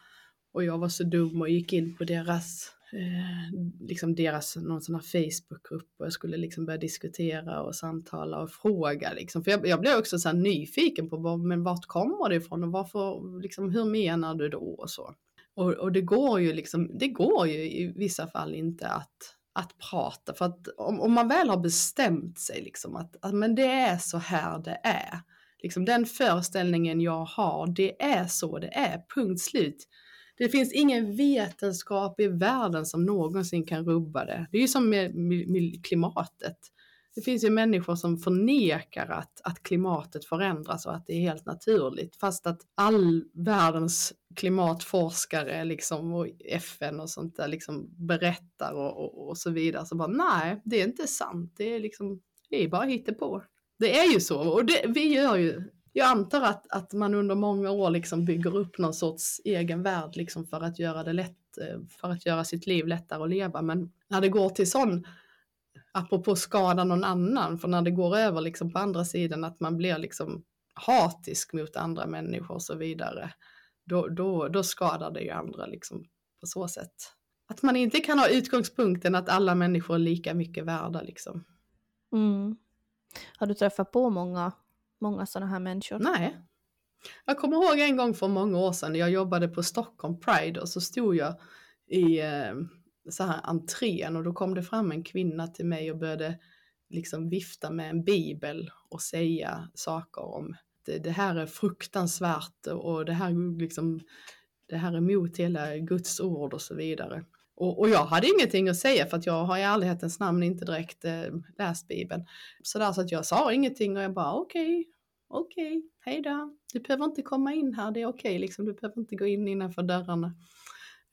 och jag var så dum och gick in på deras eh, liksom deras någon sån här Facebookgrupp och jag skulle liksom börja diskutera och samtala och fråga liksom. För jag, jag blev också så här nyfiken på vad, men vart kommer det ifrån och varför, liksom, hur menar du då och så. Och, och det går ju liksom, det går ju i vissa fall inte att, att prata för att om, om man väl har bestämt sig liksom att, att men det är så här det är. Liksom den föreställningen jag har, det är så det är, punkt slut. Det finns ingen vetenskap i världen som någonsin kan rubba det. Det är ju som med, med, med klimatet. Det finns ju människor som förnekar att, att klimatet förändras och att det är helt naturligt. Fast att all världens klimatforskare liksom, och FN och sånt där liksom berättar och, och, och så vidare. Så bara nej, det är inte sant. Det är liksom, det är bara hittepå. Det är ju så och det, vi gör ju jag antar att, att man under många år liksom bygger upp någon sorts egen värld liksom för att göra det lätt, eh, för att göra sitt liv lättare att leva. Men när det går till sån, apropå skada någon annan, för när det går över liksom på andra sidan att man blir liksom hatisk mot andra människor och så vidare, då, då, då skadar det ju andra liksom på så sätt. Att man inte kan ha utgångspunkten att alla människor är lika mycket värda liksom. Mm. Har du träffat på många, många sådana här människor? Nej. Jag kommer ihåg en gång för många år sedan, jag jobbade på Stockholm Pride och så stod jag i eh, så här entrén och då kom det fram en kvinna till mig och började liksom vifta med en bibel och säga saker om det, det här är fruktansvärt och det här, liksom, det här är emot hela Guds ord och så vidare. Och, och, jag hade ingenting att säga för att jag har i ärlighetens namn inte direkt eh, läst Bibeln. Så, där, så att jag sa ingenting och jag bara okej, okay, okej, okay, hej då. Du behöver inte komma in här, det är okej, okay, liksom, du behöver inte gå in innanför dörrarna.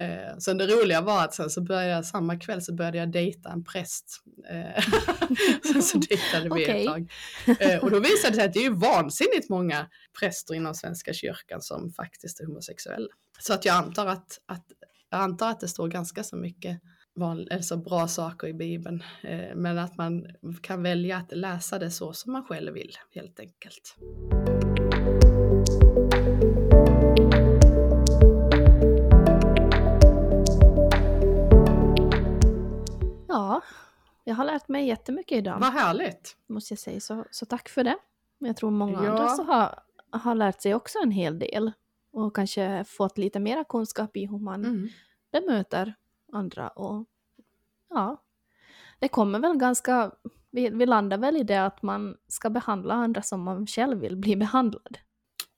Eh, sen det roliga var att sen så började jag, samma kväll så började jag dejta en präst. Eh, *laughs* sen så dejtade vi Okej. ett tag. Eh, och då visade det sig att det är ju vansinnigt många präster inom Svenska kyrkan som faktiskt är homosexuella. Så att jag antar att, att, jag antar att det står ganska så mycket van, alltså bra saker i Bibeln. Eh, men att man kan välja att läsa det så som man själv vill helt enkelt. Ja, jag har lärt mig jättemycket idag. Vad härligt! måste jag säga. Så, så tack för det. Jag tror många Ja. andra så har, har lärt sig också en hel del. Och kanske fått lite mera kunskap i hur man Mm. bemöter andra. Och ja, det kommer väl ganska... Vi, vi landar väl i det att man ska behandla andra som man själv vill bli behandlad.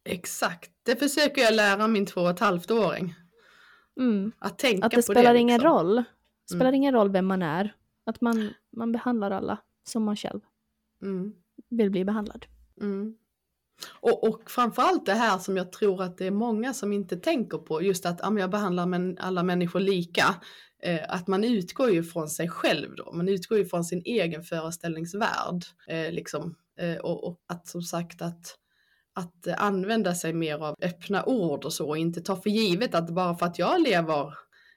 Exakt, det försöker jag lära min två och ett halvt åring. Mm. Att tänka Att det på spelar det. ingen liksom. roll. Det spelar Mm. ingen roll vem man är. Att man, man behandlar alla som man själv Mm. vill bli behandlad. Mm. Och, och framförallt det här som jag tror att det är många som inte tänker på, just att ja, jag behandlar alla människor lika. Eh, att man utgår ju från sig själv då, man utgår ju från sin egen föreställningsvärld. Eh, liksom. eh, och, och att som sagt att, att använda sig mer av öppna ord och så och inte ta för givet att bara för att jag lever,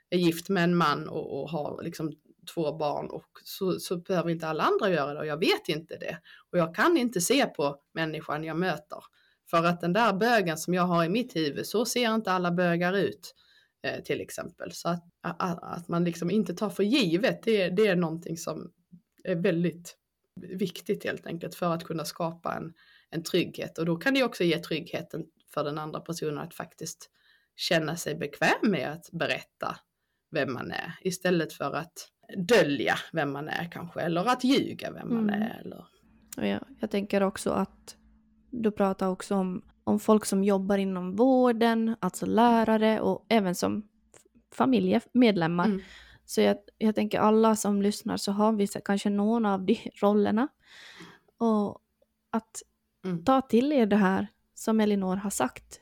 är gift med en man och, och har liksom två barn och så, så behöver inte alla andra göra det och jag vet inte det. Och jag kan inte se på människan jag möter. För att den där bögen som jag har i mitt huvud, så ser inte alla bögar ut eh, till exempel. Så att, att, att, man liksom inte tar för givet, det, det är någonting som är väldigt viktigt helt enkelt för att kunna skapa en, en trygghet. Och då kan det också ge tryggheten för den andra personen att faktiskt känna sig bekväm med att berätta vem man är istället för att dölja vem man är kanske eller att ljuga vem man mm. är. Eller... Ja, jag tänker också att du pratar också om, om folk som jobbar inom vården, alltså lärare och även som familjemedlemmar. Mm. Så jag, jag tänker alla som lyssnar så har vi kanske någon av de *laughs* rollerna. Och att mm. ta till er det här som Elinor har sagt.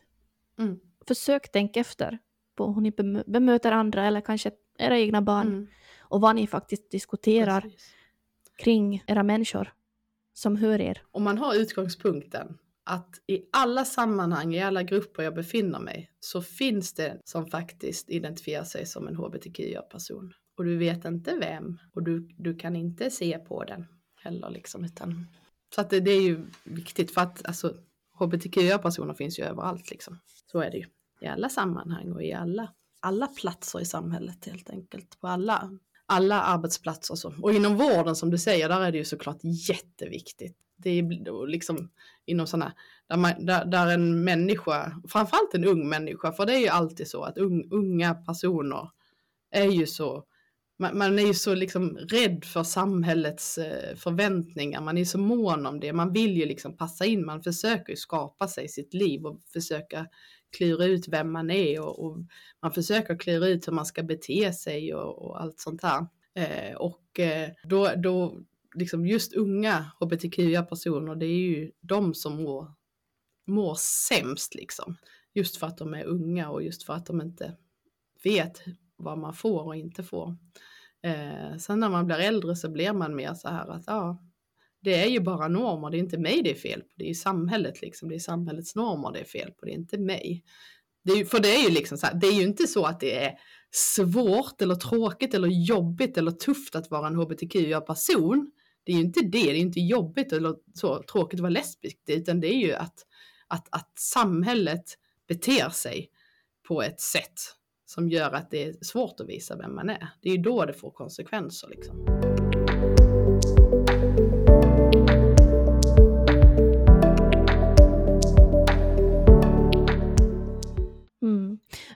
Mm. Försök tänka efter på hur ni bemöter andra eller kanske era egna barn. Och vad ni faktiskt diskuterar Precis. kring era människor som hör er. Om man har utgångspunkten att i alla sammanhang, i alla grupper jag befinner mig, så finns det som faktiskt identifierar sig som en hbtqia-person. Och du vet inte vem och du, du kan inte se på den heller liksom, utan så att det, det är ju viktigt för att alltså hbtqia-personer finns ju överallt liksom. Så är det ju i alla sammanhang och i alla, alla platser i samhället helt enkelt. På alla, alla arbetsplatser. Så. Och inom vården som du säger, där är det ju såklart jätteviktigt. Det är liksom inom sådana, där, man, där, där en människa, framförallt en ung människa, för det är ju alltid så att un, unga personer är ju så, man, man, är ju så liksom rädd för samhällets eh, förväntningar, man är så mån om det, man vill ju liksom passa in, man försöker ju skapa sig sitt liv och försöka klura ut vem man är och, och, man försöker klura ut hur man ska bete sig och, och allt sånt här. Eh, och eh, då, då, liksom just unga hbtqia-personer, det är ju de som mår, mår sämst liksom. Just för att de är unga och just för att de inte vet vad man får och inte får. Eh, sen när man blir äldre så blir man mer så här att ja, det är ju bara normer, det är inte mig det är fel på, det är ju samhället liksom, det är samhällets normer det är fel på, det är inte mig. Det är, för det är ju liksom så här, det är ju inte så att det är svårt eller tråkigt eller jobbigt eller tufft att vara en hbtqia-person. Det är ju inte det, det är inte jobbigt eller så tråkigt att vara lesbisk, utan det är ju att, att, att samhället beter sig på ett sätt som gör att det är svårt att visa vem man är. Det är ju då det får konsekvenser liksom.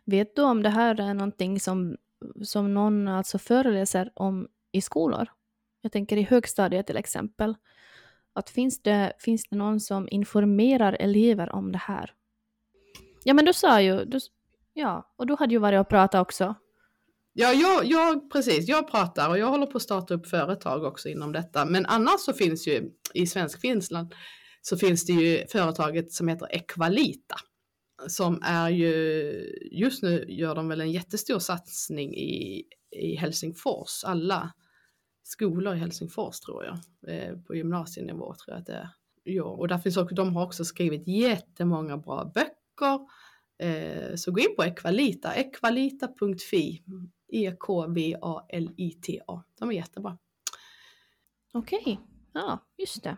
Vet du om det här är någonting som, som någon alltså föreläser om i skolor? Jag tänker i högstadiet till exempel. Att finns det, finns det någon som informerar elever om det här? Ja, men du sa ju, du, ja, och du hade ju varit och pratat också. Ja, jag, jag, precis, jag pratar och jag håller på att starta upp företag också inom detta. Men annars så finns ju i svensk Finland så finns det ju företaget som heter Equalita som är ju, just nu gör de väl en jättestor satsning i, i Helsingfors, alla skolor i Helsingfors tror jag, eh, på gymnasienivå tror jag att det är. Ja, och där finns också, de har också skrivit jättemånga bra böcker. Eh, så gå in på Equalita, equalita.fi, E-K-V-A-L-I-T-A. De är jättebra. Okej, okay. ja just det.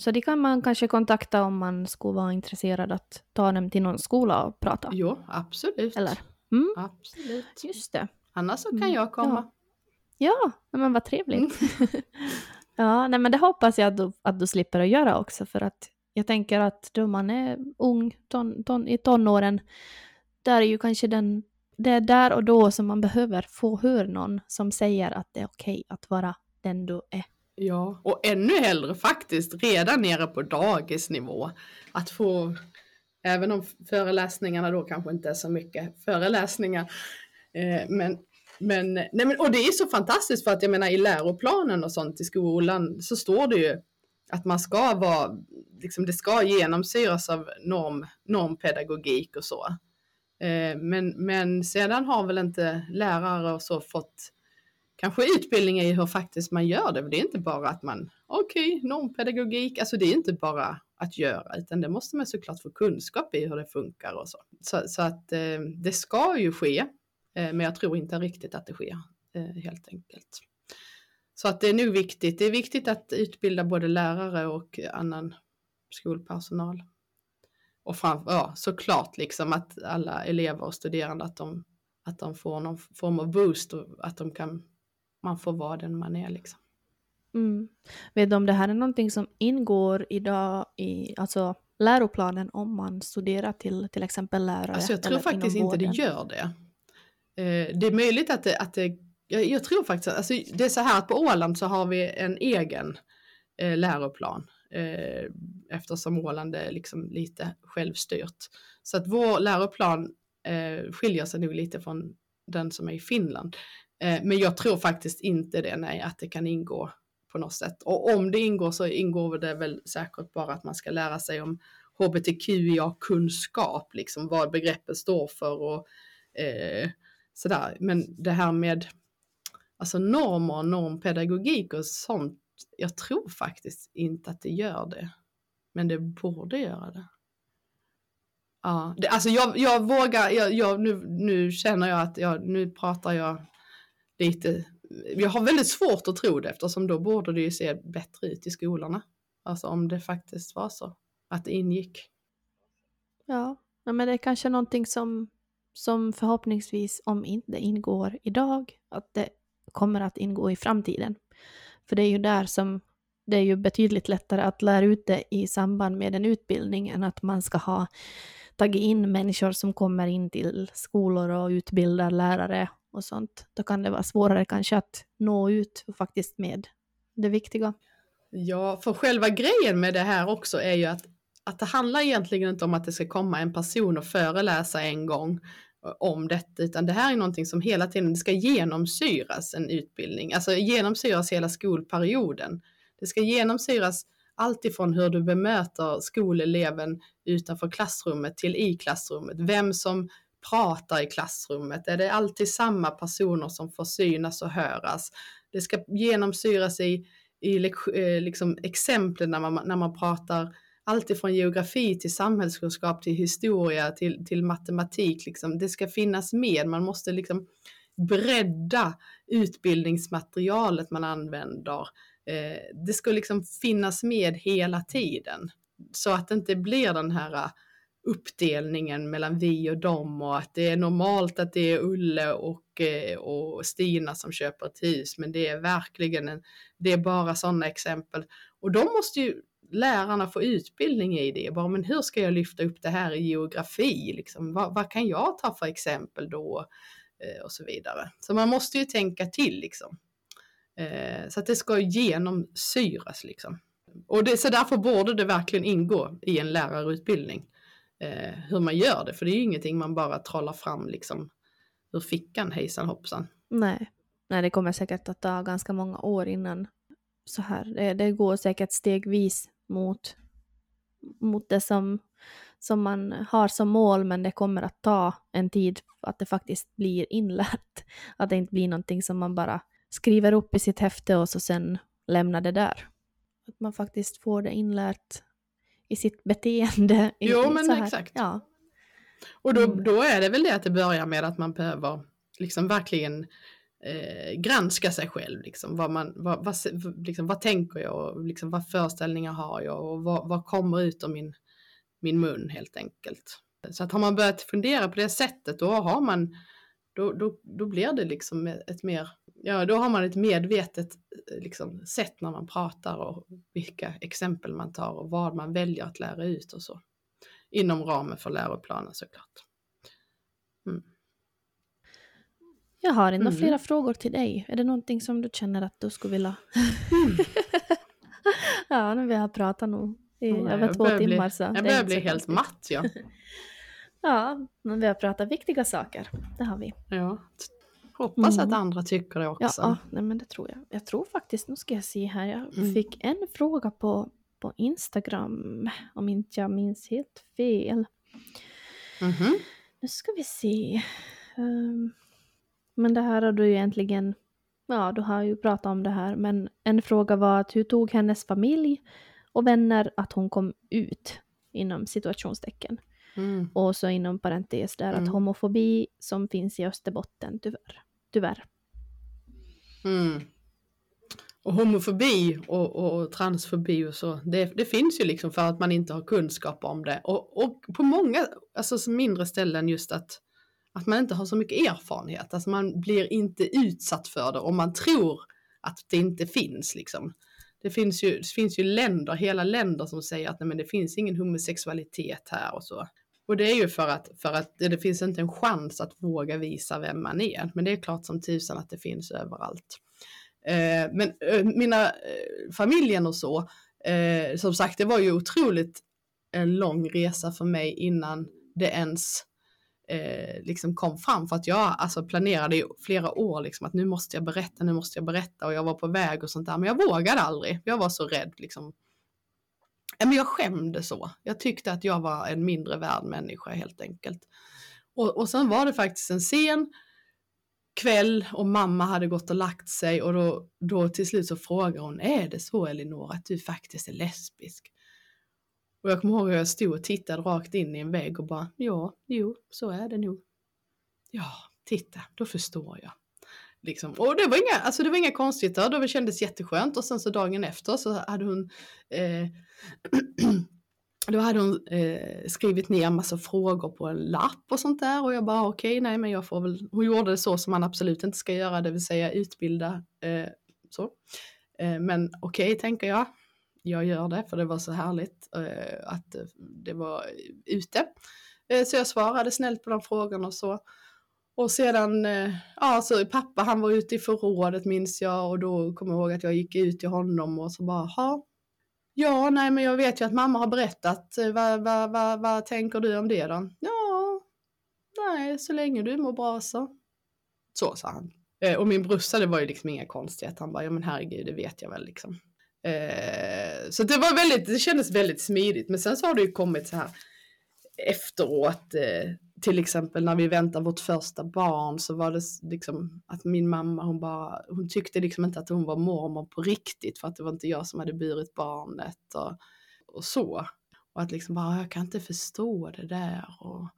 Så det kan man kanske kontakta om man skulle vara intresserad att ta dem till någon skola och prata. Jo, absolut. Eller? Mm. Absolut. Just det. Annars så kan mm. jag komma. Ja, ja men vad trevligt. Mm. *laughs* ja, nej, men det hoppas jag att du, att du slipper att göra också för att jag tänker att då man är ung, ton, ton, i tonåren, där är ju kanske den, det är där och då som man behöver få höra någon som säger att det är okej okay att vara den du är. Ja, och ännu hellre faktiskt redan nere på dagisnivå. Att få, även om föreläsningarna då kanske inte är så mycket föreläsningar, eh, men men, nej men, och det är så fantastiskt för att jag menar i läroplanen och sånt i skolan så står det ju att man ska vara, liksom det ska genomsyras av norm, normpedagogik och så. Eh, men, men sedan har väl inte lärare och så fått kanske utbildning i hur faktiskt man gör det. Det är inte bara att man, okej, okay, normpedagogik, alltså det är inte bara att göra, utan det måste man såklart få kunskap i hur det funkar och så. Så, så att eh, det ska ju ske, eh, men jag tror inte riktigt att det sker, eh, helt enkelt. Så att det är nu viktigt. Det är viktigt att utbilda både lärare och annan skolpersonal. Och framför, ja, såklart liksom att alla elever och studerande att de, att de får någon form av boost och att de kan, man får vara den man är liksom. Mm. Vet du om det här är någonting som ingår idag i alltså, läroplanen om man studerar till till exempel lärare? Alltså jag tror faktiskt inte det gör det. Eh, det är möjligt att det, att det jag, jag tror faktiskt alltså det är så här att på Åland så har vi en egen eh, läroplan eh, eftersom Åland är liksom lite självstyrt. Så att vår läroplan eh, skiljer sig nog lite från den som är i Finland. Eh, men jag tror faktiskt inte det, nej, att det kan ingå på något sätt. Och om det ingår så ingår det väl säkert bara att man ska lära sig om hbtqia-kunskap, liksom vad begreppet står för och eh, sådär. Men det här med alltså normer, normpedagogik och sånt, jag tror faktiskt inte att det gör det. Men det borde göra det. Ja, det, alltså jag, jag vågar, jag, jag, nu, nu känner jag att jag, nu pratar jag lite, jag har väldigt svårt att tro det eftersom då borde det ju se bättre ut i skolorna. Alltså om det faktiskt var så, att det ingick. Ja, men det är kanske någonting som, som förhoppningsvis, om inte ingår idag, att det kommer att ingå i framtiden. För det är ju där som det är ju betydligt lättare att lära ut det i samband med en utbildning än att man ska ha tagit in människor som kommer in till skolor och utbildar lärare och sånt. Då kan det vara svårare kanske att nå ut faktiskt med det viktiga. Ja, för själva grejen med det här också är ju att, att det handlar egentligen inte om att det ska komma en person och föreläsa en gång eh, om detta, utan det här är någonting som hela tiden ska genomsyras en utbildning, alltså genomsyras hela skolperioden. Det ska genomsyras alltifrån hur du bemöter skoleleven utanför klassrummet till i klassrummet, vem som pratar i klassrummet, är det alltid samma personer som får synas och höras? Det ska genomsyras i, i eh, liksom exemplen när man, när man pratar alltifrån geografi till samhällskunskap till historia till, till matematik. Liksom. Det ska finnas med, man måste liksom bredda utbildningsmaterialet man använder. Eh, det ska liksom finnas med hela tiden så att det inte blir den här uppdelningen mellan vi och dem och att det är normalt att det är Ulle och, eh, och Stina som köper ett hus men det är verkligen en, det är bara sådana exempel. Och de måste ju lärarna få utbildning i det. Bara, men hur ska jag lyfta upp det här i geografi? Liksom, vad, vad kan jag ta för exempel då? Eh, och så vidare. Så man måste ju tänka till liksom. Eh, så att det ska genomsyras liksom. Och det, så därför borde det verkligen ingå i en lärarutbildning. Eh, hur man gör det, för det är ju ingenting man bara trollar fram liksom ur fickan hejsan hoppsan. Nej. Nej, det kommer säkert att ta ganska många år innan så här. Det, det går säkert stegvis mot, mot det som, som man har som mål, men det kommer att ta en tid att det faktiskt blir inlärt. *laughs* Att det inte blir någonting som man bara skriver upp i sitt häfte och så sen lämnar det där. Att man faktiskt får det inlärt i sitt beteende. Jo, men exakt. Ja. Och då, mm. då är det väl det att det börjar med att man behöver liksom verkligen eh, granska sig själv. Liksom, vad, man, vad, vad, liksom, vad tänker jag och liksom, vad föreställningar har jag och vad, vad kommer ut ur min, min mun helt enkelt. Så att har man börjat fundera på det sättet då har man då, då, då blir det liksom ett mer, ja då har man ett medvetet liksom, sätt när man pratar och vilka exempel man tar och vad man väljer att lära ut och så. Inom ramen för läroplanen såklart. Mm. Jag har ändå mm. flera frågor till dig. Är det någonting som du känner att du skulle vilja... Mm. *laughs* ja, nu vi har pratat nog i oh, över två timmar. Bli, så jag börjar bli helt matt ja. *laughs* ja, men vi har pratat viktiga saker. Det har vi. Ja. Hoppas mm. att andra tycker det också. Ja, nej, men det tror jag. Jag tror faktiskt, nu ska jag se här, jag mm. fick en fråga på, på Instagram, om inte jag minns helt fel. Mm -hmm. Nu ska vi se. Um, men det här har du ju egentligen, ja du har ju pratat om det här, men en fråga var att hur tog hennes familj och vänner att hon kom ut inom situationstecken. Mm. Och så inom parentes där Mm. att homofobi som finns i Österbotten tyvärr. Tyvärr. Mm. Och homofobi och, och transfobi och så, det, det finns ju liksom för att man inte har kunskap om det. Och, och på många, alltså mindre ställen just att, att man inte har så mycket erfarenhet. Alltså man blir inte utsatt för det och man tror att det inte finns liksom. Det finns ju, det finns ju länder, hela länder som säger att nej, men det finns ingen homosexualitet här och så. Och det är ju för att, för att det, finns inte en chans att våga visa vem man är. Men det är klart som tusan att det finns överallt. Eh, men eh, mina eh, familjen och så, eh, som sagt det var ju otroligt en lång resa för mig innan det ens eh, liksom kom fram. För att jag alltså, planerade i flera år liksom, att nu måste jag berätta, nu måste jag berätta och jag var på väg och sånt där. Men jag vågade aldrig, jag var så rädd liksom. Men jag skämde så. Jag tyckte att jag var en mindre värd människa helt enkelt. Och, och sen var det faktiskt en sen kväll och mamma hade gått och lagt sig och då, då till slut så frågar hon, är det så Elinor att du faktiskt är lesbisk? Och jag kommer ihåg hur jag stod och tittade rakt in i en vägg och bara, ja, jo, så är det nog. Ja, titta, då förstår jag. Liksom. Och det var inga, alltså det var inga konstigheter, det kändes jätteskönt och sen så dagen efter så hade hon eh, *clears throat* då hade hon eh, skrivit ner en massa frågor på en lapp och sånt där och jag bara okej, okay, nej men jag får väl, hon gjorde det så som man absolut inte ska göra, det vill säga utbilda eh, så. Eh, men okej, okay, tänker jag, jag gör det för det var så härligt eh, att det var ute. Eh, så jag svarade snällt på de frågorna och så. Och sedan, eh, ja så pappa han var ute i förrådet minns jag och då kommer jag ihåg att jag gick ut till honom och så bara, ha Ja, nej, men jag vet ju att mamma har berättat. Eh, Vad, va, va, va, tänker du om det då? Ja, nej, så länge du mår bra så. Så sa han. Eh, och min brorsa, det var ju liksom inga konstigheter. Han bara, ja men herregud, det vet jag väl liksom. Eh, så det var väldigt, det kändes väldigt smidigt. Men sen så har det ju kommit så här efteråt, eh, till exempel när vi väntade vårt första barn så var det liksom att min mamma hon bara, hon tyckte liksom inte att hon var mormor på riktigt för att det var inte jag som hade burit barnet och, och så. Och att liksom bara, jag kan inte förstå det där och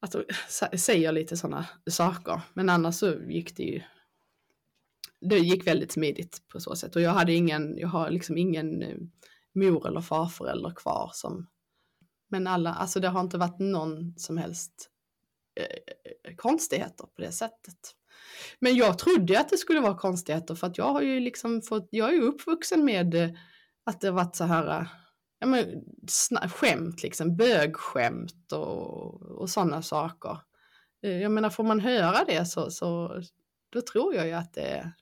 att *laughs* säger lite sådana saker. Men annars så gick det ju, det gick väldigt smidigt på så sätt och jag hade ingen, jag har liksom ingen eh, mor eller farförälder kvar som men alla, alltså det har inte varit någon som helst eh, konstigheter på det sättet. Men jag trodde att det skulle vara konstigheter för att jag har ju liksom fått, jag är ju uppvuxen med eh, att det har varit så här, eh, ja men skämt liksom, bögskämt och, och sådana saker. Eh, jag menar får man höra det så, så då tror jag ju att det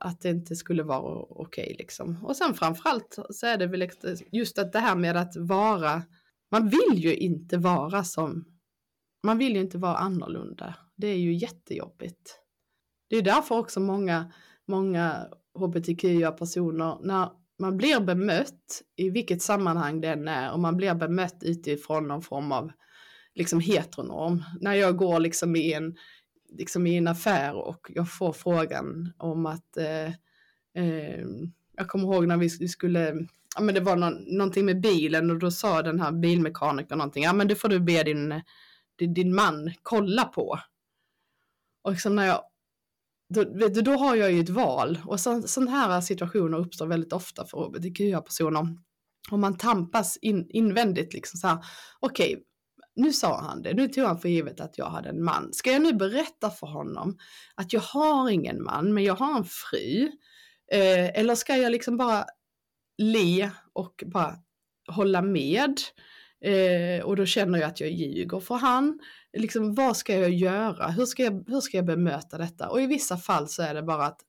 att det inte skulle vara okej okay, liksom. Och sen framförallt så är det väl just att det här med att vara, man vill ju inte vara som, man vill ju inte vara annorlunda. Det är ju jättejobbigt. Det är därför också många, många hbtqia-personer, när man blir bemött i vilket sammanhang den är och man blir bemött utifrån någon form av liksom heteronorm. När jag går liksom i en liksom i en affär och jag får frågan om att eh, eh, jag kommer ihåg när vi skulle, ja men det var någon, någonting med bilen och då sa den här bilmekanikern någonting, ja men det får du be din, din, din man kolla på. Och liksom när jag, då, då har jag ju ett val och sådana här situationer uppstår väldigt ofta för hbtq-personer. Om man tampas in, invändigt liksom så här, okej, okay, nu sa han det, nu tog han för givet att jag hade en man. Ska jag nu berätta för honom att jag har ingen man, men jag har en fru? Eh, eller ska jag liksom bara le och bara hålla med? Eh, och då känner jag att jag ljuger för han. Liksom, vad ska jag göra? Hur ska jag, hur ska jag bemöta detta? Och i vissa fall så är det bara att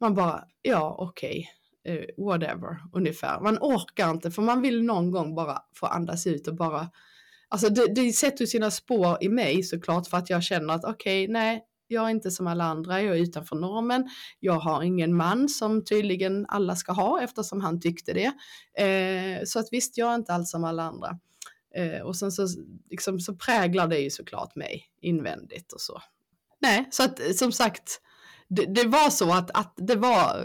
man bara, ja okej, okay, eh, whatever, ungefär. Man orkar inte för man vill någon gång bara få andas ut och bara Alltså det, det sätter sina spår i mig såklart för att jag känner att okej, okay, nej, jag är inte som alla andra, jag är utanför normen, jag har ingen man som tydligen alla ska ha eftersom han tyckte det. Eh, så att visst, jag är inte alls som alla andra. Eh, och sen så, liksom, så präglar det ju såklart mig invändigt och så. Nej, så att eh, som sagt, det, det var så att, att det var eh,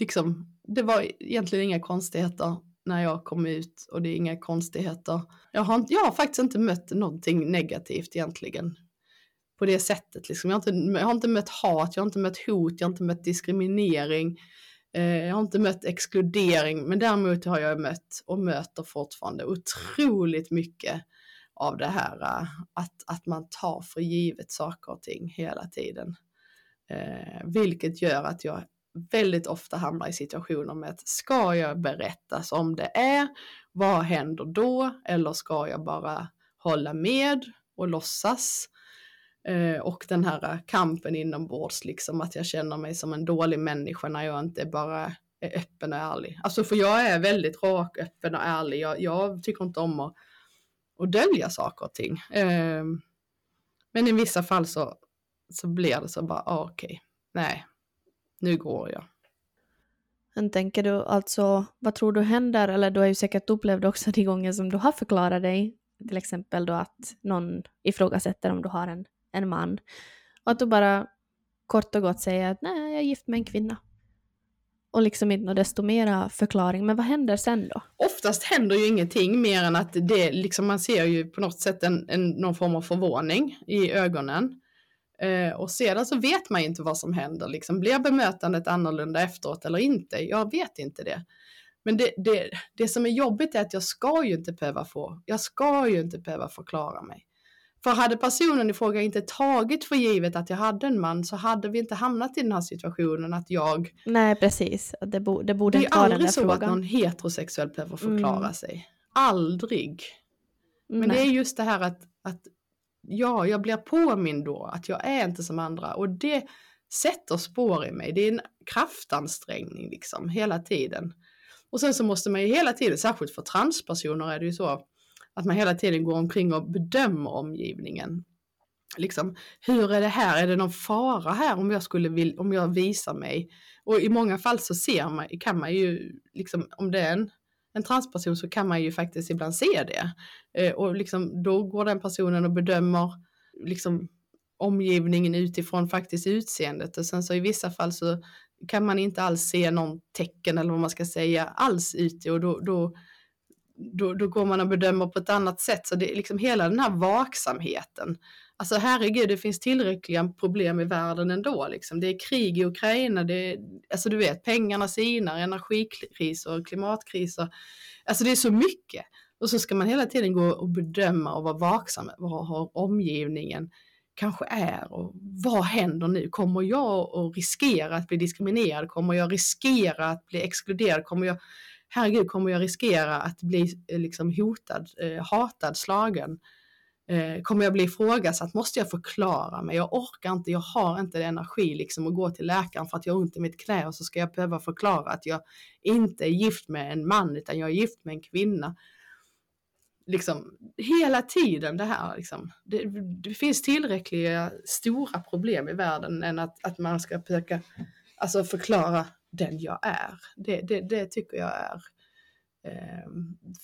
liksom det var egentligen inga konstigheter när jag kom ut och det är inga konstigheter. Jag har, jag har faktiskt inte mött någonting negativt egentligen på det sättet. Liksom. Jag, har inte, jag har inte mött hat, jag har inte mött hot, jag har inte mött diskriminering. Eh, jag har inte mött exkludering, men däremot har jag mött och möter fortfarande otroligt mycket av det här eh, att, att man tar för givet saker och ting hela tiden. Eh, vilket gör att jag väldigt ofta hamnar i situationer med att ska jag berätta som det är? Vad händer då? Eller ska jag bara hålla med och låtsas? Eh, och den här kampen inombords, liksom att jag känner mig som en dålig människa när jag inte bara är öppen och ärlig. Alltså för jag är väldigt rak, öppen och ärlig. Jag, jag tycker inte om att, att dölja saker och ting. Eh, men i vissa fall så, så blir det så bara, ah, okej, okay, nej, nu går jag. Men tänker du alltså, vad tror du händer, eller du har ju säkert upplevt också de gånger som du har förklarat dig, till exempel då att någon ifrågasätter om du har en, en man, och att du bara kort och gott säger att nej, jag är gift med en kvinna. Och liksom inte något desto mera förklaring, men vad händer sen då? Oftast händer ju ingenting mer än att det liksom, man ser ju på något sätt en, en någon form av förvåning i ögonen. Eh, och sedan så vet man inte vad som händer, liksom blir bemötandet annorlunda efteråt eller inte? Jag vet inte det. Men det, det, det som är jobbigt är att jag ska ju inte behöva få, jag ska ju inte behöva förklara mig. För hade personen i fråga inte tagit för givet att jag hade en man så hade vi inte hamnat i den här situationen att jag... Nej, precis. Det, bo, det borde inte vara den där frågan. Det är aldrig så att någon heterosexuell behöver förklara mm. sig. Aldrig. Men Nej. det är just det här att, att ja, jag blir påmind då att jag är inte som andra och det sätter spår i mig. Det är en kraftansträngning liksom hela tiden. Och sen så måste man ju hela tiden, särskilt för transpersoner är det ju så att man hela tiden går omkring och bedömer omgivningen. Liksom, hur är det här? Är det någon fara här om jag skulle vilja, om jag visar mig? Och i många fall så ser man, kan man ju, liksom, om det är en en transperson så kan man ju faktiskt ibland se det. Eh, och liksom, då går den personen och bedömer liksom, omgivningen utifrån faktiskt utseendet och sen så i vissa fall så kan man inte alls se någon tecken eller vad man ska säga alls ute och då, då, då, då går man och bedömer på ett annat sätt. Så det är liksom hela den här vaksamheten Alltså herregud, det finns tillräckliga problem i världen ändå. Liksom. Det är krig i Ukraina, det är, alltså du vet, pengarna sinar, energikriser, klimatkriser. Alltså det är så mycket. Och så ska man hela tiden gå och bedöma och vara vaksam vad har omgivningen kanske är och vad händer nu? Kommer jag att riskera att bli diskriminerad? Kommer jag riskera att bli exkluderad? Kommer jag, herregud, kommer jag riskera att bli eh, liksom hotad, eh, hatad, slagen? Eh, kommer jag bli ifrågasatt? Måste jag förklara mig? Jag orkar inte, jag har inte energi liksom att gå till läkaren för att jag har ont i mitt knä och så ska jag behöva förklara att jag inte är gift med en man utan jag är gift med en kvinna. Liksom hela tiden det här liksom. Det, det finns tillräckliga stora problem i världen än att, att man ska försöka alltså förklara den jag är. Det, det, det tycker jag är. Eh,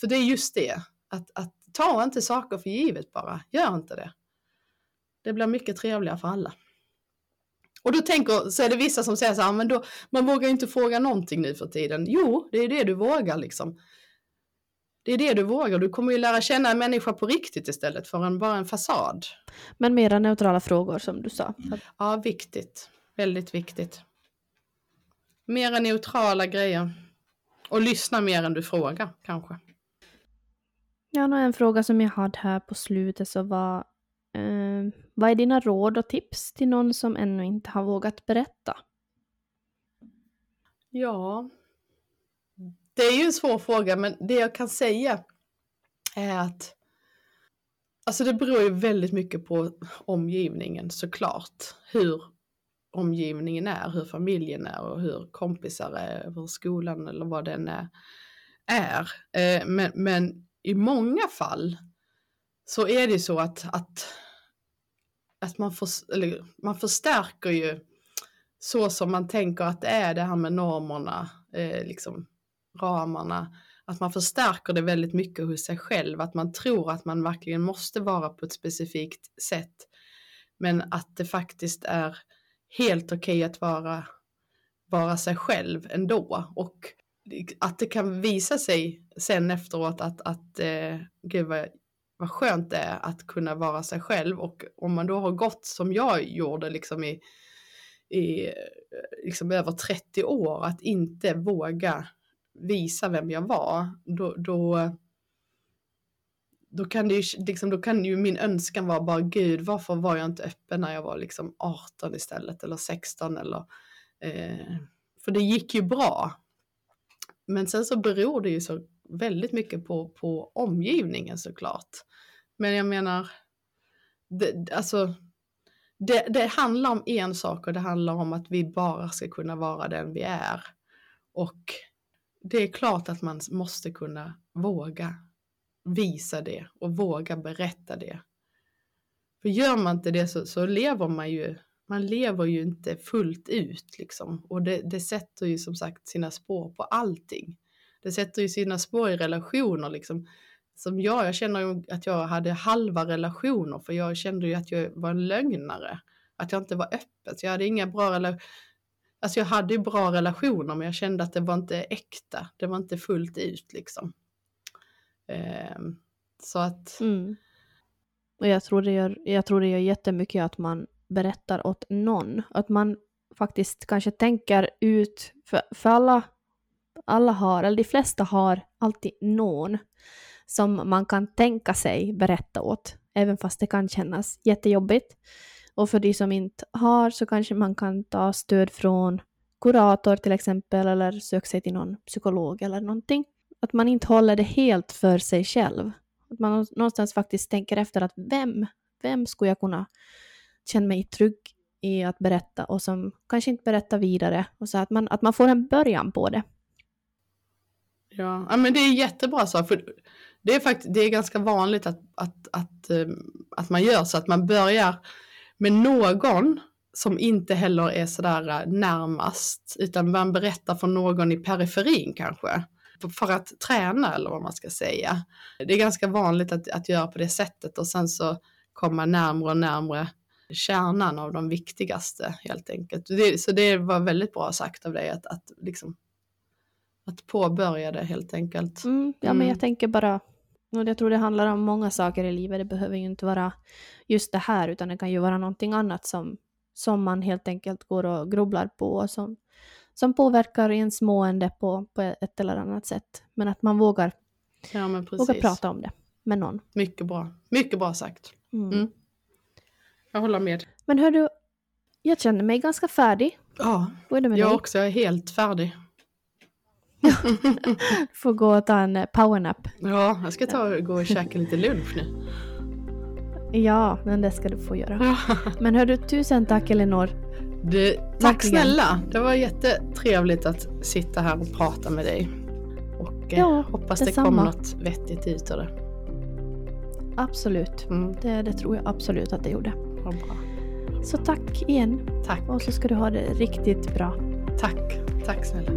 för det är just det, att, att ta inte saker för givet bara. Gör inte det. Det blir mycket trevligare för alla. Och då tänker, så är det vissa som säger så här, men då, man vågar inte fråga någonting nu för tiden. Jo, det är det du vågar liksom. Det är det du vågar. Du kommer ju lära känna en människa på riktigt istället för en, bara en fasad. Men mera neutrala frågor som du sa. Ja, viktigt. Väldigt viktigt. Mera neutrala grejer. Och lyssna mer än du frågar kanske. Ja, en fråga som jag hade här på slutet så var eh, vad är dina råd och tips till någon som ännu inte har vågat berätta? Ja, det är ju en svår fråga men det jag kan säga är att Alltså det beror ju väldigt mycket på omgivningen såklart. Hur omgivningen är, hur familjen är och hur kompisar är, hur skolan eller vad den är. är. Eh, men, men i många fall så är det ju så att, att, att man, för, eller, man förstärker ju så som man tänker att det är det här med normerna, eh, liksom ramarna, att man förstärker det väldigt mycket hos sig själv, att man tror att man verkligen måste vara på ett specifikt sätt. Men att det faktiskt är helt okej okay att vara vara sig själv ändå. Och att det kan visa sig sen efteråt att, att eh, gud vad, vad skönt det är att kunna vara sig själv. Och om man då har gått som jag gjorde liksom i, i eh, liksom över 30 år, att inte våga visa vem jag var, då, då då kan, det ju, liksom, då kan ju min önskan vara bara gud varför var jag inte öppen när jag var liksom 18 istället eller 16 eller eh, för det gick ju bra. Men sen så beror det ju så väldigt mycket på, på omgivningen såklart. Men jag menar, det, alltså det, det handlar om en sak och det handlar om att vi bara ska kunna vara den vi är. Och det är klart att man måste kunna våga visa det och våga berätta det. För gör man inte det så, så lever man ju, man lever ju inte fullt ut liksom. Och det, det sätter ju som sagt sina spår på allting. Det sätter ju sina spår i relationer liksom. Som jag, jag känner ju att jag hade halva relationer för jag kände ju att jag var en lögnare. Att jag inte var öppen. Så jag hade inga bra relationer. Alltså jag hade ju bra relationer men jag kände att det var inte äkta. Det var inte fullt ut liksom. Eh, så att... Mm. Och jag tror, det gör, jag tror det gör jättemycket att man berättar åt någon. Att man faktiskt kanske tänker ut, för, för alla, alla har, eller de flesta har alltid någon som man kan tänka sig berätta åt, även fast det kan kännas jättejobbigt. Och för de som inte har så kanske man kan ta stöd från kurator till exempel, eller söka sig till någon psykolog eller någonting att man inte håller det helt för sig själv. Att man någonstans faktiskt tänker efter att vem, vem skulle jag kunna känner mig trygg i att berätta och som kanske inte berättar vidare. Och så att man, att man får en början på det. Ja, ja men det är jättebra så. För det är faktiskt det är ganska vanligt att, att, att, eh, att man gör så att man börjar med någon som inte heller är sådär eh, närmast, utan man berättar för någon i periferin kanske för att träna eller vad man ska säga. Det är ganska vanligt att, att göra på det sättet och sen så komma närmre och närmre kärnan av de viktigaste helt enkelt. Det, så det var väldigt bra sagt av dig att, att, liksom, att påbörja det helt enkelt. Mm, ja, mm. men jag tänker bara, och jag tror det handlar om många saker i livet, det behöver ju inte vara just det här, utan det kan ju vara någonting annat som, som man helt enkelt går och grubblar på och som, som påverkar ens mående på, på ett eller annat sätt. Men att man vågar, ja, vågar prata om det med någon. Mycket bra. Mycket bra sagt. Mm. Jag håller med. Men hör du, jag känner mig ganska färdig. Ja, jag dig? också. Är helt färdig. *laughs* får gå och ta en powernap. Ja, jag ska ta och gå och käka lite lunch nu. Ja, men det ska du få göra. men hör du, tusen tack Elinor du, tack Verkligen. snälla. Det var jättetrevligt att sitta här och prata med dig. Och eh, ja, hoppas det kommer något vettigt ut av det. Absolut. Mm. Det, det, tror jag absolut att det gjorde. Ja, bra. Så tack igen. Tack. Och så ska du ha det riktigt bra. Tack. Tack snälla.